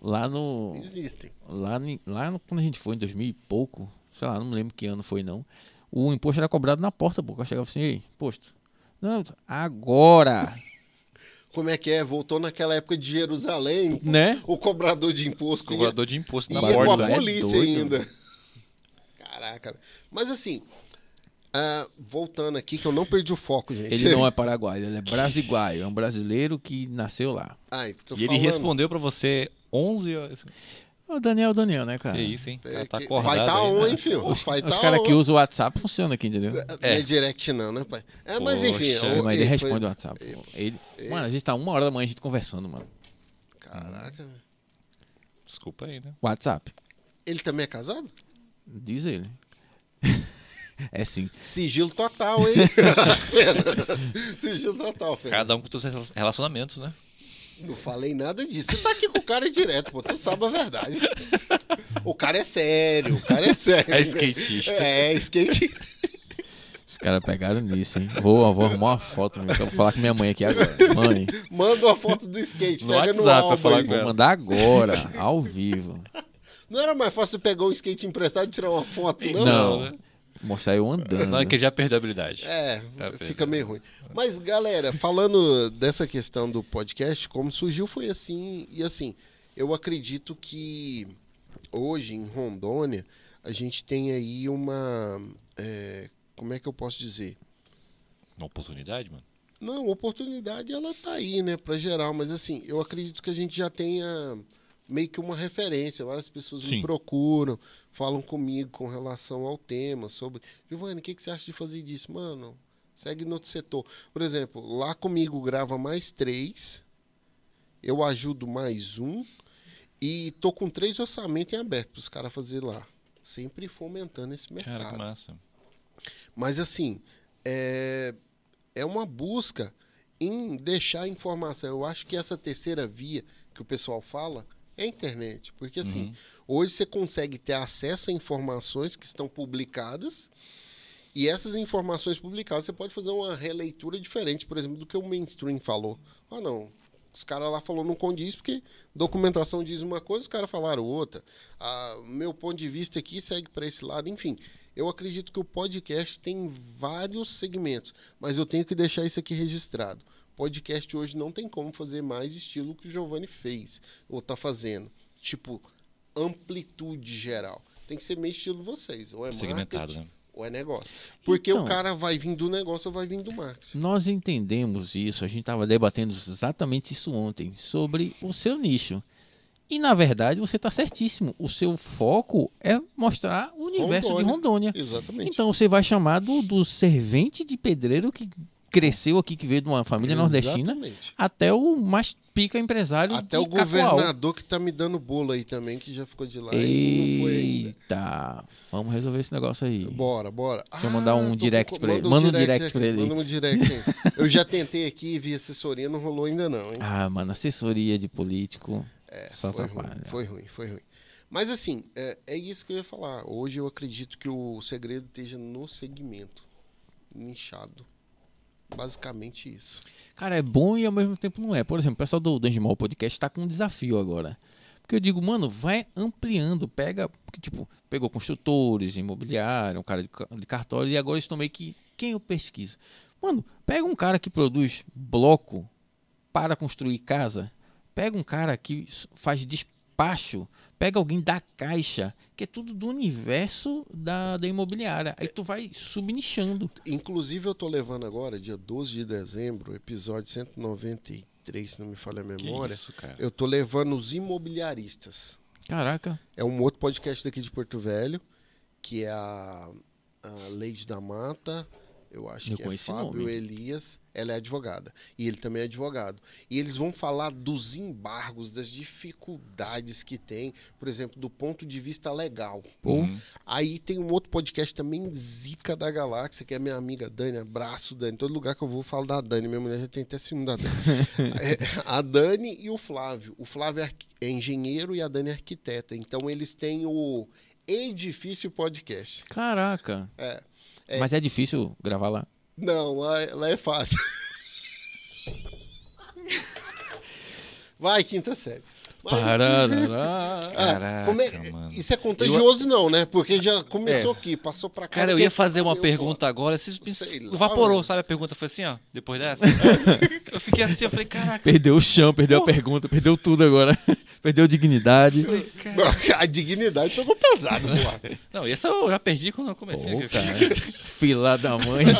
lá no. Existem. Lá, no- lá no- quando a gente foi, em 2000 e pouco, sei lá, não me lembro que ano foi não. O imposto era cobrado na porta, pô. Eu chegava assim, ei, imposto. Não, agora! *laughs* Como é que é? Voltou naquela época de Jerusalém, né? o cobrador de imposto. ia- Cobrador de imposto na ia com borda. a é polícia doido. ainda. Caraca. Mas assim, ah, voltando aqui, que eu não perdi o foco, gente. Ele não *laughs* é paraguaio, ele é brasiguaio. É um brasileiro que nasceu lá. Ai, tô E ele falando. respondeu pra você 11 horas. O Daniel, Daniel, né, cara? Que isso, hein? O É, tá acordado. vai tá aí, on, né? hein, filho? Os, vai os tá caras on. que usam o WhatsApp funcionam aqui, entendeu? Não é direct não, né, pai? É, mas enfim. Poxa. o- Mas ele foi- responde o WhatsApp. Ele... Mano, a gente tá uma hora da manhã a gente conversando, mano. Caraca. Desculpa aí, né? WhatsApp. Ele também é casado? Diz ele. *laughs* é sim. Sigilo total, hein? *laughs* *laughs* Sigilo total, Fera. Cada um com seus relacionamentos, né? Não falei nada disso. Você tá aqui com o cara direto, pô. Tu sabe a verdade. O cara é sério, o cara é sério. É skatista. É, skate. Os caras pegaram nisso, hein? Vou, vou arrumar uma foto, meu. Eu vou falar com minha mãe aqui agora. Mãe, Manda uma foto do skate. No pega no WhatsApp pra álbum falar vou mandar agora, ao vivo. Não era mais fácil você pegar um skate emprestado e tirar uma foto, não? Não. né? Mostrar eu andando. Não, é que ele já perdeu a habilidade. É, Tá fica meio ruim. Mas, galera, falando dessa questão do podcast, como surgiu foi assim, e assim, eu acredito que hoje em Rondônia a gente tem aí uma. é, como é que eu posso dizer? Uma oportunidade, mano. Não, oportunidade ela tá aí, né, para geral, mas assim, eu acredito que a gente já tenha meio que uma referência. Várias pessoas me Sim. procuram, falam comigo com relação ao tema, sobre, Giovanni, o que, que você acha de fazer disso? Mano, segue no outro setor. Por exemplo, lá comigo grava mais três, eu ajudo mais um, e tô com três orçamentos em aberto para os caras fazer lá. Sempre fomentando esse mercado. Cara, que massa. Mas assim, é, é uma busca em deixar a informação. Eu acho que essa terceira via que o pessoal fala é a internet. Porque assim, hoje você consegue ter acesso a informações que estão publicadas. E essas informações publicadas, você pode fazer uma releitura diferente, por exemplo, do que o mainstream falou. Ah, não. Os caras lá falaram não condiz porque documentação diz uma coisa, os caras falaram outra. Ah, meu ponto de vista aqui segue para esse lado. Enfim, eu acredito que o podcast tem vários segmentos, mas eu tenho que deixar isso aqui registrado. Podcast hoje não tem como fazer mais estilo que o Giovanni fez ou tá fazendo. Tipo, amplitude geral. Tem que ser meio estilo vocês. Ou é Segmentado, marketing, né? ou é negócio. Porque Então- o cara vai vir do negócio ou vai vir do marketing. Nós entendemos isso, a gente estava debatendo exatamente isso ontem, sobre o seu nicho. E na verdade você está certíssimo. O seu foco é mostrar o universo de Rondônia. Exatamente. Então você vai chamar do, do servente de pedreiro que cresceu aqui, que veio de uma família nordestina, Exatamente. até o mais pica empresário Até o Cacoal. governador que tá me dando bolo aí também, que já ficou de lá e foi. Eita, vamos resolver esse negócio aí. Bora, bora. Deixa eu mandar um tô direct com- pra ele. manda um direct pra ele. Manda um direct aí. *laughs* Eu já tentei aqui e vi assessoria, não rolou ainda não, hein? Ah, mano, assessoria de político só É, foi ruim, atrapalha. foi ruim, foi ruim. Mas assim, é, é isso que eu ia falar. Hoje eu acredito que o segredo esteja no segmento. Nichado. Basicamente isso. Cara, é bom e ao mesmo tempo não é. Por exemplo, o pessoal do Danjimol Podcast tá com um desafio agora. Porque eu digo, mano, vai ampliando, pega, porque, tipo, pegou construtores, imobiliário, um cara de, de cartório, e agora estão meio que, quem eu pesquiso? Mano, pega um cara que produz bloco para construir casa, pega um cara que faz despacho, pega alguém da caixa, que é tudo do universo da, da imobiliária. Aí tu vai subnichando. Inclusive eu tô levando agora, dia 12 de dezembro, episódio 193, se não me falha a Que memória. isso, cara. Eu tô levando os imobiliaristas. Caraca. É um outro podcast daqui de Porto Velho, que é a, a Leide da Mata. Eu acho Eu que é Fábio. Elias. Ela é advogada. E ele também é advogado. E eles vão falar dos embargos, das dificuldades que tem, por exemplo, do ponto de vista legal. Uhum. Aí tem um outro podcast também, Zica da Galáxia, que é minha amiga Dani. Abraço, Dani. Todo lugar que eu vou, eu falo da Dani. Minha mulher já tem até ciúme da Dani. *laughs* É, a Dani e o Flávio. O Flávio é é engenheiro e a Dani é arquiteta. Então eles têm o Edifício Podcast. caraca. É. Mas é difícil gravar lá. Não, lá, é- lá é fácil. Vai, quinta série. Parará. Ah, Caraca, como é- mano. Isso é contagioso, não, né? Porque já começou É. aqui, passou pra cá. Cara, eu ia fazer uma eu pergunta agora, vocês lá, evaporou, velho. sabe? A pergunta foi assim, ó, depois dessa. *laughs* eu fiquei assim, eu falei, caraca, Perdeu o chão, perdeu a pergunta, perdeu tudo agora. *laughs* perdeu dignidade. Não, a dignidade pegou pesado, pô. não, essa eu já perdi quando eu comecei. Pô, aqui. cara. Fila da mãe. *laughs*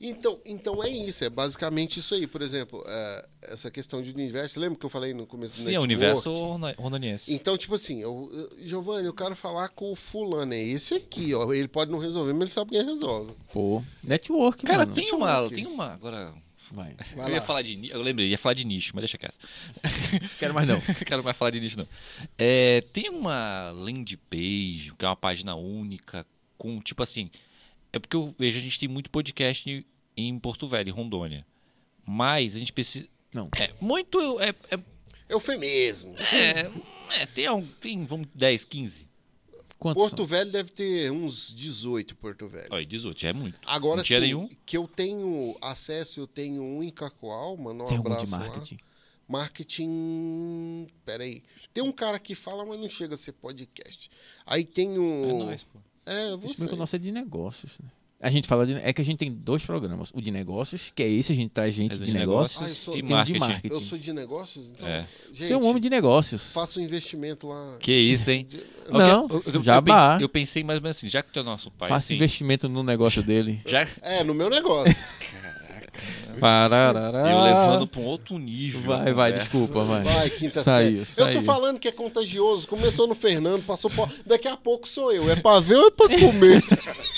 Então, então é isso, é basicamente isso aí. Por exemplo, é, essa questão de universo. Lembra que eu falei no começo do Sim, é o network? universo rona- rondoniense. Então, tipo assim, eu, eu- Giovanni, eu quero falar com o fulano, é esse aqui, ó. Ele pode não resolver, mas ele sabe quem resolve. Pô, network, Cara, mano. tem uma, tem uma, agora... Vai. Vai eu ia lá. falar de eu lembrei, ia falar de nicho, mas deixa quieto. *laughs* Quero mais não. *laughs* Quero mais falar de nicho, não. É, tem uma landing page, que é uma página única, com tipo assim. É porque eu vejo a gente tem muito podcast em Porto Velho, em Rondônia. Mas a gente precisa. Não. É muito. É, é, Eufemismo. é, é, tem, um- tem, vamos, 10, 15. Quantos Porto Velho deve ter uns 18, Porto Velho. Olha, 18, já é muito. Agora sim, nenhum. que eu tenho acesso, eu tenho um em Cacoal, mano, um Tem abraço de lá. marketing? Marketing. Peraí. Tem um cara que fala, mas não chega a ser podcast. Aí tem um. É nóis, pô. É, eu você. que o nosso é de negócios, né? A gente fala de. É que a gente tem dois programas. O de negócios, que é esse, a gente traz gente É de de negócios. Ah, eu sou- e tem o de marketing. marketing. Eu sou de negócios, então. É. Gente, Você é um homem de negócios. faça um investimento lá. Que isso, hein? De- Não, eu, eu, jabá. pensei, eu pensei mais ou menos assim, já que tu é nosso pai. Faça assim, investimento no negócio dele. Já É, no meu negócio. Parará. eu levando pra um outro nível. Vai, vai, conversa. desculpa, vai. Vai, quinta Saiu, série. Eu tô saiu. falando que é contagioso. Começou no Fernando, passou por. Daqui a pouco sou eu. É pra ver ou é pra comer?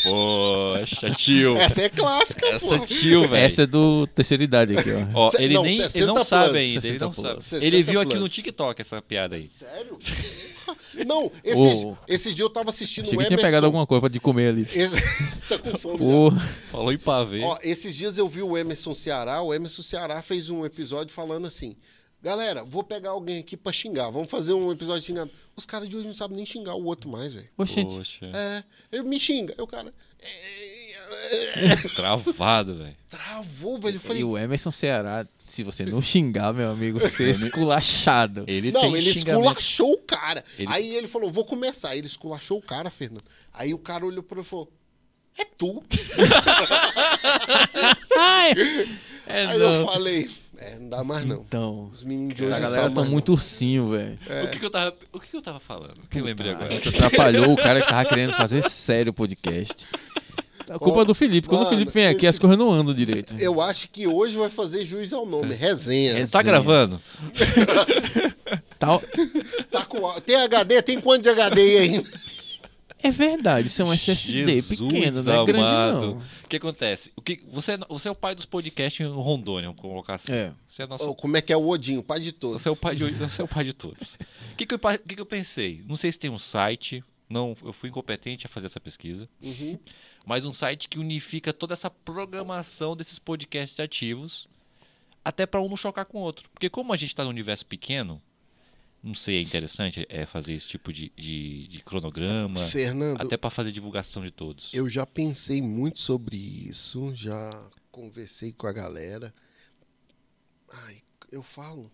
Poxa, tio. Essa é clássica, Essa pô. tio, velho. Essa é do terceira idade aqui, ó. *laughs* Ó, ele não, nem ele 60 não plus, sabe ainda, ele 60 não plus. sabe. 60 Ele viu aqui plus. no TikTok essa piada aí. Sério? *laughs* *laughs* Não, esses, Ô. esses dias eu tava assistindo Achei o que Emerson. tinha pegado alguma coisa de comer ali. *laughs* Esse... tá com fome. Pô, Falou em pavê. Ó, esses dias eu vi o Emerson Ceará. O Emerson Ceará fez um episódio falando assim: Galera, vou pegar alguém aqui pra xingar. Vamos fazer um episódio de xingar. Os caras de hoje não sabem nem xingar o outro mais, velho. oxente. Poxa. É, ele me xinga. O cara. *laughs* Travado, velho. Travou, velho. Eu E falei. o Emerson Ceará, se você não xingar, meu amigo, *laughs* você é esculachado. Ele Não, tem ele xingamento. esculachou o cara. Ele- Aí ele falou, vou começar. Ele esculachou o cara, Fernando. Aí o cara olhou pra ele e falou, é tu. *laughs* Ai, é Aí eu não. falei, é, não dá mais não. Então, Os meninos de hoje a galera sabem tá muito ursinho, velho. O, que, que eu tava, o que, que eu tava falando? Que eu lembrei agora. atrapalhou o cara que tava querendo fazer sério o podcast. A culpa Ó, é do Felipe. Quando mano, o Felipe vem aqui, esse- as coisas não andam direito. Eu acho que hoje vai fazer juiz ao nome, resenha. É. Tá Sim. gravando? *laughs* Tal- Tá com, tem HD? Tem quanto de HD aí ainda? É verdade, isso é um SSD Jesus pequeno, não é grande não. O que acontece? O que, você, é- você é o pai dos podcasts em Rondônia, vamos colocar assim. É. Você é nosso Oh, como é que é o Odinho, pai de todos? Você é o pai de, você é o pai de todos. O que, que, que, que eu pensei? Não sei se tem um site. Não, eu fui incompetente a fazer essa pesquisa. Uhum. Mas um site que unifica toda essa programação desses podcasts ativos, até para um não chocar com o outro. Porque como a gente está num universo pequeno, não sei, é interessante é fazer esse tipo de, de, de cronograma, Fernando, até para fazer divulgação de todos. eu já pensei muito sobre isso, já conversei com a galera. Ai, eu falo.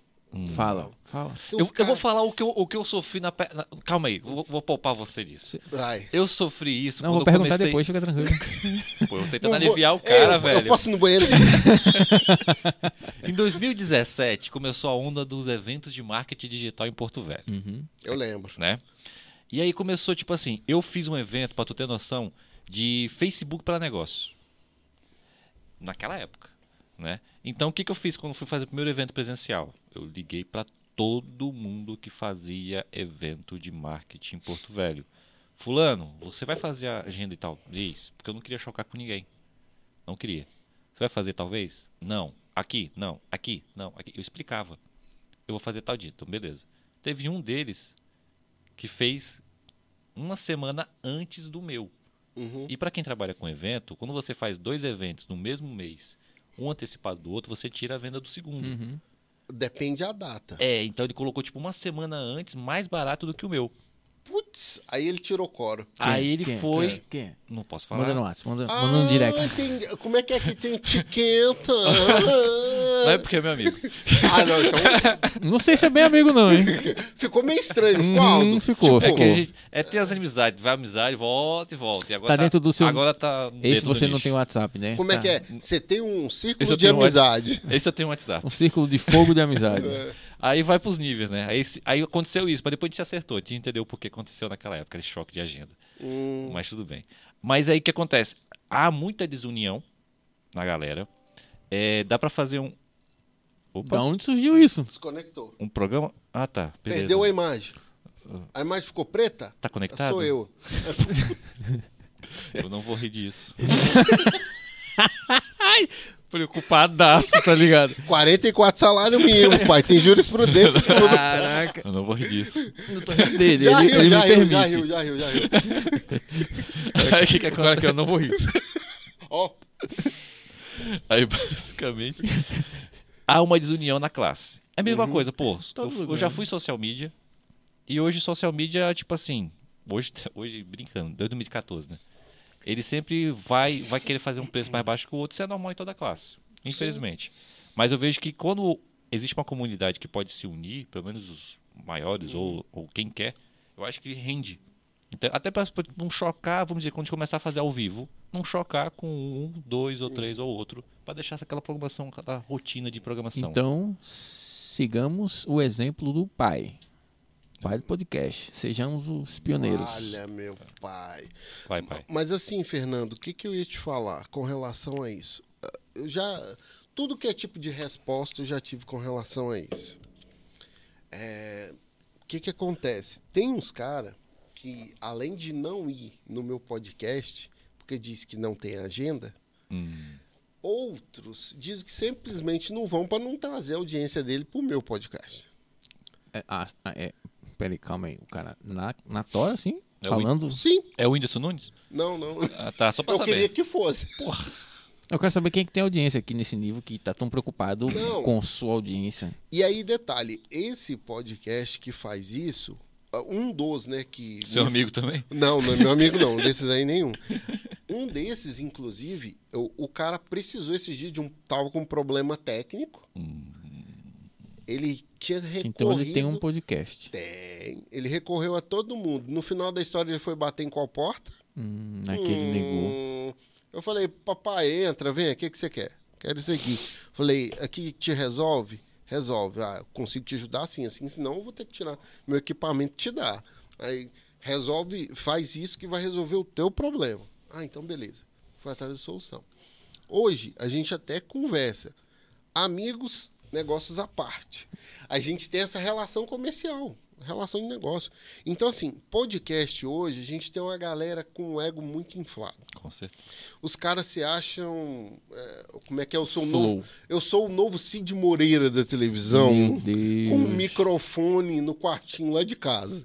Fala, fala. Tem Eu, eu vou falar o que eu, o que eu sofri na, na- Calma aí, vou, vou poupar você disso. Ai. Eu sofri isso Não, vou perguntar comecei... depois, fica tranquilo. *laughs* Pô, eu tô tentando vou- aliviar o cara, eu, velho. Eu posso ir no banheiro? *laughs* Em 2017 começou a onda dos eventos de marketing digital em Porto Velho, Uhum. eu lembro. né? E aí começou tipo assim, eu fiz um evento para tu ter noção de Facebook para negócio. Naquela época, né? Então o que que eu fiz quando fui fazer o primeiro evento presencial? Eu liguei para todo mundo que fazia evento de marketing em Porto Velho. Fulano, você vai fazer a agenda e tal? Isso, porque eu não queria chocar com ninguém. Não queria. Você vai fazer talvez? Não. Aqui? Não. Aqui? Não. Aqui. Eu explicava. Eu vou fazer tal dia. Então, beleza. Teve um deles que fez uma semana antes do meu. Uhum. E para quem trabalha com evento, quando você faz dois eventos no mesmo mês, um antecipado do outro, você tira a venda do segundo. Uhum. Depende da data. É, então ele colocou tipo uma semana antes, mais barato do que o meu. Putz, aí ele tirou coro. Aí ele Quem? foi. Quem? Quem? Não posso falar. Manda no WhatsApp, manda, manda um direct. entendi. Como é que é que tem etiqueta? *laughs* Não é porque é meu amigo. *laughs* ah, não, então *laughs* Não sei se é bem amigo não, hein? ficou meio estranho, ficou Uhum, Aldo? ficou, Tipo, É que a gente. É ter as amizades, vai amizade, volta e volta. E agora Tá dentro do seu- Agora tá. Esse você não tem WhatsApp, né? Como é Tá. que é? Você tem um círculo de tenho um amizade. Esse eu tenho um WhatsApp. Um círculo de fogo de amizade. Aí vai pros níveis, né? Aí, aí aconteceu isso, mas depois a gente acertou. A gente entendeu o porquê aconteceu naquela época, aquele choque de agenda. Hum, Mas tudo bem. Mas aí o que acontece? Há muita desunião na galera. É, dá pra fazer um. Opa, Da onde surgiu isso? desconectou. um programa. Ah, tá. Beleza. Perdeu a imagem. A imagem ficou preta? Tá conectado? Sou eu. *laughs* Eu não vou rir disso. *laughs* *laughs* Preocupadaço, tá ligado? *laughs* 44 salário mínimo, pai. Tem jurisprudência e tudo. Caraca. Eu não vou rir disso. Não tô rindo dele, Já ele, riu, ele já me riu, permite. já riu, já riu, já riu. *laughs* Aí o que, que Agora que eu não vou rir. *laughs* Ó, Aí basicamente. há uma desunião na classe. É a mesma coisa, pô. Eu, eu já fui social media. E hoje social media, tipo assim. Hoje, hoje brincando, desde 2014, né? Ele sempre vai, vai querer fazer um preço mais baixo que o outro. Isso é normal em toda classe. Infelizmente. Mas eu vejo que quando existe uma comunidade que pode se unir, pelo menos os maiores ou, ou quem quer, eu acho que rende. Então, até para não chocar, vamos dizer, quando a gente começar a fazer ao vivo, não chocar com um, dois ou três ou outro, para deixar aquela programação, aquela rotina de programação. Então, sigamos o exemplo do pai. Pai do podcast. Sejamos os pioneiros. olha, meu pai. Vai, pai. Mas assim, Fernando, o que, que eu ia te falar com relação a isso? Eu já. Tudo que é tipo de resposta eu já tive com relação a isso. É, o que, que acontece? Tem uns caras que, além de não ir no meu podcast, porque diz que não tem agenda, Hum. outros dizem que simplesmente não vão para não trazer a audiência dele pro meu podcast. É, ah, ah, é. Peraí, calma aí. O cara na, na tora, assim, É o falando. Sim, É o Whindersson Nunes? não, não. Ah, tá, só pra Eu saber. queria que fosse. Eu quero saber quem que tem audiência aqui nesse nível que tá tão preocupado Não. com sua audiência. E aí, detalhe, esse podcast que faz isso, ah, um dos, né, que... Seu amigo também? Não, não é meu amigo não, *laughs* desses aí nenhum. Um desses, inclusive, o, o cara precisou esses dias de um... Tava com um problema técnico. Ele tinha recorrido... Então ele tem um podcast. Tem. Ele recorreu a todo mundo. No final da história, ele foi bater em qual porta? Hum, naquele negou. Hum, Eu falei, papai, entra, vem, o que, que você quer? Quero isso aqui. Falei, aqui te resolve? Resolve. Ah, consigo te ajudar assim, assim, senão eu vou ter que tirar meu equipamento te dar. Aí, resolve, faz isso que vai resolver o teu problema. Ah, então beleza. Foi atrás da solução. Hoje, a gente até conversa. Amigos, negócios à parte. A gente tem essa relação comercial. Relação de negócio. Então, assim, podcast hoje, a gente tem uma galera com um ego muito inflado. Com certeza. Os caras se acham. é, como é que é? Eu sou, o Flow. novo, eu sou o novo Cid Moreira da televisão. Meu Deus. Com um microfone no quartinho lá de casa.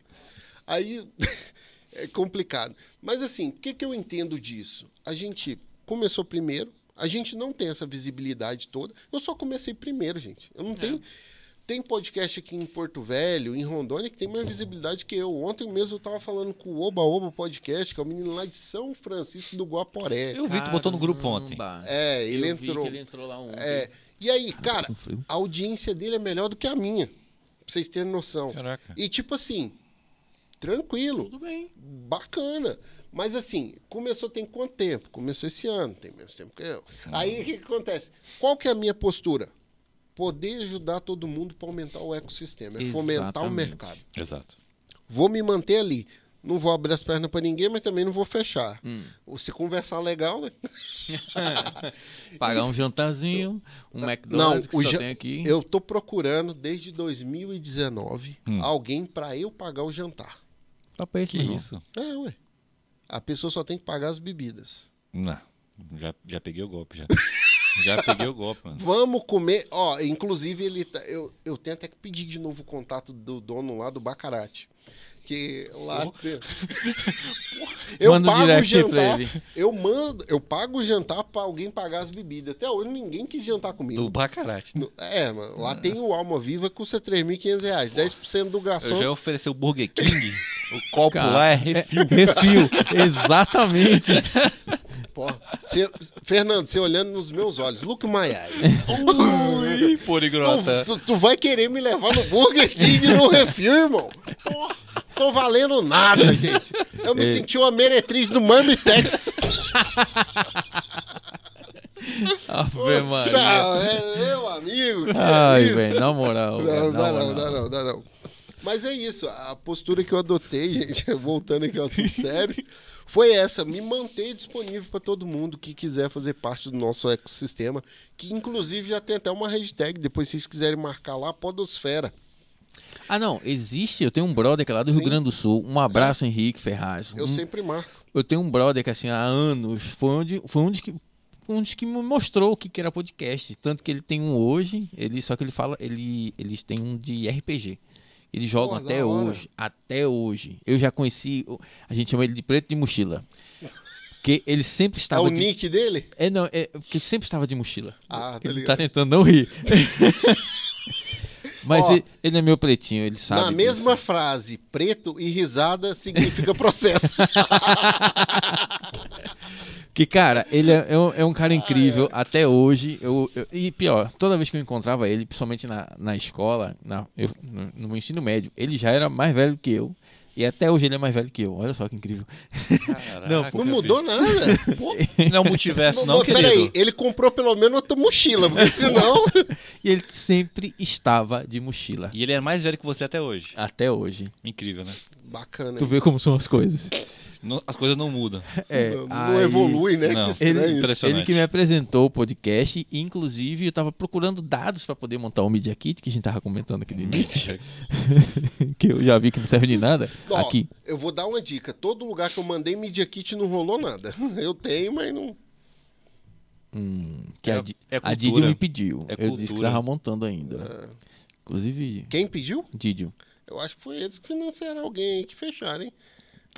Aí *laughs* é complicado. Mas assim, o que, que eu entendo disso? A gente começou primeiro, a gente não tem essa visibilidade toda. Eu só comecei primeiro, gente. Eu não tenho. Tem podcast aqui em Porto Velho, em Rondônia, que tem mais visibilidade que eu. Ontem mesmo eu tava falando com o Oba Oba Podcast, que é o menino lá de São Francisco do Guaporé. Eu vi, tu botou no grupo ontem. Caramba. É, ele Eu vi entrou. que ele entrou lá ontem. É, e aí, cara, a audiência dele é melhor do que a minha. Pra vocês terem noção. Caraca. E tipo assim, tranquilo, Tudo bem. bacana. Mas assim, começou tem quanto tempo? Começou esse ano, tem menos tempo que eu. Aí o que, que acontece? Qual que é a minha postura? Poder ajudar todo mundo para aumentar o ecossistema, é fomentar o mercado. Exato. Vou me manter ali. Não vou abrir as pernas para ninguém, mas também não vou fechar. Hum. Se conversar legal, né? *laughs* Pagar um jantarzinho, um McDonald's que só ja- tem aqui. Eu tô procurando desde 2019 Hum. alguém para eu pagar o jantar. Papo é esse, Que isso? É, ué. A pessoa só tem que pagar as bebidas. Não. Já, já peguei o golpe, já. *laughs* já peguei o golpe, mano. Vamos comer. Ó, inclusive, ele tá- eu, eu tenho até que pedir de novo o contato do dono lá do Bacarate. Que lá. tem- *laughs* eu Manda um pago o jantar. ele. Eu mando, eu pago o jantar pra alguém pagar as bebidas. Até hoje ninguém quis jantar comigo. Do Bacarate. No- É, mano. Lá tem o Alma Viva, custa 3.500 reais. 10% do Eu garçom. já ofereci o Burger King. *laughs* o copo Cara, lá é refil. Refil, exatamente. *laughs* Porra. Cê- Fernando, você olhando nos meus olhos. Look my eyes. Ui, Tu, poligrota. tu- tu vai querer me levar no Burger King no refil, irmão? Tô valendo nada, gente. Eu me É. senti uma meretriz do Marmitex. Ave Maria. Não, é meu amigo. é Ai, velho, na moral. Não, dá não, moral. dá não, dá não. Mas é isso, a postura que eu adotei, *laughs* gente, voltando aqui ao assunto sério, foi essa, me manter disponível para todo mundo que quiser fazer parte do nosso ecossistema, que inclusive já tem até uma hashtag, depois se vocês quiserem marcar lá, Podosfera. Ah, não, existe. Eu tenho um brother que é lá do Rio Sim. Grande do Sul. Um abraço, Henrique Ferraz. Eu Um- sempre marco. eu tenho um brother que, assim, há anos, foi onde, foi onde que. Um dos que me mostrou o que que era podcast. Tanto que ele tem um hoje, ele, só que ele fala, ele, eles têm um de RPG. Eles jogam Pô, até hoje. Até hoje. Eu já conheci. A gente chama ele de preto de mochila. Que ele sempre É estava o de. nick dele? É, não, é porque sempre estava de mochila. Ah, tá ele tá tentando não rir. *laughs* Mas Ó, ele, ele é meu pretinho, ele sabe. Na disso. mesma frase, preto e risada significa processo. *laughs* Que, cara, ele é, é um, é um cara incrível até hoje. Eu, eu- e pior, toda vez que eu encontrava ele, principalmente na, na escola, na, eu- no, no meu ensino médio, ele já era mais velho que eu. E até hoje ele é mais velho que eu. Olha só que incrível. *laughs* Não, Caraca, Não meu mudou filho. nada. Pô, Não é um multiverso, não, Mas querido. Peraí, ele comprou pelo menos outra mochila, porque *laughs* senão. E ele sempre estava de mochila. E ele é mais velho que você até hoje. Até hoje. Incrível, né? Bacana. Tu vê isso. como são as coisas. Não- as coisas não mudam. É, não, não aí- evolui, né? Não. Que estranho Ele, ele que me apresentou o podcast, e, inclusive eu tava procurando dados para poder montar o Media Kit, que a gente tava comentando aqui no início, *laughs* que eu já vi que não serve de nada. Ó, aqui. Eu vou dar uma dica. Todo lugar que eu mandei Media Kit não rolou nada. *laughs* Eu tenho, mas não. Hum, que É- a, é a. Didio me pediu. É eu disse que tava montando ainda. Inclusive, Quem pediu? Didio. Eu acho que foi eles que financiaram alguém aí que fecharam, hein?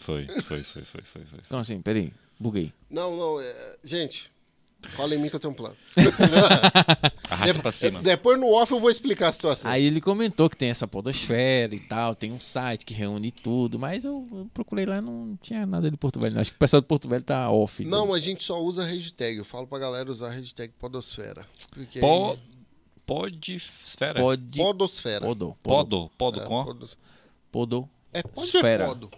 Foi, foi, foi, foi, foi, foi. Então assim, peraí, buguei. Não, não. é, Gente, fala em mim que eu tenho um plano. *laughs* Arrasta pra cima. Depois no off eu vou explicar a situação. Aí ele comentou que tem essa podosfera e tal, tem um site que reúne tudo, mas eu, eu procurei lá não tinha nada de Porto Velho. não. Acho que o pessoal de Porto Velho tá off. Não, a gente só usa a hashtag. Eu falo pra galera usar a hashtag Podosfera. Porque Po... aí- Podesfera. pode Podosfera. podo, podo, Podo. Podo É, com? podo. É pode Esfera. é podo.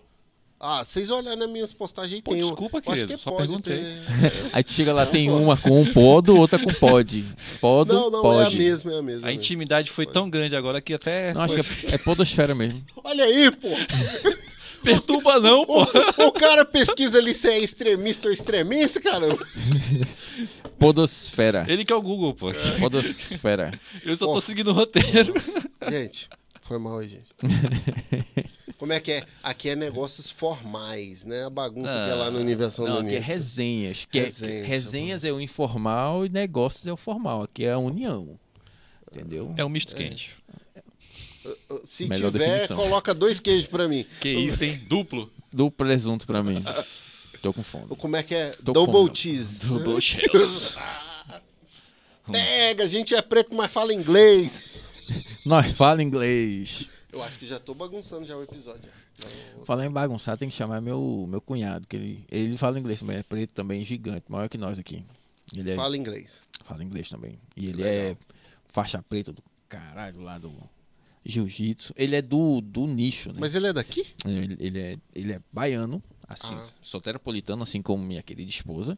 Ah, vocês olharem nas minhas postagens Pô, tem um- desculpa, eu Acho querido, que é só pode perguntei. ter- *laughs* Aí tu chega lá, tem uma com um podo, outra com pod. Podo, Não, não, pode. é a mesma, é a mesma. A intimidade foi tão grande agora que até. Não, acho que é, é podosfera mesmo. *laughs* Olha aí, pô. *laughs* Perturba não, pô. O, o cara pesquisa ali se é extremista ou extremista, cara. Podosfera. Ele que é o Google, pô. Podosfera. Eu só Pô. tô seguindo o roteiro. Gente, Foi mal aí, gente. *laughs* Como é que é? Aqui é negócios formais, né? A bagunça que é lá no Universo Não, aqui é resenhas. Que é- Resenhas, resenhas é o informal e negócios é o formal. Aqui é a união. Entendeu? É um misto quente. Se Melhor tiver, definição. coloca dois queijos pra mim. Que isso, hein? Duplo. Do presunto pra mim. Tô com fome. Como é que é? Tô Double cheese. Double *laughs* shells. Pega, a gente é preto, mas fala inglês. *laughs* Nós fala inglês. Eu acho que já tô bagunçando já o episódio. Falar em bagunçar, tem que chamar meu, meu cunhado, que ele, ele fala inglês também, é preto também, gigante, maior que nós aqui. Ele é, fala, Fala inglês. inglês também. E ele Legal. é faixa preta do caralho lá do jiu-jitsu. Ele é do, do nicho, né? Mas ele é daqui? Ele, ele é, ele é baiano, assim, Ah. soteropolitano, assim como minha querida esposa.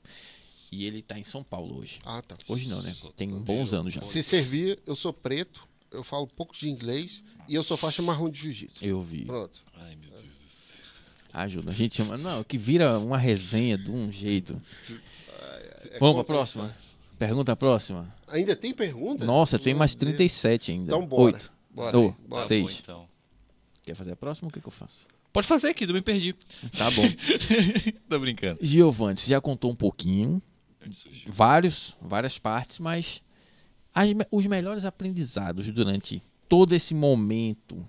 E ele tá em São Paulo hoje. Ah, tá. Hoje não, né? Tem bons anos já. Se servir, eu sou preto, eu falo um pouco de inglês e eu sou faixa marrom de jiu-jitsu. Eu vi. Pronto. Ai, meu Deus. Ajuda. A gente chama. Não, que vira uma resenha de um jeito. É Vamos pra conta próxima? Pergunta próxima. Ainda tem pergunta? Nossa, tem mais Meu Deus. 37 ainda. Então bora. Oito. Bora. Ô, bora. seis. Bom, então. Quer fazer a próxima? O que, que eu faço? Pode fazer aqui, eu me perdi. Tá bom. *laughs* Tô brincando. Giovanni, você já contou um pouquinho, vários, várias partes, mas as os melhores aprendizados durante todo esse momento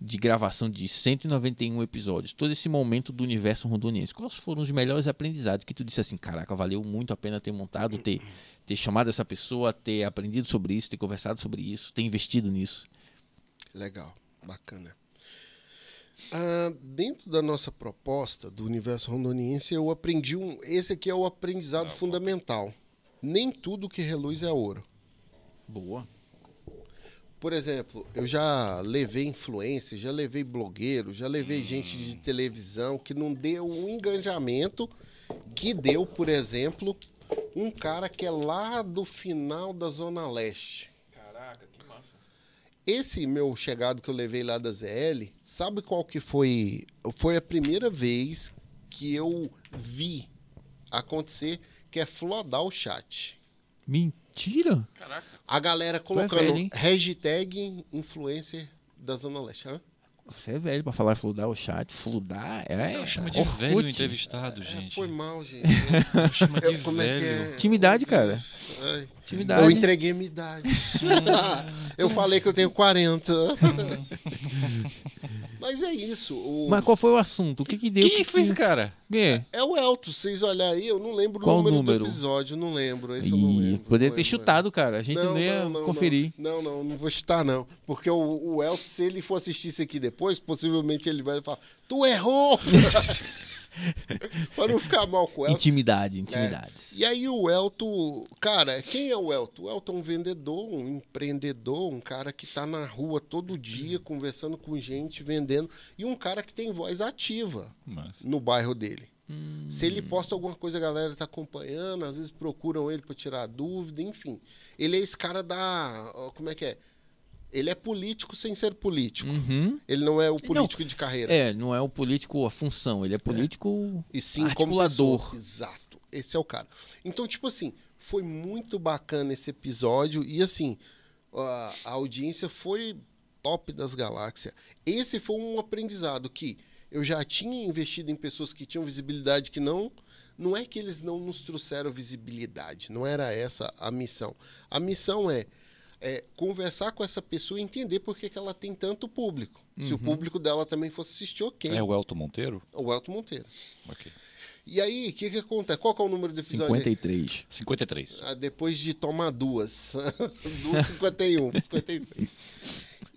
de gravação de 191 episódios, todo esse momento do universo rondoniense, quais foram os melhores aprendizados que tu disse assim, caraca, valeu muito a pena ter montado, ter, ter chamado essa pessoa, ter aprendido sobre isso, ter conversado sobre isso, ter investido nisso? Legal, bacana. Ah, dentro da nossa proposta do universo rondoniense, eu aprendi um. Esse aqui é o aprendizado fundamental. Nem tudo que reluz é ouro. Boa. Por exemplo, eu já levei influência, já levei blogueiro, já levei gente de televisão que não deu um engajamento que deu, por exemplo, um cara que é lá do final da Zona Leste. Caraca, que massa. Esse meu chegado que eu levei lá da ZL, sabe qual que foi? Foi a primeira vez que eu vi acontecer que é flodar o chat. Mentira? Caraca. A galera é colocando velho, hein? hashtag influencer da Zona Leste. Hã? Você é velho pra falar fludar o chat. Fludar é. De Orkut. velho entrevistado, É, gente. foi mal, gente. *laughs* Chama de Eu- como é que velho. é? Intimidade, cara. Ai, Intimidade. Eu entreguei minha idade. eu falei que eu tenho 40. Mas é isso. o- Mas qual foi o assunto? O que que deu? Quem que foi esse que... cara? Quê? É o Elton, vocês olharem aí, eu não lembro Qual o número, número? do episódio, não lembro. Esse eu não Ih, lembro. poderia não ter lembro, chutado, cara. A gente não, ia conferir. Não, não, não, vou chutar, não. Porque o, o Elton, se ele for assistir isso aqui depois, possivelmente ele vai falar: Tu errou! *laughs* *laughs* pra não ficar mal com o Elton. Intimidade, intimidades. E aí o Elton, cara, quem é o Elton? O Elton é um vendedor, um empreendedor, um cara que tá na rua todo dia conversando com gente, vendendo, e um cara que tem voz ativa Mas... no bairro dele. Se ele posta alguma coisa, a galera tá acompanhando, às vezes procuram ele para tirar dúvida, enfim. Ele é esse cara da, como é que é? Ele é político sem ser político. Uhum. Ele não é o político de carreira. É, não é o político a função, ele é político E sim articulador. Exato. Esse é o cara. Então, tipo assim, foi muito bacana esse episódio e assim, a, a audiência foi top das galáxias. Esse foi um aprendizado que eu já tinha investido em pessoas que tinham visibilidade que não não é que eles não nos trouxeram visibilidade, não era essa a missão. A missão é, é conversar com essa pessoa e entender por que, que ela tem tanto público. Se o público dela também fosse assistir, ok. É o Elton Monteiro? O Elton Monteiro. Ok. E aí, o que que acontece? Qual que é o número do episódio? 53. 53. Ah, depois de tomar duas. *laughs* duas 51, 53.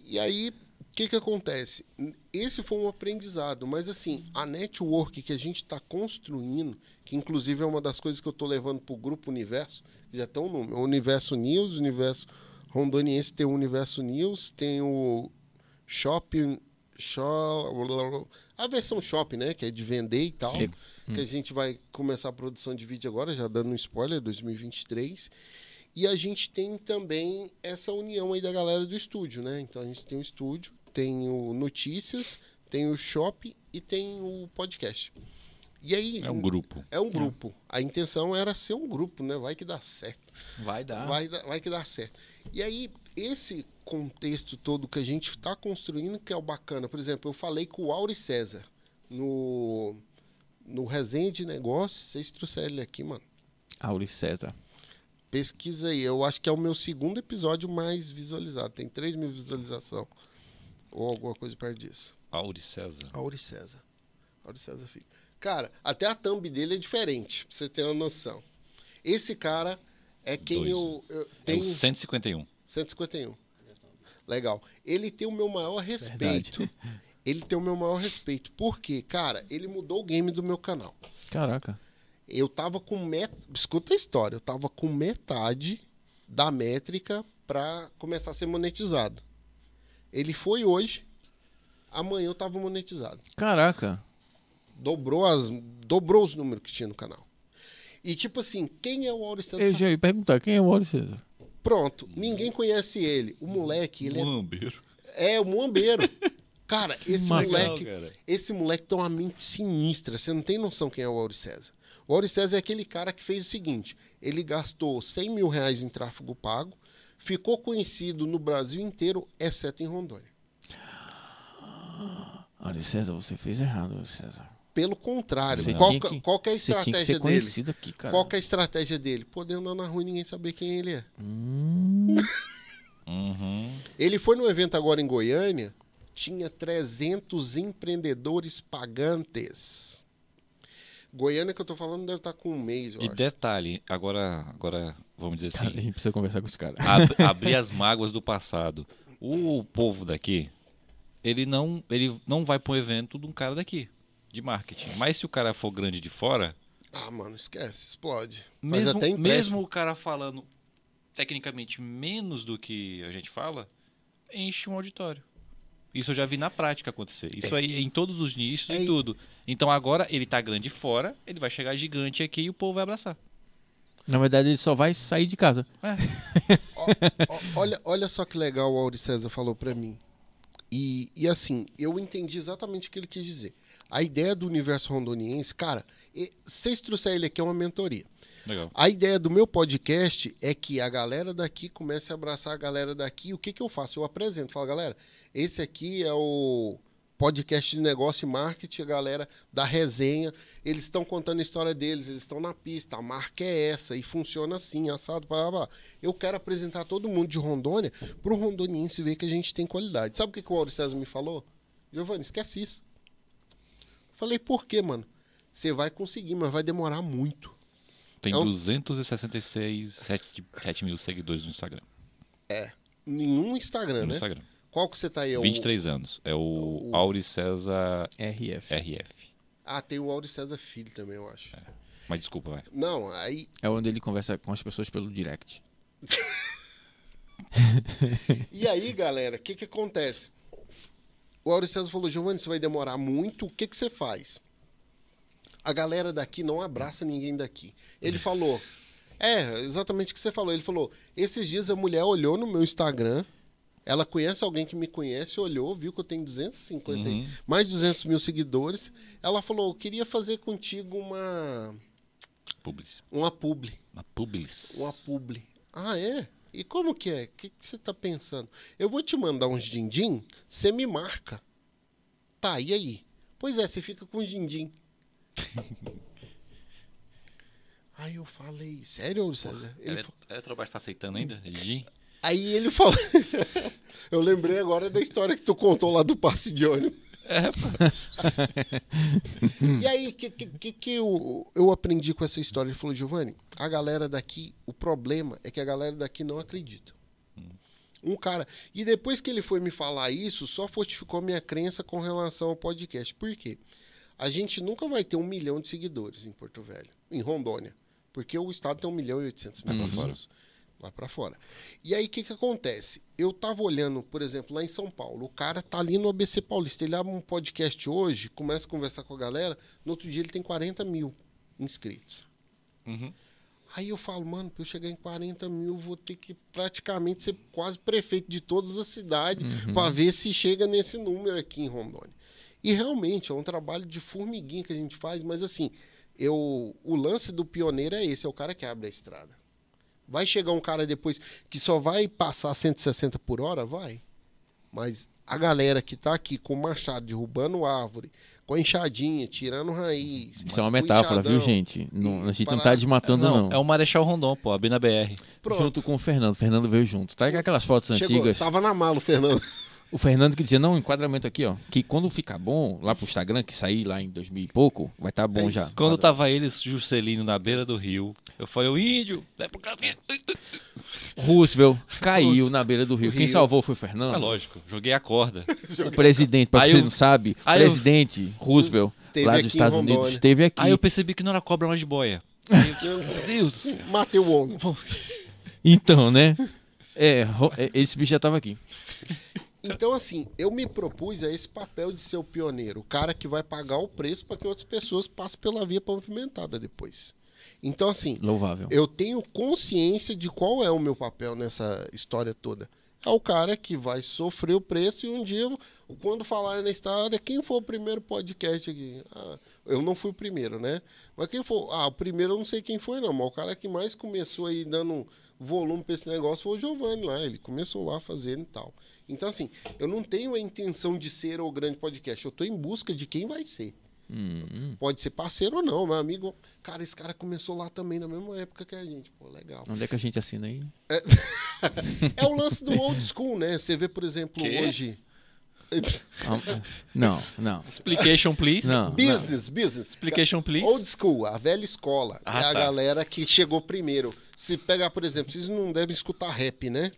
E aí, o que que acontece? Esse foi um aprendizado, mas assim, a network que a gente está construindo, que inclusive é uma das coisas que eu estou levando para o Grupo Universo, já tem um nome, o Universo News, Universo Rondoniense tem o Universo News, tem o Shopping... Shop, a versão Shop, né? Que é de vender e tal. Sim. Que a gente vai começar a produção de vídeo agora, já dando um spoiler, 2023. E a gente tem também essa união aí da galera do estúdio, né? Então a gente tem o estúdio, tem o Notícias, tem o Shop e tem o podcast. E aí. É um grupo. É um grupo. A intenção era ser um grupo, né? Vai que dá certo. Vai dar. Vai, dar- vai que dá certo. E aí, esse contexto todo que a gente está construindo que é o bacana. Por exemplo, eu falei com o Auri César no, no Resenha de Negócios. Vocês trouxeram ele aqui, mano. Auri César. Pesquisa aí. Eu acho que é o meu segundo episódio mais visualizado. Tem 3 mil visualizações. Ou alguma coisa perto disso. Auri César. Auri César. Auri César Filho. Cara, até a thumb dele é diferente, pra você ter uma noção. Esse cara é quem Dois. eu, eu É tenho. o 151. 151. Legal. Ele tem o meu maior respeito. *laughs* Ele tem o meu maior respeito. Por quê? Cara, ele mudou o game do meu canal. Caraca. Eu tava com met... Escuta a história. Eu tava com metade da métrica pra começar a ser monetizado. Ele foi hoje. Amanhã eu tava monetizado. Caraca. Dobrou, as... Dobrou os números que tinha no canal. E tipo assim, quem é o Auri César? Eu já ia perguntar, quem é o Auri César? Pronto, ninguém conhece ele. O moleque, ele é Muambeiro. É, o Muambeiro. Cara, esse moleque. Cara. Esse moleque tem uma mente sinistra. Você não tem noção quem é o Auri César. O Auri César é aquele cara que fez o seguinte: ele gastou 100 mil reais em tráfego pago, ficou conhecido no Brasil inteiro, exceto em Rondônia. Auri César, você fez errado, César. Pelo contrário, Você qual, que- que- qual que é a Você tinha que estratégia ser dele? aqui, cara. Qual que é a estratégia dele? Poder andar na rua e ninguém saber quem ele é. Hum, *laughs* Uhum. Ele foi no evento agora em Goiânia, tinha 300 empreendedores pagantes. Goiânia que eu tô falando deve estar com um mês, eu E acho. detalhe, agora, agora vamos dizer cara, a assim, gente precisa conversar com os caras. ab- *laughs* abrir as mágoas do passado. O povo daqui, ele não, ele não vai para um evento de um cara daqui, de marketing. Mas se o cara for grande de fora, Ah, mano, esquece, explode. Mas mesmo, até empréstimo. mesmo o cara falando tecnicamente menos do que a gente fala, enche um auditório. Isso eu já vi na prática acontecer. Isso aí é em todos os nichos É, e tudo. Então agora ele tá grande fora, ele vai chegar gigante aqui e o povo vai abraçar. Na verdade, ele só vai sair de casa. É. Ó, olha, olha só que legal o Auri César falou pra mim. E, e assim, eu entendi exatamente o que ele quis dizer. A ideia do universo rondoniense, cara, vocês trouxeram ele aqui é uma mentoria. Legal. A ideia do meu podcast é que a galera daqui comece a abraçar a galera daqui. O que, que eu faço? Eu apresento. Falo, galera, esse aqui é o podcast de negócio e marketing, a galera da resenha. Eles estão contando a história deles, eles estão na pista, a marca é essa, e funciona assim, assado, para lá. Eu quero apresentar todo mundo de Rondônia para o rondoniense ver que a gente tem qualidade. Sabe o que, que o Auro César me falou? Giovanni, esquece isso. Falei, por quê, mano? Você vai conseguir, mas vai demorar muito. Tem É um- 266, 7, 7 mil seguidores no Instagram. Nenhum Instagram, No né? Instagram. Qual que você tá aí? É o- 23 anos. É o o- Auri César RF. RF. Ah, tem o Auri César Filho também, eu acho. Mas desculpa, vai. Não, aí. É onde ele conversa com as pessoas pelo direct. *laughs* E aí, galera, o que que acontece? O Auri César falou, Giovanni, você vai demorar muito, o que que você faz? A galera daqui não abraça ninguém daqui. Ele falou, é, exatamente o que você falou. Ele falou, esses dias a mulher olhou no meu Instagram, ela conhece alguém que me conhece, olhou, viu que eu tenho 250, e- Uhum. mais de 200 mil seguidores. Ela falou, eu queria fazer contigo uma, Publis. uma publi. Uma Publis. Uma publi. Ah, é? E como que é? O que, que você tá pensando? Eu vou te mandar uns din-din, você me marca. Tá, e aí? Pois é, você fica com din-din. *laughs* aí eu falei, sério, César? Ele fa- a Eletrobras tá aceitando ainda? Gi? Aí ele falou... *laughs* eu lembrei agora da história que tu contou lá do passe de ônibus. É. *laughs* E aí, o que, que, que, eu, eu aprendi com essa história? Ele falou, Giovanni, a galera daqui, o problema é que a galera daqui não acredita. Um cara. E depois que ele foi me falar isso, só fortificou minha crença com relação ao podcast. Por quê? A gente nunca vai ter um milhão de seguidores em Porto Velho, em Rondônia. Porque o estado tem um milhão e oitocentos mil Vai pra pessoas. Vai pra fora. E aí, o que que acontece? Eu tava olhando, por exemplo, lá em São Paulo. O cara tá ali no ABC Paulista. Ele abre um podcast hoje, começa a conversar com a galera. No outro dia ele tem 40 mil inscritos. Uhum. Aí eu falo, mano, pra eu chegar em 40 mil, eu vou ter que praticamente ser quase prefeito de todas as cidades pra ver se chega nesse número aqui em Rondônia. E realmente é um trabalho de formiguinha que a gente faz, mas assim, eu, o lance do pioneiro é esse, é o cara que abre a estrada. Vai chegar um cara depois que só vai passar 160 por hora? Vai. Mas a galera que tá aqui com o machado derrubando árvore, com a enxadinha, tirando raiz. Isso é uma metáfora, enxadão, viu, gente? Não- a gente não tá desmatando, não. é o Marechal Rondon, pô, abri na BR. Pronto. Junto com o Fernando. O Fernando veio junto. Tá com aquelas fotos Chegou, antigas. tava na mala o Fernando. O Fernando que dizia, não, um enquadramento aqui, ó. Que quando ficar bom, lá pro Instagram, que sair lá em 2000 e pouco, vai estar bom É já. Quando tava eles, Juscelino, na beira do rio, eu falei, o índio, vai pro caminho. Roosevelt caiu na beira do rio. Quem Rio. salvou foi o É Fernando. lógico, joguei a corda. *laughs* o presidente, pra Aí você eu- não sabe, o aí eu- presidente Roosevelt, lá dos Estados Unidos, esteve aqui. Aí eu percebi que não era cobra, mas de boia. *laughs* Meu Deus do céu. Matei o homem. Então, né? É, é, esse bicho já tava aqui. Então, assim, eu me propus a esse papel de ser o pioneiro, o cara que vai pagar o preço para que outras pessoas passem pela via pavimentada depois. Então, assim, Louvável. eu tenho consciência de qual é o meu papel nessa história toda. É o cara que vai sofrer o preço e um dia, quando falarem na história, quem foi o primeiro podcast aqui? Ah, eu não fui o primeiro, né? Mas quem foi? Ah, o primeiro eu não sei quem foi, não. Mas o cara que mais começou aí dando volume para esse negócio foi o Giovanni lá. Ele começou lá fazendo e tal. Então, assim, eu não tenho a intenção de ser o grande podcast. Eu estou em busca de quem vai ser. Hum, Pode ser parceiro ou não, meu amigo. Cara, esse cara começou lá também na mesma época que a gente. Pô, legal. Onde é que a gente assina aí? É *laughs* o lance do old school, né? Você vê, por exemplo, Quê? hoje. Ah, Não, não. Explication, please. Não. business, business. Explication, please. Old school, a velha escola. Ah, é a tá. galera que chegou primeiro. Se pegar, por exemplo, vocês não devem escutar rap, né?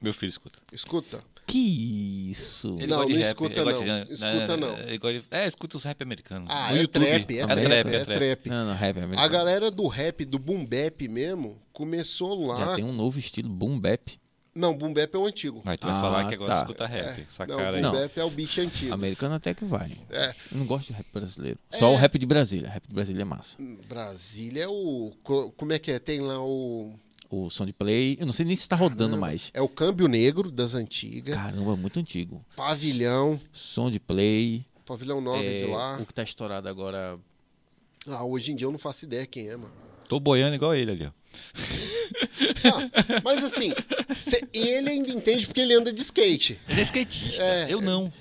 Meu filho escuta. Escuta. Que isso. Ele Não, não rap, escuta não. de- Escuta não. gosta de- É, escuta os rap americanos. Ah, é trap, é, é trap, trap, é é trap. trap. Não, não, rap é A americano. galera do rap, do boom bap mesmo, começou lá. Já tem um novo estilo, boom bap. Não, boom bap é o antigo. Aí tu vai Ah, falar que agora tá. escuta rap. Essa Não, cara aí. boom bap é o bicho antigo. Americano até que vai. É. Eu não gosto de rap brasileiro. Só o rap de Brasília. Rap de Brasília é massa. Brasília é o. co- Como é que é? Tem lá o. O som de play, eu não sei nem se tá rodando Caramba. mais. É o Câmbio Negro das antigas. Caramba, muito antigo. Pavilhão. Som de play. Pavilhão 9 é, de lá. O que tá estourado agora. Ah, hoje em dia eu não faço ideia quem é, mano. Tô boiando igual ele ali, ó. Ah, mas assim, cê- ele ainda entende porque ele anda de skate. Ele é skatista. É, eu não.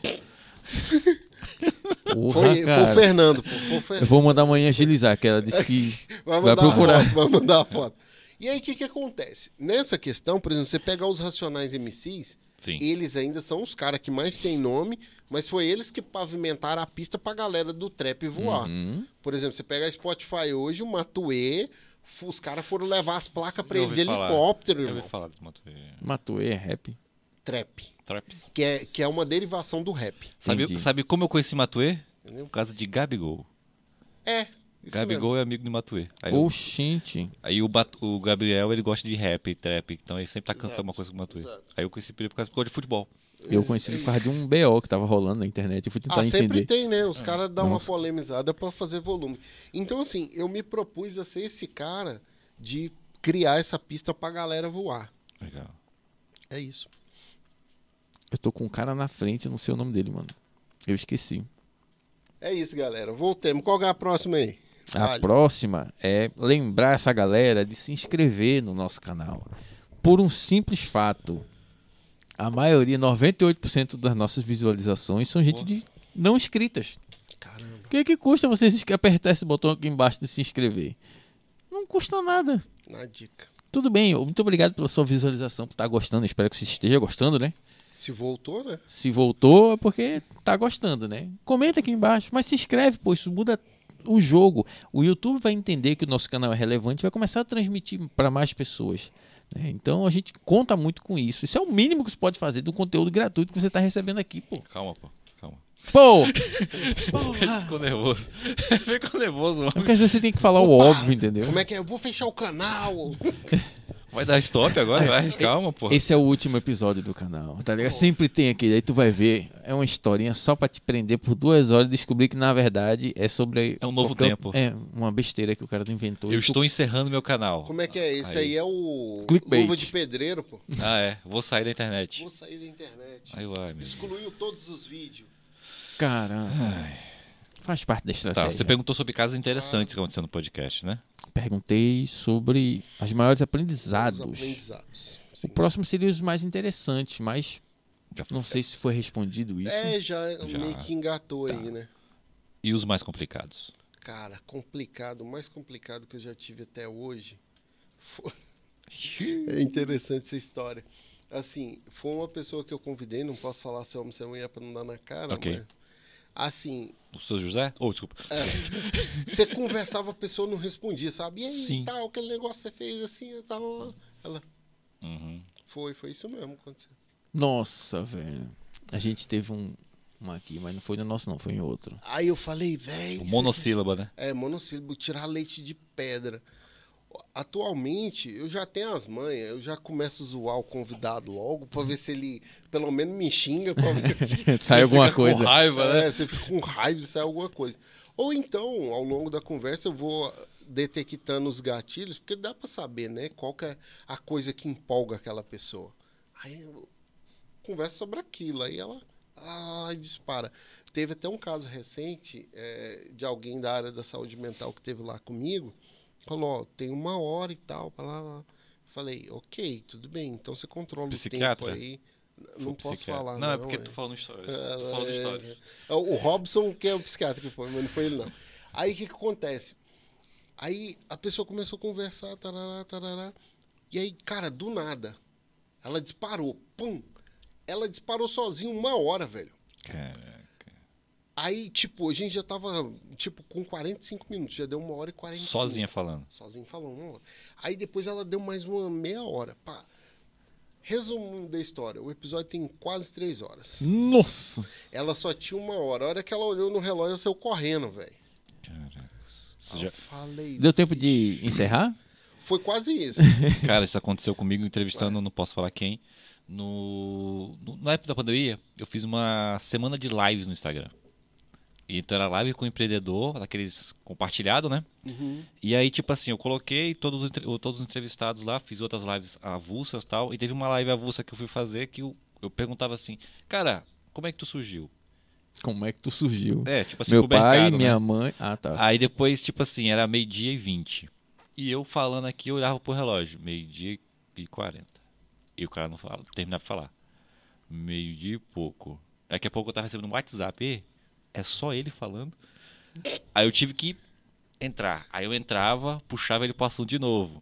Porra, Foi, foi o Fernando, pô. Foi o Eu Fernando. vou mandar amanhã agilizar, que ela disse que Vai vai procurar. foto, vai mandar a foto. E aí, o que que acontece? Nessa questão, por exemplo, você pegar os Racionais MCs, Sim. eles ainda são os caras que mais têm nome, mas foi eles que pavimentaram a pista pra galera do trap voar. Uhum. Por exemplo, você pega a Spotify hoje, o Matuê, os caras foram levar as placas pra Eu ele de falar. helicóptero, Eu irmão. ouvi falar desse Matuê. Matuê é rap. Trap. Traps. Que é, que é uma derivação do rap. Sabe, sabe como eu conheci Matuê? Por causa de Gabigol. É. Isso Gabigol é amigo de Matuê. Aí, eu- Oxente. aí o, o Gabriel, ele gosta de rap e trap, então ele sempre tá cantando uma coisa com o Matuê. exato. Aí eu conheci ele por causa por causa de futebol. Eu conheci ele por causa de um BO que tava rolando na internet e fui tentar Ah, sempre entender. tem, né? Os caras dão uma polemizada pra fazer volume. Então, assim, eu me propus a ser esse cara de criar essa pista pra galera voar. Legal. É isso. Eu tô com um cara na frente, eu não sei o nome dele, mano. Eu esqueci. É isso, galera. Voltemos. Qual é a próxima aí? A próxima é lembrar essa galera de se inscrever no nosso canal. Por um simples fato. A maioria, 98% das nossas visualizações são gente de não inscritas. Caramba. O que, que custa você apertar esse botão aqui embaixo de se inscrever? Não custa nada. Na dica. Tudo bem, muito obrigado pela sua visualização, por estar gostando. Espero que você esteja gostando, né? Se voltou, né? Se voltou é porque tá gostando, né? Comenta aqui embaixo, mas se inscreve, pô, isso muda o jogo. O YouTube vai entender que o nosso canal é relevante e vai começar a transmitir para mais pessoas. né? Então a gente conta muito com isso. Isso é o mínimo que você pode fazer do conteúdo gratuito que você tá recebendo aqui, pô. Calma, pô. Calma. Pô! *laughs* Ele ficou nervoso. Ele ficou nervoso, mano. Porque às vezes você tem que falar o Opa! óbvio, entendeu? Como é que é? Eu vou fechar o canal. *laughs* Vai dar stop agora? Vai, calma, pô. Esse é o último episódio do canal, tá ligado? Sempre tem aquele, aí tu vai ver, é uma historinha só pra te prender por duas horas e descobrir que na verdade é sobre... É um novo qualquer- tempo. É, uma besteira que o cara inventou. Eu e tu- estou encerrando meu canal. Como é que é? Esse aí, Aí. é o Clickbait. luva de pedreiro, pô. Ah, é. Vou sair da internet. Vou sair da internet. Aí vai, meu. Excluiu todos os vídeos. Caramba. Faz parte da Tá, estratégia. você perguntou sobre casos interessantes que aconteceram no podcast, né? Perguntei sobre os maiores Os aprendizados. aprendizados. O Sim. próximo seria os mais interessantes, mas Já foi. não sei se foi respondido isso. É, já, Já. meio que engatou Tá. aí, né? E os mais complicados? Cara, complicado, o mais complicado que eu já tive até hoje. foi- *laughs* É interessante essa história. Assim, foi uma pessoa que eu convidei, não posso falar se é homem ou se é mulher pra não dar na cara, Ok. mas. Assim, O seu José? Oh, desculpa. você conversava, a pessoa não respondia, sabe? E aí, Sim. tal, aquele negócio que você fez assim e tal. Ela. Uhum. Foi, foi isso mesmo que aconteceu. Nossa, velho. A gente teve um, um aqui, mas não foi no nosso, não, foi em outro. Aí eu falei, velho. O isso monossílaba, né? É, monossílabo, tirar leite de pedra. Atualmente, eu já tenho as manhas, eu já começo a zoar o convidado logo, pra ver se ele pelo menos me xinga, pra ver se. *laughs* Sai alguma Fica com coisa. raiva, né? É, você fica com raiva e sai alguma coisa. Ou então, ao longo da conversa, eu vou detectando os gatilhos, porque dá pra saber, né, qual que é a coisa que empolga aquela pessoa. Aí eu converso sobre aquilo, aí ela ah, dispara. Teve até um caso recente é, de alguém da área da saúde mental que teve lá comigo, falou, ó, tem uma hora e tal, pra lá, lá. Falei, ok, tudo bem, então você controla Psiquiatra? o tempo aí. Não Foi posso psiquiatra. falar, Não, não. é porque é. tu histórias. Tu falando É, histórias. é, O Robson, que é o psiquiatra que foi, mas não foi ele, não. Aí o que, que acontece? Aí a pessoa começou a conversar, tarará, tarará. E aí, cara, do nada, ela disparou. Pum! Ela disparou sozinha uma hora, velho. Caraca. Aí, tipo, a gente já tava, tipo, com 45 minutos. Já deu uma hora e 45. Sozinha falando. Sozinho falou uma hora. Aí depois ela deu mais uma meia hora. Pá. Resumo da história. O episódio tem quase três horas. Nossa! Ela só tinha uma hora. A hora que ela olhou no relógio, ela saiu correndo, velho. Caraca. Aí já- falei. Deu tempo de encerrar? Foi quase isso. *laughs* Cara, isso aconteceu comigo entrevistando, não posso falar quem. No, no- na época da pandemia, eu fiz uma semana de lives no Instagram. E Então era live com o empreendedor, daqueles compartilhado, né? Uhum. E aí, tipo assim, eu coloquei todos todos os entrevistados lá, fiz outras lives avulsas e tal. E teve uma live avulsa que eu fui fazer que eu, eu perguntava assim, cara, como é que tu surgiu? Como é que tu surgiu? É, tipo assim, Meu pai, mercado, né? minha mãe. Ah, tá. Aí depois, tipo assim, era meio-dia e 20. E eu falando aqui, eu olhava pro relógio, meio-dia e 40. E o cara não fala, terminava de falar. Meio-dia e pouco. Daqui a pouco eu tava recebendo um WhatsApp, "Ê, é só ele falando. Aí eu tive que entrar. Aí eu entrava, puxava ele pro assunto de novo.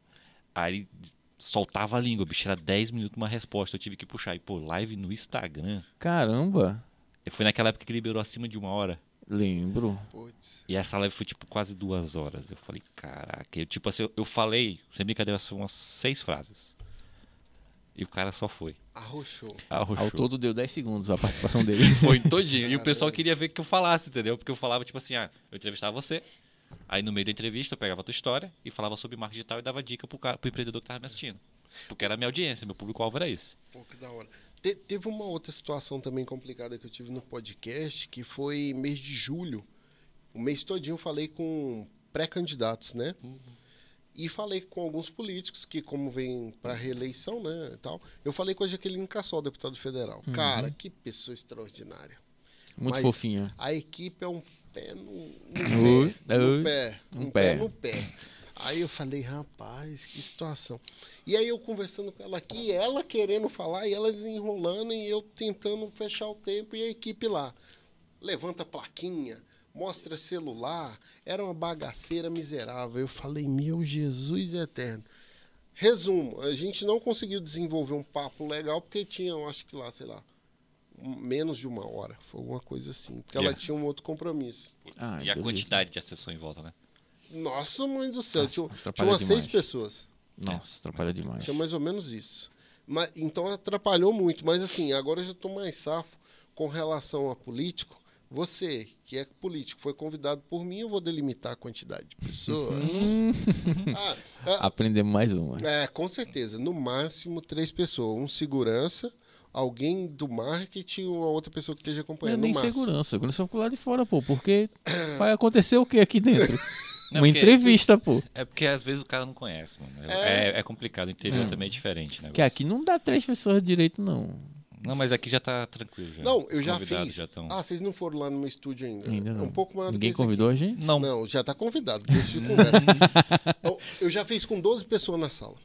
Aí ele soltava a língua, bicho, era 10 minutos uma resposta, eu tive que puxar. E, pô, live no Instagram. Caramba! Foi naquela época que liberou acima de uma hora. Lembro. Putz. E essa live foi tipo quase duas horas. Eu falei, caraca. Eu, tipo assim, eu, eu falei, sem brincadeira, foram umas seis frases. E o cara só foi. Arrochou. Arrochou. Ao todo deu 10 segundos a participação dele. *laughs* Foi todinho. E o pessoal queria ver que eu falasse, entendeu? Porque eu falava, tipo assim, ah, eu entrevistava você. Aí no meio da entrevista eu pegava a tua história e falava sobre marketing digital e dava dica pro, cara, pro empreendedor que tava me assistindo. Porque era a minha audiência, meu público-alvo era esse. Pô, que da hora. Te- teve uma outra situação também complicada que eu tive no podcast, que foi mês de julho. O mês todinho eu falei com pré-candidatos, né? E falei com alguns políticos que, como vem para reeleição, né, e tal, eu falei com a Jaqueline Cassol, deputado federal. Cara, que pessoa extraordinária. Muito Mas fofinho. A equipe é um pé no, no pé. oi. No pé. Um Um pé pé. no pé. Aí eu falei, rapaz, que situação. E aí eu conversando com ela aqui, ela querendo falar e ela desenrolando e eu tentando fechar o tempo e a equipe lá. Levanta a plaquinha, mostra celular, era uma bagaceira miserável. Eu falei, meu Jesus eterno. Resumo, a gente não conseguiu desenvolver um papo legal porque tinha, eu acho que lá, sei lá, menos de uma hora. Foi alguma coisa assim. Porque ela Yeah. tinha um outro compromisso. Ah, e a beleza. quantidade de acessão em volta, né? Nossa, mãe do céu. Nossa, tinha, tinha umas seis pessoas. Nossa, atrapalha demais. Tinha mais ou menos isso. Mas, então atrapalhou muito. Mas assim, agora eu já estou mais safo com relação a político. Você, que é político, foi convidado por mim, eu vou delimitar a quantidade de pessoas. *laughs* ah, ah, Aprendemos mais uma. é, com certeza. No máximo três pessoas. Um segurança, alguém do marketing e uma outra pessoa que esteja Não é acompanhando. nem máximo. segurança, segurança pro lado de fora, pô. Porque vai acontecer o que aqui dentro? *laughs* Não, Uma porque- entrevista, pô. É porque às vezes o cara não conhece, mano. É. É, é complicado. O interior Hum. também é diferente, né? Que aqui não dá três pessoas direito, não. Não, mas aqui já tá tranquilo. Já. Não, eu Os já fiz. Já tão... Ah, vocês não foram lá no meu estúdio ainda. Ainda É não. um pouco maior do Ninguém convidou a aqui. gente? Não, Não, já tá convidado. Deixa de conversa. *laughs* Eu- eu já fiz com 12 pessoas na sala.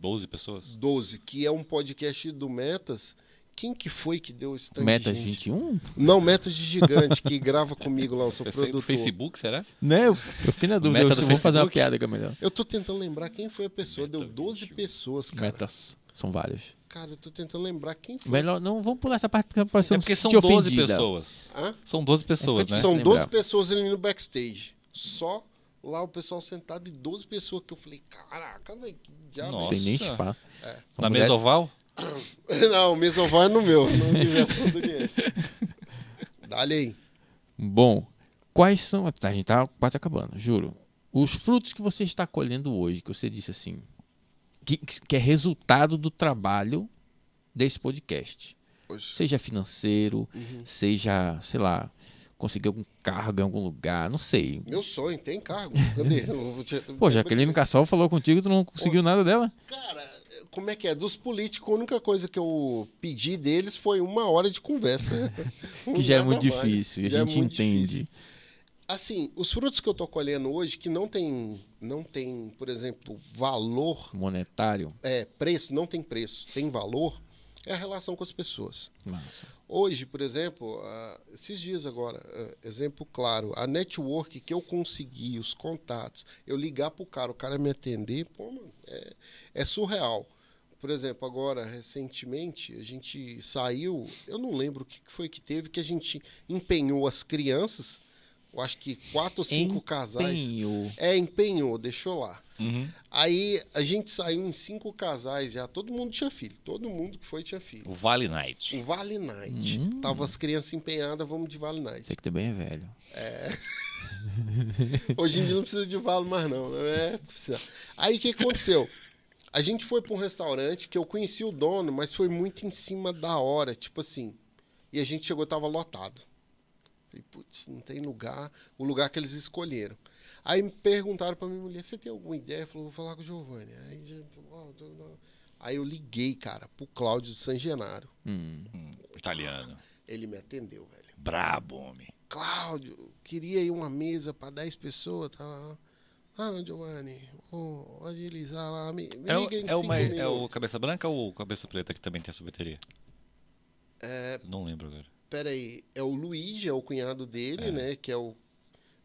12 pessoas? 12, que é um podcast do Metas. Quem que foi que deu esse tanto Metas de gente? 21? Não, Metas de Gigante, que grava comigo lá, eu sou Pensei no produtor. Facebook, será? Né? Eu, eu fiquei na dúvida. Meta Eu vou fazer uma Facebook? piada que é melhor. Eu tô tentando lembrar quem foi a pessoa. Meta deu 12 21. pessoas, cara. Metas. São vários. Cara, eu tô tentando lembrar quem foi. Melhor, não, vamos pular essa parte porque pode ser É porque são sentir 12 ofendida. pessoas. Hã? São 12 pessoas, fica né? São lembrar. 12 pessoas ali no backstage. Só lá o pessoal sentado e 12 pessoas que eu falei, caraca, velho, que diabo. é Nossa. Tem nem espaço. Uma Na mulher- *coughs* mesa oval? Não, o mesoval é no meu, no universo andoniense. Dá-lhe aí. Bom, quais são. A gente tá quase acabando, juro. Os frutos que você está colhendo hoje, que você disse assim, que, que é resultado do trabalho desse podcast. Hoje. Seja financeiro, Uhum. seja, sei lá, conseguir algum cargo em algum lugar, não sei. Meu sonho, tem cargo. Cadê? *laughs* Pô, Jaqueline Cassol falou contigo, tu não conseguiu nada dela? Cara, como é que é? Dos políticos, a única coisa que eu pedi deles foi uma hora de conversa. *laughs* *laughs* Que já é muito mais. difícil, a é gente muito entende. difícil. Assim, os frutos que eu tô colhendo hoje, que não tem, não tem, por exemplo, valor, Monetário. é, preço, não tem preço, tem valor, é a relação com as pessoas. Massa. Hoje, por exemplo, ah, esses dias agora, ah, exemplo claro, a network que eu consegui, os contatos, eu ligar pro cara, o cara me atender, pô, mano, é, é surreal. Por exemplo, agora, recentemente, a gente saiu, eu não lembro o que foi que teve, que a gente empenhou as crianças, eu acho que quatro ou cinco casais. Empenho. É, empenhou, deixou lá. Uhum. Aí a gente saiu em cinco casais já, todo mundo tinha filho, todo mundo que foi tinha filho. O Vale Night. O Vale Night. Tava as crianças empenhadas, vamos de Vale Night. Você que também é velho. *laughs* Hoje em dia não precisa de vale mais não, né? É, precisa. Aí o que aconteceu? A gente foi para um restaurante que eu conheci o dono, mas foi muito em cima da hora, tipo assim. E a gente chegou, tava lotado. Falei, putz, não tem lugar, o lugar que eles escolheram. Aí me perguntaram para minha mulher, você tem alguma ideia? Falou, vou falar com o Giovanni. Aí, já falou, "Ó, tô- não." Aí eu liguei, cara, pro Cláudio San Genaro. Hum. Italiano. Ele me atendeu, velho. Brabo, homem. Cláudio, queria ir uma mesa para 10 pessoas. Tá? Ah, Giovanni, vou agilizar lá. Me, me É, o- liga em é, o é o Cabeça Branca ou o Cabeça Preta que também tem a sorveteria? É, Não lembro agora. Peraí, é o Luigi, é o cunhado dele, É. né? Que é o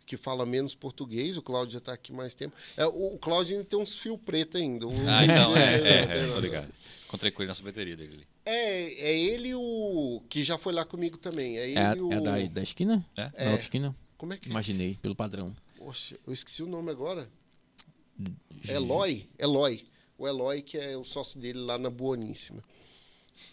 que fala menos português. O Cláudio já tá aqui mais tempo. É, o, o Cláudio ainda tem uns fios pretos ainda. O- Ah, então, *laughs* é, Não, é, não, é, não, tô ligado. Encontrei com ele na sorveteria dele. É, é ele o que já foi lá comigo também. É ele É, o... é da, da esquina? É? Da outra esquina? Como é que é? Imaginei, pelo padrão. Poxa, eu esqueci o nome agora. Eloy? Eloy. O Eloy, que é o sócio dele lá na Boaníssima.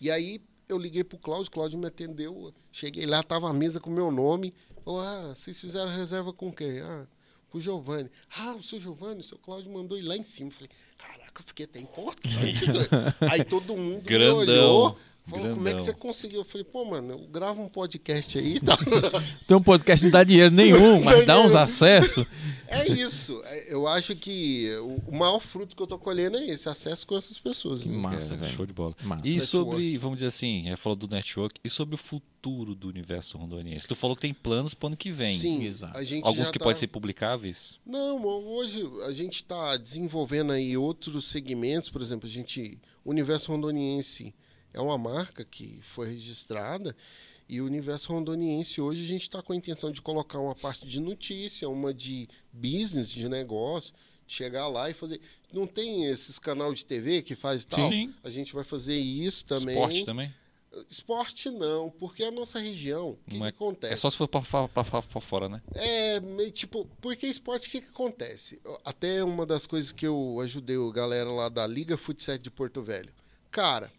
E aí eu liguei pro Cláudio, o Cláudio me atendeu. Cheguei lá, tava a mesa com o meu nome. Falou: Ah, vocês fizeram reserva com quem? Ah, pro Giovanni. Ah, o seu Giovanni, o seu Cláudio mandou ir lá em cima. Falei, caraca, eu fiquei até importante. *laughs* aí todo mundo Grandão, olhou. Falou, como é que grandão. você conseguiu? Eu falei, pô, mano, eu gravo um podcast aí e tal. *laughs* Tem um podcast que não dá dinheiro nenhum, mas dá uns acessos. *laughs* É isso. É, Eu acho que o- maior fruto que eu tô colhendo é esse, acesso com essas pessoas. Que né? massa, É, velho. Show de bola. Massa. E Network. sobre, vamos dizer assim, é, falou do network, e sobre o futuro do universo rondoniense? Tu falou que tem planos pro ano que vem. Sim, Exato. a gente Alguns que tá- podem ser publicáveis? Não, hoje a gente está desenvolvendo aí outros segmentos, por exemplo, a gente, o Universo Rondoniense é uma marca que foi registrada e o Universo Rondoniense hoje a gente está com a intenção de colocar uma parte de notícia, uma de business, de negócio, de chegar lá e fazer. Não tem esses canal de TV que faz tal? Sim. A gente vai fazer isso também. Esporte também? Esporte não, porque a nossa região, o que, Não que acontece? É só se for pra fora, né? É, meio tipo, porque esporte, o que, que acontece? Até uma das coisas que eu ajudei a galera lá da Liga Futsal de Porto Velho. Cara,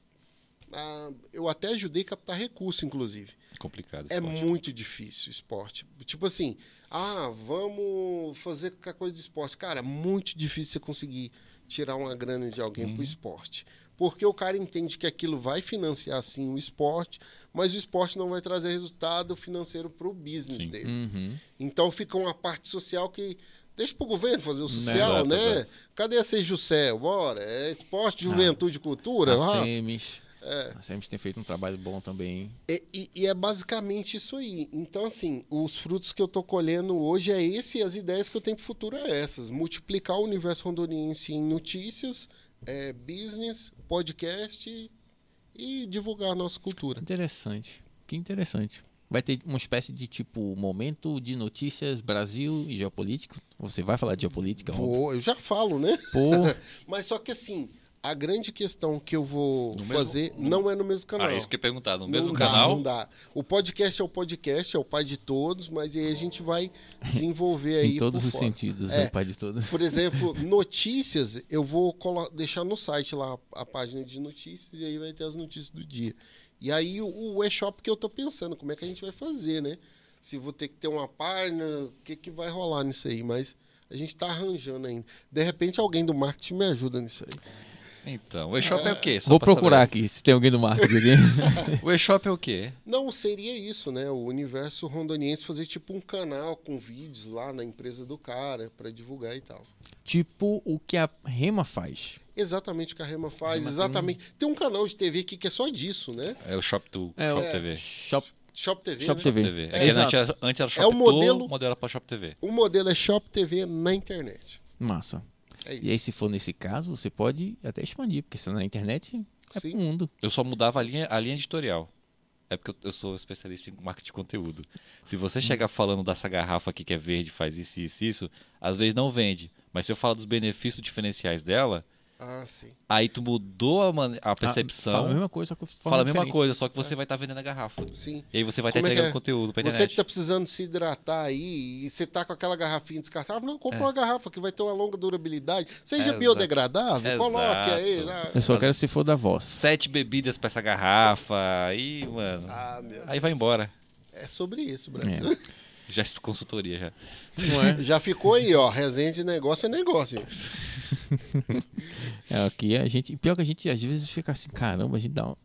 ah, eu até ajudei a captar recurso, inclusive. Complicado. É esporte. muito difícil o esporte. Tipo assim, ah, vamos fazer qualquer coisa de esporte. Cara, é muito difícil você conseguir tirar uma grana de alguém Uhum. pro esporte. Porque o cara entende que aquilo vai financiar sim o esporte, mas o esporte não vai trazer resultado financeiro pro business Sim. dele. Uhum. Então fica uma parte social que deixa pro governo fazer o social, Exato, né? exato. Cadê a Sejucel? Bora, é esporte, juventude, cultura. A Nossa. Semis. É. A Semes tem feito um trabalho bom também. E, e- e é basicamente isso aí. Então, assim, os frutos que eu tô colhendo hoje é esse e as ideias que eu tenho pro futuro é essas. Multiplicar o universo rondoniense em notícias, é, business, podcast e divulgar a nossa cultura. Interessante. Que interessante. Vai ter uma espécie de tipo momento de notícias Brasil e geopolítico. Você vai falar de geopolítica? Vou, eu já falo, né? Pô, *laughs* Mas só que assim, a grande questão que eu vou No mesmo- fazer não é no mesmo canal. Ah, isso que eu ia perguntar. No Não mesmo dá, canal? Não dá. O podcast é o podcast, é o pai de todos, mas aí a gente vai desenvolver *laughs* aí em todos por os fora. sentidos, É. é o pai de todos. Por exemplo, notícias, eu vou deixar no site lá a página de notícias e aí vai ter as notícias do dia. E aí o, o e-shop que eu tô pensando, como é que a gente vai fazer, né? Se vou ter que ter uma página, o que, que vai rolar nisso aí? Mas a gente tá arranjando ainda. De repente alguém do marketing me ajuda nisso aí. Então, o eShop é o quê? Só Vou procurar saber. aqui se tem alguém do marketing aqui. *laughs* O eShop é o quê? Não, seria isso, né? O universo rondoniense fazer tipo um canal com vídeos lá na empresa do cara para divulgar e tal. tipo o que a Rema faz. Exatamente o que a Rema faz, Rema tem exatamente. Tem um canal de TV aqui que é só disso, né? É o Shop do É, Shop o- TV. Shop, Shop TV. Shop né? TV. TV. É, É, antes, era, antes era Shop É o modelo- o modelo era pra Shop TV. O modelo é Shop TV na internet. Massa. É isso. E aí, se for nesse caso, você pode até expandir, porque se é na internet, é Sim. pro mundo. Eu só mudava a linha, a linha editorial. É porque eu, eu sou especialista em marketing de conteúdo. Se você Hum. chegar falando dessa garrafa aqui que é verde, faz isso, isso, isso, às vezes não vende. Mas se eu falar dos benefícios diferenciais dela, Ah, sim. aí tu mudou a, mane- a percepção. Ah, fala a mesma coisa, só que fala a mesma diferente. coisa, só que você vai estar vendendo a garrafa. Sim. E aí você vai estar Como é que entregando é? conteúdo pra Você internet. que tá precisando se hidratar aí e você tá com aquela garrafinha descartável, não, compra É. uma garrafa que vai ter uma longa durabilidade. Seja biodegradável, coloque aí. né? Eu só quero se for da voz. Sete bebidas pra essa garrafa, aí, mano. Ah, meu aí vai embora. É sobre isso, Brasil. Já é consultoria já. Não é? Já ficou aí, ó. Resenha de negócio é negócio. É, aqui a gente. Pior que a gente às vezes fica assim, caramba, a gente dá um.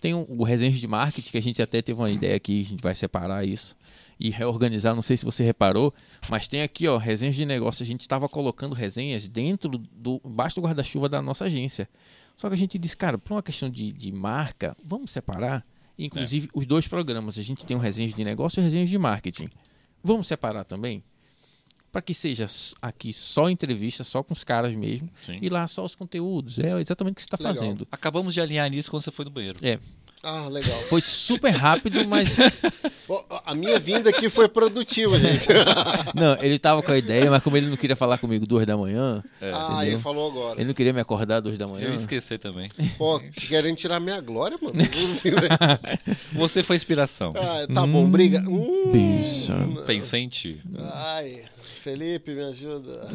Tem um, o resenha de marketing que a gente até teve uma ideia aqui, a gente vai separar isso e reorganizar. Não sei se você reparou, mas tem aqui, ó, resenhas de negócio. A gente estava colocando resenhas dentro do. embaixo do guarda-chuva da nossa agência. Só que a gente disse, cara, por uma questão de, de marca, vamos separar. Inclusive, os dois programas. A gente tem um resenhas de negócio e resenhas de marketing. Vamos separar também? Para que seja aqui só entrevista, só com os caras mesmo. Sim. E lá só os conteúdos. É exatamente o que você está fazendo. Acabamos de alinhar nisso quando você foi no banheiro. É, Ah, legal. foi super rápido, mas. *laughs* A minha vinda aqui foi produtiva, gente. *laughs* Não, ele tava com a ideia, mas como ele não queria falar comigo duas da manhã, ah, entendeu? ele falou agora. ele não queria me acordar duas da manhã. Eu ia esquecer também. Pô, querendo tirar minha glória, mano. *laughs* Você foi inspiração. ah, tá bom, briga. Hum, Bicha. Pensei em ti. Ai, Felipe, me ajuda.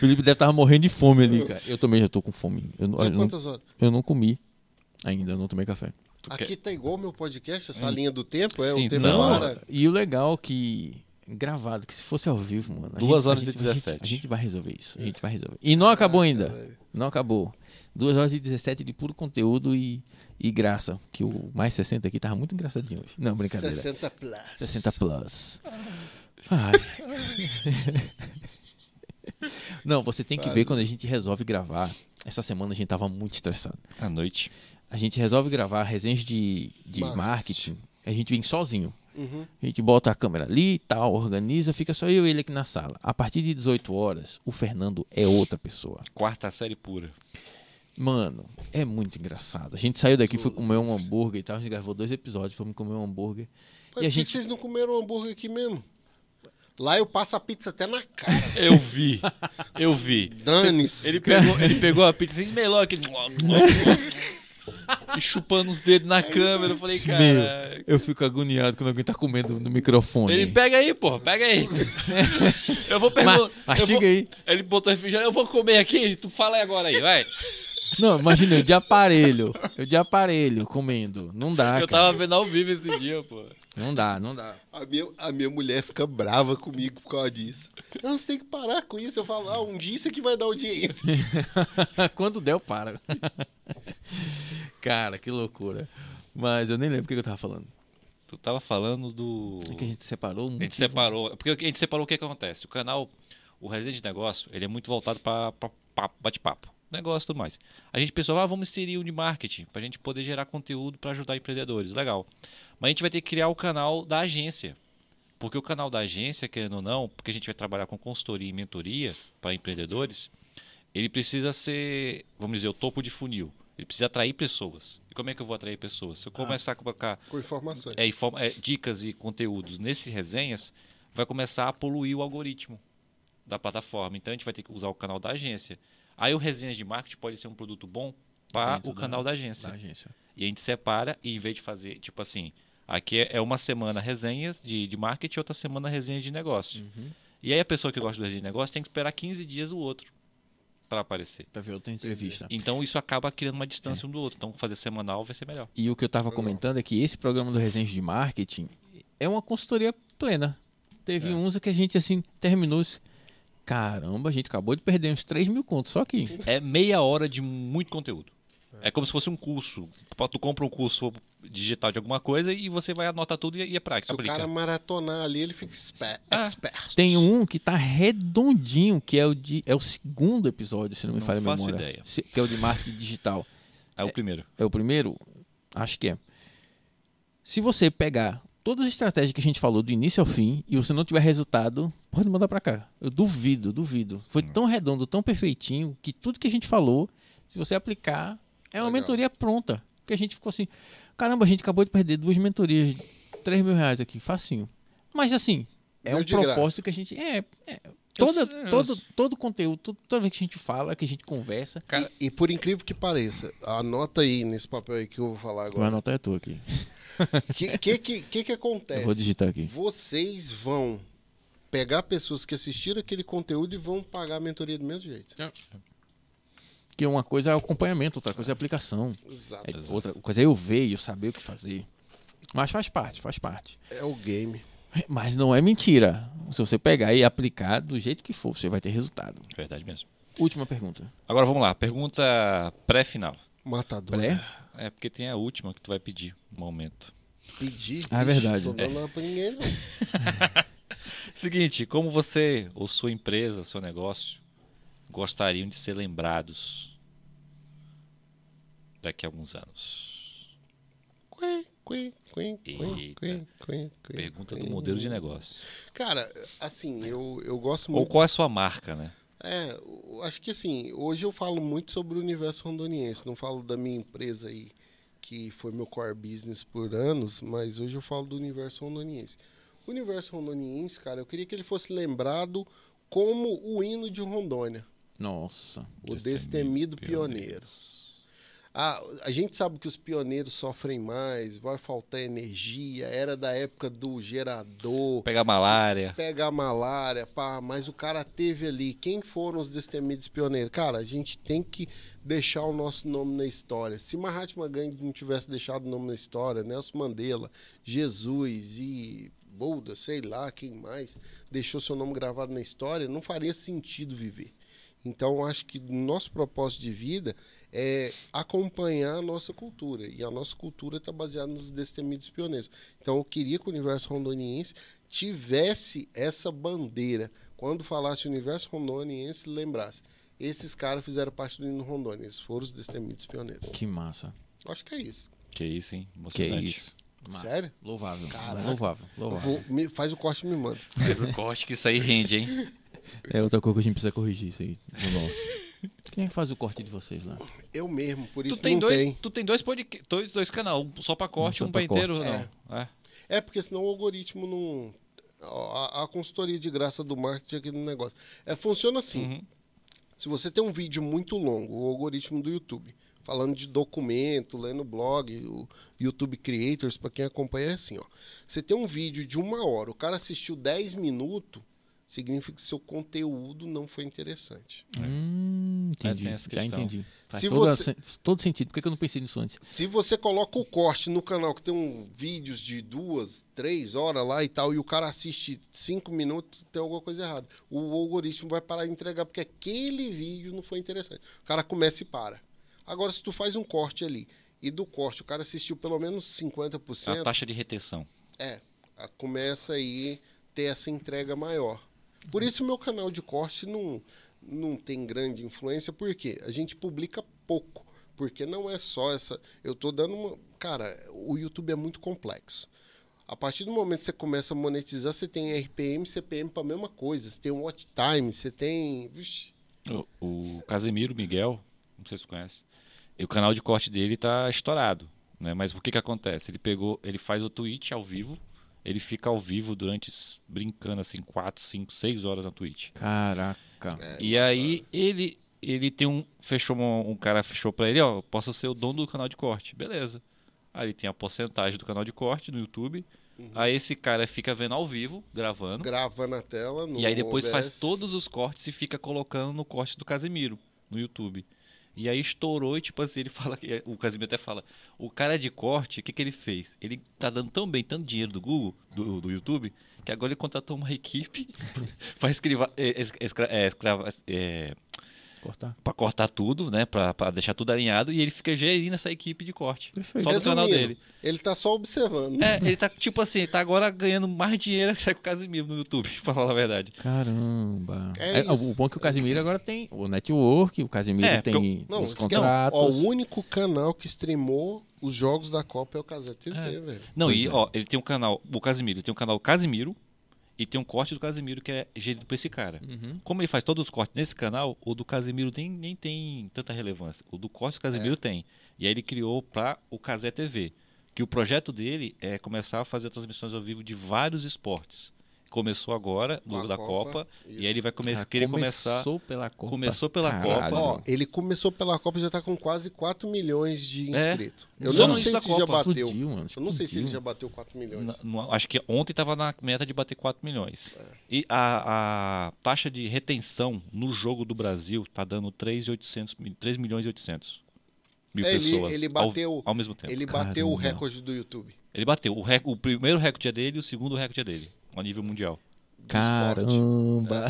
Felipe deve estar morrendo de fome ali, cara. Eu também já tô com fome. Eu, eu não, quantas horas? eu não comi ainda, eu não tomei café. Tu Aqui quer- tá igual meu podcast, essa linha do tempo, é o Então, tempo Não, para. E o legal que. Gravado, que se fosse ao vivo, mano. a Duas gente- horas gente- e a gente- 17. A gente vai resolver isso. A gente vai resolver. E não acabou ainda. velho. Não acabou. 2 horas e 17 de puro conteúdo e, e graça. Que o mais 60 aqui tava muito engraçadinho hoje. Não, brincadeira. 60 plus. 60 plus. Ai. *laughs* Não, você tem que ver quando a gente resolve gravar. Essa semana a gente tava muito estressado. À noite. A gente resolve gravar resenhas de, de Marketing. marketing. A gente vem sozinho. Uhum. A gente bota a câmera ali e tal, organiza, fica só eu e ele aqui na sala. A partir de 18 horas, o Fernando é outra pessoa. Quarta série pura. Mano, é muito engraçado. A gente saiu daqui, foi comer um hambúrguer e tal. A gente gravou dois episódios, fomos comer um hambúrguer. Mas E por a que gente. vocês não comeram hambúrguer aqui mesmo? Lá eu passo a pizza até na cara. *laughs* Eu vi. Eu vi. Dane-se. Ele pegou, ele pegou a pizza assim, melhor aquele. *laughs* e chupando os dedos na câmera. Eu falei, Meu, cara. eu fico agoniado quando alguém tá comendo no microfone. Ele pega aí, porra, pega aí. *laughs* Eu vou perguntar. mastiga vou- aí. Ele botou refrigerante, eu vou comer aqui, tu fala aí agora aí, vai. Não, imagina, eu de aparelho. Eu de aparelho comendo. Não dá, eu cara. tava vendo ao vivo esse dia, pô. Não dá, não dá. A minha, a minha mulher fica brava comigo por causa disso. Não, você tem que parar com isso. Eu falo, ah, um dia isso aqui vai dar audiência. *laughs* Quando der, eu paro. *laughs* Cara, que loucura. Mas eu nem lembro o que eu tava falando. Tu tava falando do. É que a gente separou um A gente separou. Porque a gente separou o que, que acontece. O canal, o Residente de Negócio, ele é muito voltado para bate-papo. negócio e tudo mais. A gente pensou, ah, vamos inserir um de marketing, para a gente poder gerar conteúdo para ajudar empreendedores. Legal. Mas a gente vai ter que criar o canal da agência. Porque o canal da agência, querendo ou não, porque a gente vai trabalhar com consultoria e mentoria para empreendedores, ele precisa ser, vamos dizer, o topo de funil. Ele precisa atrair pessoas. E como é que eu vou atrair pessoas? Se eu começar a colocar Com informações. é, é, dicas e conteúdos nesses resenhas, vai começar a poluir o algoritmo da plataforma. Então a gente vai ter que usar o canal da agência. Aí o resenhas de marketing pode ser um produto bom para o da- canal da agência. Da agência. E a gente separa e em vez de fazer, tipo assim, aqui é- é uma semana resenhas de, de marketing, outra semana resenhas de negócio. Uhum. E aí a pessoa que gosta do resenha de negócio tem que esperar 15 dias o outro para aparecer. Pra ver outra entrevista. Então isso acaba criando uma distância um do outro. Então fazer semanal vai ser melhor. E o que eu tava comentando é que esse programa do Resenhas de Marketing é uma consultoria plena. Teve É. uns que a gente, assim, terminou. assim, Caramba, a gente acabou de perder uns 3 mil contos só aqui. É meia hora de muito conteúdo. É como se fosse um curso. Tu compra um curso digital de alguma coisa e você vai anotar tudo e, e é prática. Se o aplica. cara maratonar ali, ele fica Ah. expert. Tem um que tá redondinho, que é o de é o segundo episódio, se não me Não falha a faço memória. ideia. Se- Que é o de marketing digital. É o primeiro. É o primeiro? Acho que é. Se você pegar todas as estratégias que a gente falou do início ao fim e você não tiver resultado, pode mandar pra cá. Eu duvido, duvido. Foi tão redondo, tão perfeitinho, que tudo que a gente falou, se você aplicar, é uma Legal. mentoria pronta. Que a gente ficou assim, caramba, a gente acabou de perder duas mentorias, de 3 mil reais aqui, facinho. Mas assim, é Deu um de graça. propósito que a gente. É, é, toda, Eu- eu- todo, todo conteúdo, todo- toda vez que a gente fala, que a gente conversa. Cara- E, e por incrível que pareça, anota aí nesse papel aí que eu vou falar Vou agora. anotar tu aqui. O que, que, que, que que Eu acontece? vou digitar aqui. Vocês vão pegar pessoas que assistiram aquele conteúdo e vão pagar a mentoria do mesmo jeito. Que uma coisa é acompanhamento, outra coisa é aplicação. Exato. É, outra coisa é eu ver e eu saber o que fazer. Mas faz parte, faz parte. É o game. Mas não é mentira. Se você pegar e aplicar do jeito que for, você vai ter resultado. Verdade mesmo. Última pergunta. Agora vamos lá. Pergunta pré-final. Matador. Pré? É porque tem a última que tu vai pedir um aumento. Pedir. Ah, é verdade. Tô dando nada pra ninguém, não. *laughs* Seguinte, como você ou sua empresa, seu negócio, gostariam de ser lembrados daqui a alguns anos? Eita. Pergunta do modelo de negócio. Cara, assim, eu, eu gosto Ou muito. qual é a sua marca, né? É, acho que assim, hoje eu falo muito sobre o universo rondoniense. Não falo da minha empresa aí, que foi meu core business por anos, mas hoje eu falo do universo rondoniense. O universo rondoniense, cara, eu queria que ele fosse lembrado como o hino de Rondônia, Nossa. o destemido pioneiro. Ah, a gente sabe que os pioneiros sofrem mais, vai faltar energia, era da época do gerador, Pegar malária. pegar malária, pá, mas o cara teve ali. Quem foram os destemidos pioneiros? Cara, a gente tem que deixar o nosso nome na história. Se Mahatma Gandhi não tivesse deixado o nome na história, Nelson Mandela, Jesus e Buda, sei lá quem mais, deixou seu nome gravado na história, não faria sentido viver. Então, acho que nosso propósito de vida é acompanhar a nossa cultura. E a nossa cultura está baseada nos destemidos pioneiros. Então, eu queria que o universo rondoniense tivesse essa bandeira. Quando falasse universo rondoniense, lembrasse. Esses caras fizeram parte do hino Rondônia. Eles foram os destemidos pioneiros. Que massa. Acho que é isso. Que isso, hein? Que isso. Massa. Sério? Louvável. Caraca. Louvável. Louvável. vou- me- faz o corte e me manda. Mas o corte que isso aí rende, hein? É outra coisa que a gente precisa corrigir isso aí no nosso. Quem é que faz o corte de vocês lá? Eu mesmo, por Tu isso tem, não dois, tem. tu tem dois, dois, dois canal, um só pra corte, um pra pra inteiro, corte. não. É. É porque senão o algoritmo não. A, a consultoria de graça do marketing aqui no negócio. É, funciona assim. Uhum. Se você tem um vídeo muito longo, o algoritmo do YouTube, falando de documento, lendo blog, o YouTube Creators, para quem acompanha, é assim, ó. Você tem um vídeo de uma hora, o cara assistiu 10 minutos, significa que seu conteúdo não foi interessante. Hum, É, entendi. tem essa Já entendi. Faz Se toda- você- todo sentido. Por que que eu não pensei nisso antes? Se você coloca o corte no canal que tem um vídeos de duas, três horas lá e tal, e o cara assiste cinco minutos, tem alguma coisa errada. O algoritmo vai parar de entregar porque aquele vídeo não foi interessante. O cara começa e para. Agora, se tu faz um corte ali e do corte o cara assistiu pelo menos 50%, A taxa de retenção. é, começa aí ter essa entrega maior. Por isso meu canal de corte não não tem grande influência, por quê? A gente publica pouco. Porque não é só essa. Eu tô dando uma. Cara, o YouTube é muito complexo. A partir do momento que você começa a monetizar, você tem RPM, CPM para a mesma coisa. Você tem watch time, você tem. Vixe. O, o Casemiro Miguel, não sei se você conhece, e o canal de corte dele tá estourado. Né? Mas o que, que acontece? Ele pegou, ele faz o Twitch ao vivo, ele fica ao vivo durante, brincando assim, 4, 5, 6 horas na Twitch. Caraca. É, E aí ele ele tem um fechou um, um cara fechou pra ele, ó, posso ser o dono do canal de corte. Beleza. Aí ele tem a porcentagem do canal de corte no YouTube. Aí esse cara fica vendo ao vivo, gravando. grava na tela. No E aí depois OBS. faz todos os cortes e fica colocando no corte do Casimiro, no YouTube. E aí estourou e, tipo assim, ele *laughs* fala. O Casimiro até fala: o cara de corte, o que, que ele fez? Ele tá dando tão bem, tanto dinheiro do Google, do, do YouTube, que agora ele contratou uma equipe *laughs* pra escrever. É, é, é, Cortar. pra cortar tudo, né? Pra, pra deixar tudo alinhado. E ele fica gerindo essa equipe de corte. Perfeito. Só do canal Resumindo, dele. Ele tá só observando. É, *laughs* ele tá, tipo assim, tá agora ganhando mais dinheiro que o Casimiro no YouTube, *laughs* pra falar a verdade. Caramba. É É, o bom é que o Casimiro agora tem o network, o Casimiro É, tem Não, os esquece- contratos. Ó, o único canal que streamou os jogos da Copa é o Casete TV, É. velho. Não, Pois e é. ó, ele tem um canal, o Casimiro, ele tem um canal Casimiro e tem um corte do Casimiro que é gerido por esse cara. Uhum. Como ele faz todos os cortes nesse canal, o do Casimiro nem, nem tem tanta relevância. O do corte do Casimiro tem. E aí ele criou para o Casé TV, que o projeto dele é começar a fazer transmissões ao vivo de vários esportes. Começou agora, no da Copa, Copa, e aí ele vai come Ah, querer começar. Começou pela Copa. Começou pela Caralho. Copa. Ó, ele começou pela Copa e já tá com quase 4 milhões de É. inscritos. Eu Só não no sei se já bateu. Explodiu, mano, Eu não sei se ele já bateu 4 milhões. Na- no- acho que ontem estava na meta de bater 4 milhões. É. E a, a taxa de retenção no jogo do Brasil tá dando 3, 3 milhões e 800 mil É, ele- pessoas ele ao- bateu- ao, mesmo tempo. Ele bateu o Caramba. recorde do YouTube. Ele bateu o, rec- o primeiro recorde é dele e o segundo recorde é dele, a nível mundial. Caramba.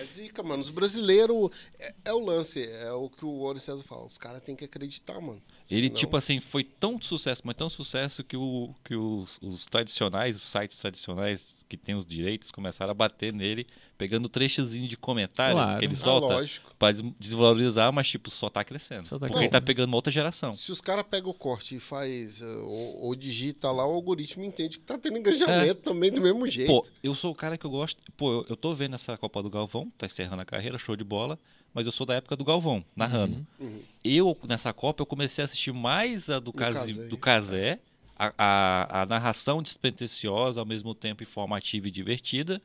É zica, mano. Os brasileiros. É, é o lance, é o que o Ouro César fala. Os caras têm que acreditar, mano. Ele, Senão- tipo assim, foi tão sucesso, mas tão sucesso que, o, que os, os tradicionais, os sites tradicionais que têm os direitos, começaram a bater nele, pegando trechozinho de comentário Claro. que ele Ah, solta lógico. pra des- desvalorizar, mas tipo, só tá crescendo. Só tá porque crescendo. ele tá pegando uma outra geração. Se os caras pegam o corte e faz. eh, Ou, ou digita lá, o algoritmo entende que tá tendo engajamento também do mesmo jeito. É. Pô, eu sou o cara que eu gosto. Pô, eu, eu tô vendo essa Copa do Galvão, tá encerrando a carreira, show de bola. Mas eu sou da época do Galvão, narrando. Uhum. Eu, nessa Copa, eu comecei a assistir mais a do, Casé. do Casé, a, a, a narração despretensiosa, ao mesmo tempo informativa e divertida,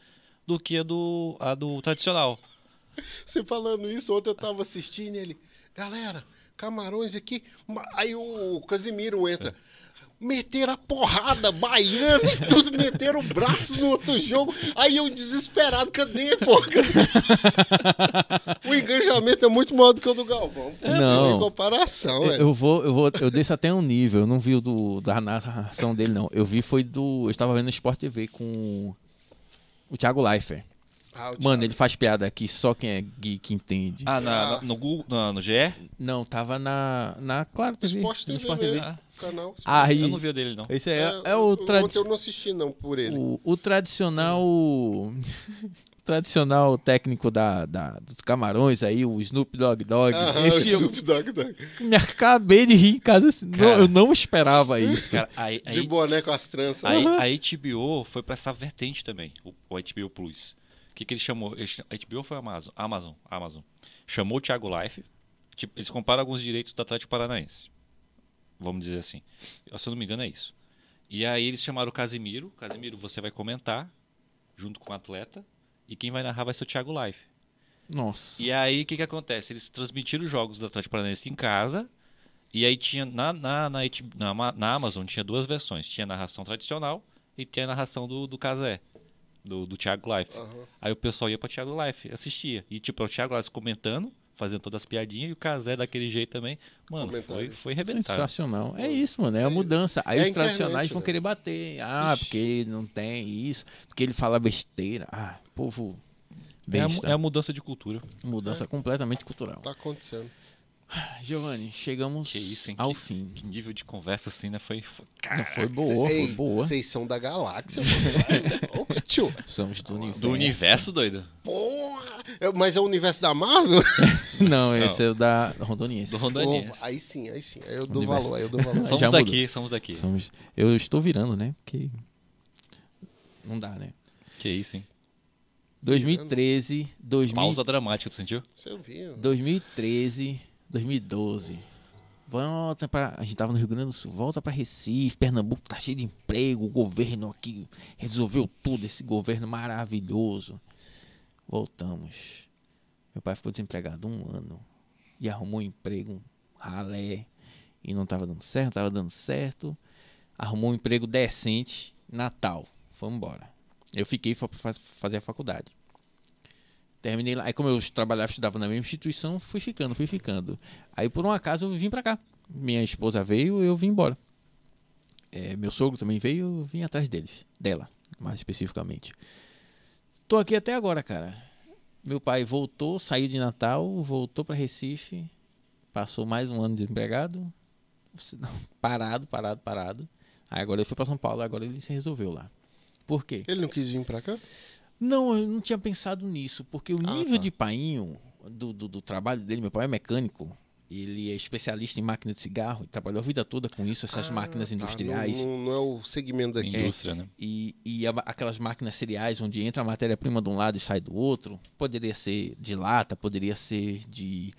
do que a do, a do tradicional. *laughs* Você falando isso, ontem eu tava assistindo ele. Galera, camarões aqui. Aí o Casimiro entra. Meteram a porrada, baiano e tudo, meteram o braço no outro jogo. Aí eu desesperado, cadê, pô? o engajamento é muito maior do que o do Galvão. Pô, Não. Tem comparação, Eu, eu vou, eu vou, eu desço até um nível. Eu não vi o do, da narração dele, não. Eu vi foi do. Eu estava vendo no Sport TV com o Thiago Leifert. Ah, o Mano, Thiago. ele faz piada aqui, só quem é geek entende. Ah, na, Ah. no Google, na- no GE? Não, tava na. Na Claro TV. Esporte no TV, Sport. TV. Ah. Canal. Aí, Eu não vi a dele, não. esse é, é, É, o, ontem tradi eu não assisti, não, por ele. o, o tradicional. *laughs* tradicional técnico da, da, dos camarões aí, o Snoop Dogg Dogg. Aham, Esse o Snoop Dogg Dogg. me acabei de rir em casa. assim, não, Cara. eu não esperava isso. Cara, aí, De aí, boné com as tranças. aí, a HBO foi pra essa vertente também, o, o HBO Plus. O que, que ele chamou? HBO foi Amazon? Amazon, Amazon. Chamou o Thiago Life. Tipo, eles comparam alguns direitos do Atlético Paranaense. Vamos dizer assim. Se eu não me engano, é isso. E aí eles chamaram o Casimiro. Casimiro, você vai comentar junto com o atleta. E quem vai narrar vai ser o Thiago Life. Nossa. E aí, o que, que acontece? Eles transmitiram os jogos do Atlético Paranaense em casa. E aí tinha na, na, na, na Amazon tinha duas versões. Tinha a narração tradicional e tinha a narração do, do Casé, do, do Thiago Life. Aham. Aí o pessoal ia pra Thiago Life, assistia. E tipo, é o Thiago Life comentando, fazendo todas as piadinhas, e o Casé daquele jeito também. Mano, foi, foi arrebentar. Sensacional. É isso, mano. É a mudança. Aí É os tradicionais vão velho. querer bater. Ah, Ixi. porque não tem isso. Porque ele fala besteira. Ah, povo É a, é a mudança de cultura. Mudança completamente cultural. Tá acontecendo. Giovanni, chegamos Que isso, ao Que- fim. Que nível de conversa assim, né? Foi. foi... Não, Caraca, foi boa, Ei, foi boa. Vocês são da galáxia, mano. *laughs* Ô, tio. Somos do universo. Do universo, doido. Porra! É- Mas é o universo da Marvel? *laughs* Não, esse é o da Rondoniense. Do Rondaniense. Opa, aí sim, aí sim. Aí eu dou Universo. valor, aí eu dou valor. *laughs* Somos Já mudou. daqui, somos daqui. Somos... Eu estou virando, né? Porque não dá, né? Que isso, hein? 2013, 2000... Pausa dramática, tu sentiu? Você viu? 2013, 2012. Volta para. A gente tava no Rio Grande do Sul. Volta para Recife, Pernambuco tá cheio de emprego. O governo aqui resolveu tudo. Esse governo maravilhoso. Voltamos. Meu pai ficou desempregado um ano e arrumou um emprego, um ralé. E não tava dando certo, tava dando certo. Arrumou um emprego decente. Natal. Foi embora. Eu fiquei para fazer a faculdade. Terminei lá. Aí, como eu trabalhava, estudava na mesma instituição, fui ficando, fui ficando. Aí, por um acaso, eu vim pra cá. Minha esposa veio, eu vim embora. É, meu sogro também veio, eu vim atrás deles. Dela, mais especificamente. Tô aqui até agora, cara. Meu pai voltou, saiu de Natal, voltou pra Recife. Passou mais um ano desempregado. *laughs* Parado, parado, parado. Aí agora ele foi pra São Paulo, agora ele se resolveu lá. Por quê? Ele não quis vir pra cá? Não, eu não tinha pensado nisso, porque o Ah, nível tá. de painho do, do, do trabalho dele, meu pai é mecânico, ele é especialista em máquina de cigarro, e trabalhou a vida toda com isso, essas Ah, máquinas tá. industriais. Não, não- não é o segmento daqui. Indústria, né? E, e a- aquelas máquinas cereais onde entra a matéria-prima de um lado e sai do outro, poderia ser de lata, poderia ser de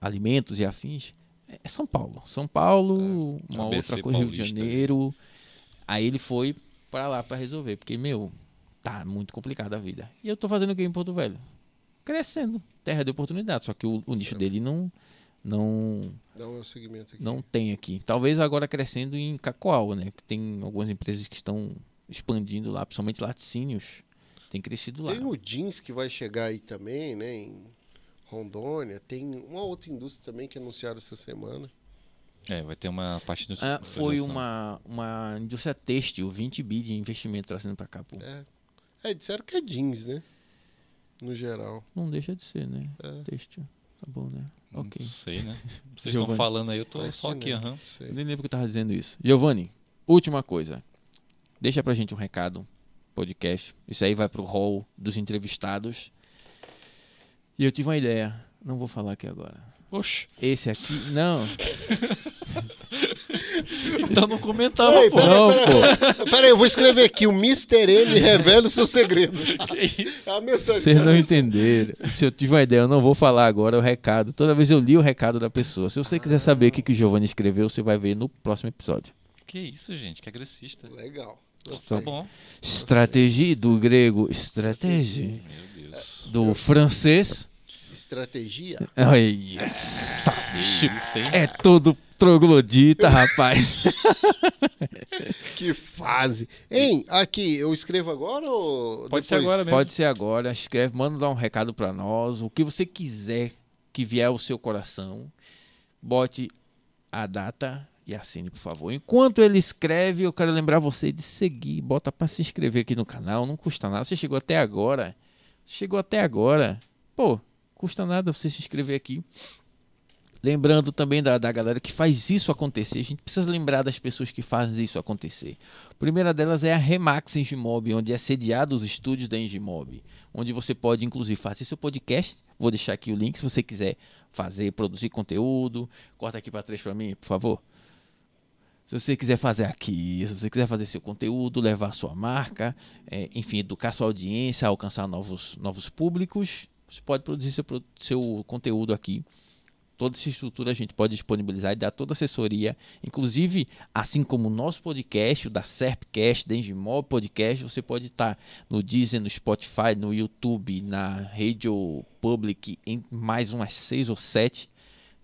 alimentos e afins. É São Paulo. São Paulo, uma ABC outra coisa, Rio de paulista. Janeiro. Aí ele foi pra lá pra resolver, porque, meu, tá muito complicada a vida. E eu tô fazendo o que em Porto Velho? Crescendo. Terra de oportunidade. Só que o, o nicho dele não, não, Não é o segmento aqui. não tem aqui. Talvez agora crescendo em Cacoal, né? Que tem algumas empresas que estão expandindo lá, principalmente laticínios. Tem crescido lá. Tem o jeans que vai chegar aí também, né? Em Rondônia. Tem uma outra indústria também que anunciaram essa semana. É, vai ter uma parte do. Ah, foi uma, uma indústria têxtil, 20 bi de investimento trazendo pra cá. Pô. É. É, disseram que é jeans, né? No geral. Não deixa de ser, né? É. Têxtil. Tá bom, né? Não Ok. sei, né? Vocês estão falando aí, eu tô Vai só ser, aqui, aham. Eu nem lembro que eu tava dizendo isso. Giovanni, última coisa. Deixa pra gente um recado, podcast. Isso aí vai pro hall dos entrevistados. E eu tive uma ideia. Não vou falar aqui agora. Oxe. Esse aqui. Não. *laughs* Então não comentava, Ei, pô. pera, Não, pera, pera aí, eu vou escrever aqui. O Mr. M revela o seu segredo. Que isso? É a mensagem. Vocês não entenderam. Se eu tive uma ideia, eu não vou falar agora o recado. Toda vez eu li o recado da pessoa. Se você quiser saber o que, que o Giovanni escreveu, você vai ver no próximo episódio. Que isso, gente? Que agressista. Legal. Tá Gostei. bom. Estratégia do grego, estratégia. Meu Deus. Do francês. Estratégia? Ai, hein? É todo troglodita, rapaz. *laughs* Que fase. Hein, aqui, eu escrevo agora ou. Pode ser depois? agora mesmo. Pode ser agora. Escreve, manda dar um recado pra nós. O que você quiser que vier ao seu coração. Bote a data e assine, por favor. Enquanto ele escreve, eu quero lembrar você de seguir. Bota pra se inscrever aqui no canal. Não custa nada. Você chegou até agora. Chegou até agora. Pô, custa nada você se inscrever aqui. Lembrando também da, da galera que faz isso acontecer. A gente precisa lembrar das pessoas que fazem isso acontecer. A primeira delas é a Remax Engimob, onde é sediado os estúdios da Engimob. Onde você pode, inclusive, fazer seu podcast. Vou deixar aqui o link se você quiser fazer, produzir conteúdo. Corta aqui para três para mim, por favor. Se você quiser fazer aqui, se você quiser fazer seu conteúdo, levar sua marca, é, enfim, educar sua audiência, alcançar novos, novos públicos, você pode produzir seu, seu conteúdo aqui. Toda essa estrutura a gente pode disponibilizar e dar toda a assessoria. Inclusive, assim como o nosso podcast, o da Serpcast, da Engimob Podcast, você pode estar no Deezer, no Spotify, no YouTube, na Radio Public, em mais umas seis ou sete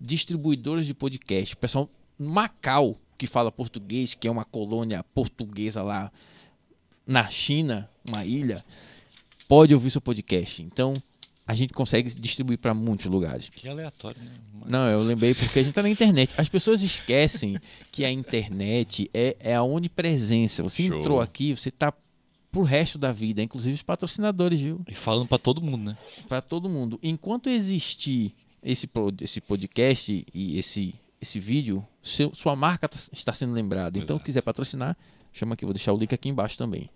distribuidores de podcast. Pessoal Macau, que fala português, que é uma colônia portuguesa lá na China, uma ilha, pode ouvir seu podcast. Então, a gente consegue distribuir para muitos lugares. Que aleatório, né? Não, eu lembrei porque a gente tá na internet. As pessoas esquecem que a internet é, é a onipresença. Você Show. entrou aqui, você tá pro resto da vida, inclusive os patrocinadores, viu? E falando pra todo mundo, né? Para todo mundo. Enquanto existir esse, esse podcast e esse, esse vídeo, seu- sua marca tá- está sendo lembrada. Então, Exato. quiser patrocinar, chama aqui, vou deixar o link aqui embaixo também.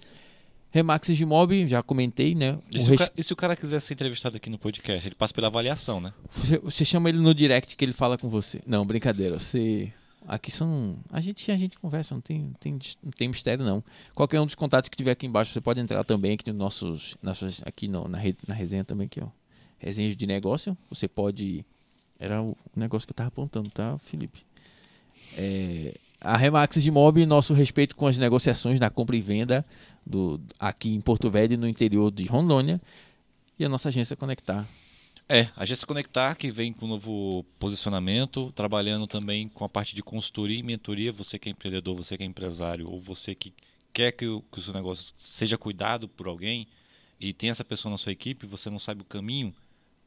Remax Gimob, já comentei, né? E se, ca- e se o cara quiser ser entrevistado aqui no podcast, ele passa pela avaliação, né? Você, você chama ele no direct que ele fala com você. Não, brincadeira. Você. Aqui são. A gente, a gente conversa, não tem, tem, não tem mistério, não. Qualquer um dos contatos que tiver aqui embaixo, você pode entrar também aqui nos nossos. Aqui no- na, re- na resenha também, aqui, ó. Resenhas de negócio. Você pode. Era o negócio que eu tava apontando, tá, Felipe? É, a Remax de Mob, nosso respeito com as negociações na compra e venda do, aqui em Porto Velho no interior de Rondônia. E a nossa agência Conectar. É, a Agência Conectar, que vem com um novo posicionamento, trabalhando também com a parte de consultoria e mentoria. Você que é empreendedor, você que é empresário, ou você que quer que o, que o seu negócio seja cuidado por alguém e tem essa pessoa na sua equipe, você não sabe o caminho,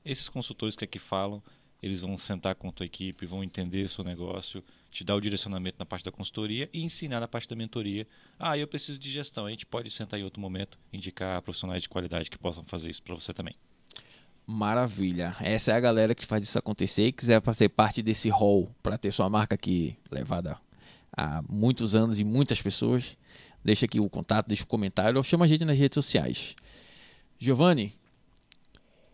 esses consultores que aqui falam, eles vão sentar com a tua equipe, vão entender o seu negócio, te dar o direcionamento na parte da consultoria e ensinar na parte da mentoria. Ah, eu preciso de gestão. A gente pode sentar em outro momento, indicar profissionais de qualidade que possam fazer isso para você também. Maravilha. Essa é a galera que faz isso acontecer e quiser fazer parte desse hall para ter sua marca aqui levada há muitos anos e muitas pessoas, deixa aqui o contato, deixa o comentário ou chama a gente nas redes sociais. Giovanni,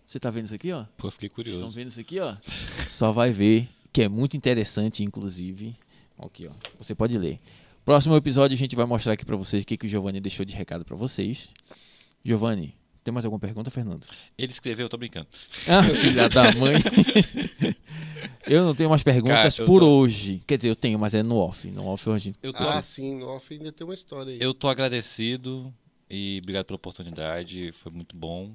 você tá vendo isso aqui, ó? Pô, eu fiquei Estão curioso. vendo isso aqui, ó? *laughs* Só vai ver, que é muito interessante, inclusive. Aqui, ó. Você pode ler. Próximo episódio a gente vai mostrar aqui para vocês o que, que o Giovanni deixou de recado para vocês. Giovanni, tem mais alguma pergunta, Fernando? Ele escreveu, eu tô brincando. Ah, filha da mãe. *laughs* eu não tenho mais perguntas Cara, por tô- hoje. Quer dizer, eu tenho, mas é no off. No off hoje. Eu tô, Ah, sim, no off ainda tem uma história aí. eu tô agradecido e obrigado pela oportunidade. Foi muito bom.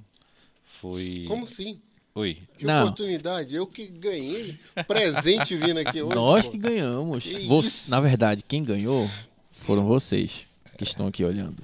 Foi. Como assim? Oi. Que Não. oportunidade. Eu que ganhei presente vindo aqui hoje. Nós pô. que ganhamos. Que Você- isso? na verdade, quem ganhou foram vocês que estão aqui olhando.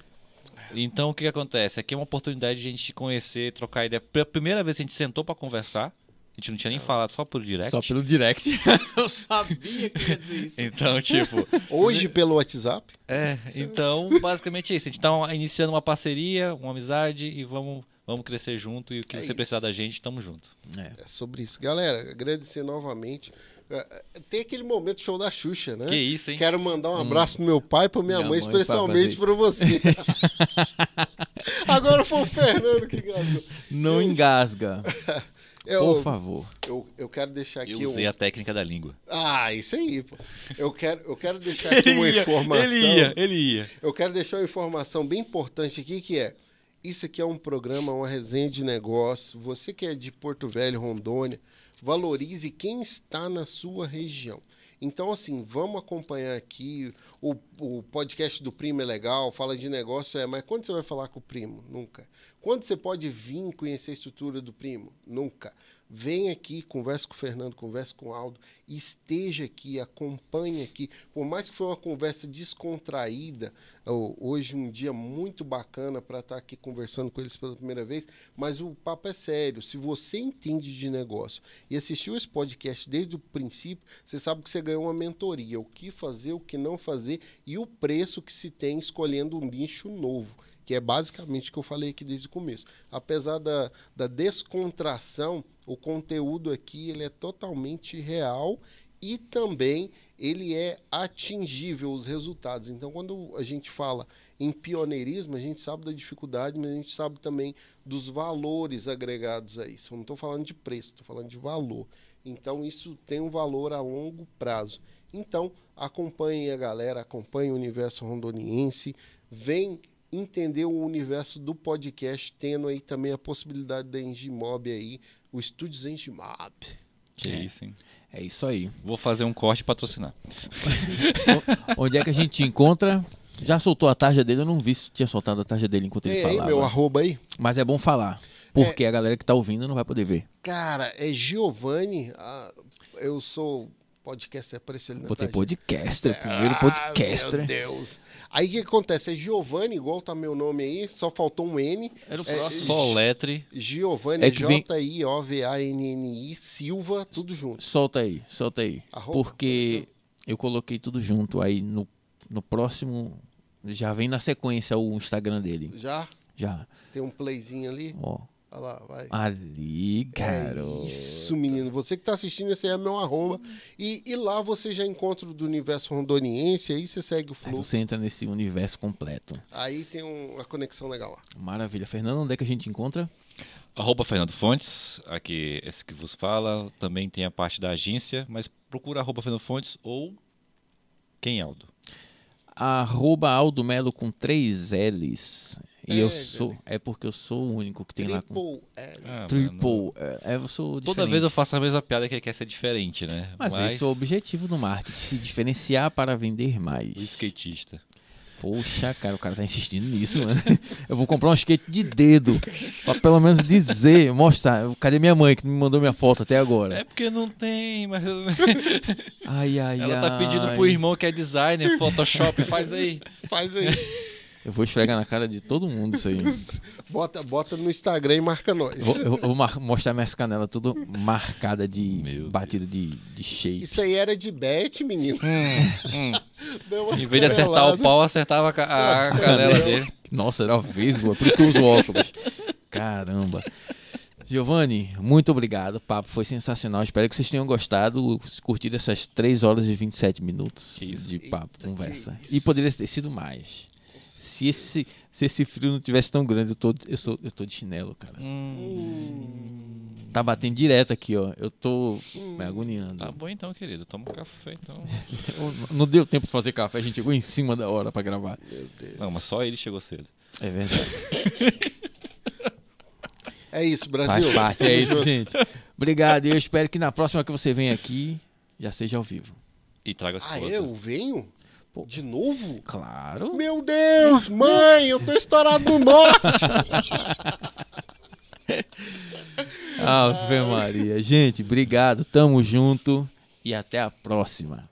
Então o que, que acontece? Aqui é uma oportunidade de a gente conhecer, trocar ideia. Pela primeira vez que a gente sentou pra conversar, a gente não tinha nem falado só por direct. Só pelo direct. *laughs* eu sabia que ia dizer isso. Então, tipo, *laughs* Hoje pelo WhatsApp. é, então, basicamente é isso. A gente tá iniciando uma parceria, uma amizade e vamos, vamos crescer junto. E o que É você precisar isso. da gente, tamo junto. É. É sobre isso. Galera, agradecer novamente. É, é, Tem aquele momento show da Xuxa, né? Que isso, hein? Quero mandar um abraço pro meu pai e pra minha, Minha mãe, especialmente pra você. *laughs* Agora foi o Fernando que gastou. Não engasga. *laughs* Eu, Por favor. eu, eu quero deixar aqui Eu usei um... a técnica da língua. Ah, isso aí, pô. Eu quero, eu quero *laughs* deixar aqui uma informação. ele ia, ele ia. Eu quero deixar uma informação bem importante aqui, que é isso aqui é um programa, uma resenha de negócio. Você que é de Porto Velho, Rondônia, valorize quem está na sua região. Então, assim, vamos acompanhar aqui. O, o podcast do primo é legal, fala de negócio, é, mas quando você vai falar com o primo? Nunca. Quando você pode vir conhecer a estrutura do primo? Nunca. Vem aqui, converse com o Fernando, converse com o Aldo, esteja aqui, acompanhe aqui. Por mais que foi uma conversa descontraída, hoje um dia muito bacana para estar aqui conversando com eles pela primeira vez, mas o papo é sério. Se você entende de negócio e assistiu esse podcast desde o princípio, você sabe que você ganhou uma mentoria, o que fazer, o que não fazer e o preço que se tem escolhendo um nicho novo que é basicamente o que eu falei aqui desde o começo. Apesar da, da descontração, o conteúdo aqui ele é totalmente real e também ele é atingível os resultados. Então, quando a gente fala em pioneirismo, a gente sabe da dificuldade, mas a gente sabe também dos valores agregados a isso. Eu não estou falando de preço, estou falando de valor. Então, isso tem um valor a longo prazo. Então, acompanhe a galera, acompanhe o universo rondoniense, vem entender o universo do podcast, tendo aí também a possibilidade da Engimob aí, o Estúdios Engimob. Que É. isso, hein? É isso aí. Vou fazer um corte e patrocinar. Onde é que a gente te encontra? Já soltou a tarja dele? Eu não vi se tinha soltado a tarja dele enquanto ele Tem aí falava. meu arroba aí? Mas é bom falar. Porque a galera que tá ouvindo não vai poder ver. Cara, é Giovanni, ah, eu sou podcaster, apareceu ali na Botei tarja. podcaster, o primeiro Ah, podcaster. Meu Deus. Aí o que acontece? É Giovanni, igual tá meu nome aí, só faltou um N. Era o É, próximo. Só letre. Giovanni, É J-I-O-V-A-N-N-I, Silva, tudo junto. Solta aí, solta aí. Arroba, Porque eu coloquei tudo junto. Aí no, no próximo. Já vem na sequência o Instagram dele. Já Já. tem um playzinho ali. Ó. Olha lá, vai. Ali, garoto. É isso, menino. Você que tá assistindo, esse aí é meu arroba. E, e lá você já encontra o do universo rondoniense, aí você segue o Aí fluxo. você entra nesse universo completo. Aí tem um- uma conexão legal lá. Maravilha. Fernando, onde é que a gente encontra? Arroba Fernando Fontes, aqui esse que vos fala. Também tem a parte da agência, mas procura arroba Fernando Fontes ou quem Aldo. Arroba Aldo Melo com três L's. E É, eu sou. É porque eu sou o único que tem lá com. Triple. Ah, Triple. É, eu sou Toda diferente. vez eu faço a mesma piada que ele quer ser diferente, né? Mas, esse é o objetivo do marketing, se diferenciar para vender mais. O skatista. Poxa, cara, o cara tá insistindo nisso, mano. *laughs* Eu vou comprar um skate de dedo. Pra pelo menos dizer, mostrar. Cadê minha mãe que me mandou minha foto até agora? É porque não tem, mas. *laughs* Ai, ai, Ela ai. tá pedindo pro irmão que é designer, Photoshop, faz aí. Faz aí. Eu vou esfregar na cara de todo mundo isso aí. *laughs* bota, bota no Instagram e marca nós. Eu vou, eu vou mar- mostrar minhas canelas tudo marcada de Meu batida de, de shape. Isso aí era de bet, menino. *laughs* Deu umas Em vez de acertar o pau, acertava a a canela dele. Nossa, era vesgo, é por isso que eu uso óculos. Caramba. Giovanni, muito obrigado. O papo foi sensacional. Espero que vocês tenham gostado, curtido essas 3 horas e 27 minutos isso. de papo, Eita, conversa. isso. E poderia ter sido mais. Se esse, se esse frio não tivesse tão grande, eu tô, eu, sou, eu tô de chinelo, cara. Tá batendo direto aqui, ó. Eu tô me agoniando. Tá bom então, querido. Toma um café então. *laughs* Não deu tempo de fazer café, a gente chegou em cima da hora pra gravar. Meu Deus. Não, mas só ele chegou cedo. É verdade. É isso, Brasil. Faz parte, é isso, gente. Obrigado. E eu espero que na próxima que você venha aqui, já seja ao vivo. E traga a Ah, esposa. eu venho? Pô. De novo? Claro. Meu Deus, mãe, eu tô estourado no norte. *laughs* Ave Maria. Gente, obrigado. Tamo junto e até a próxima.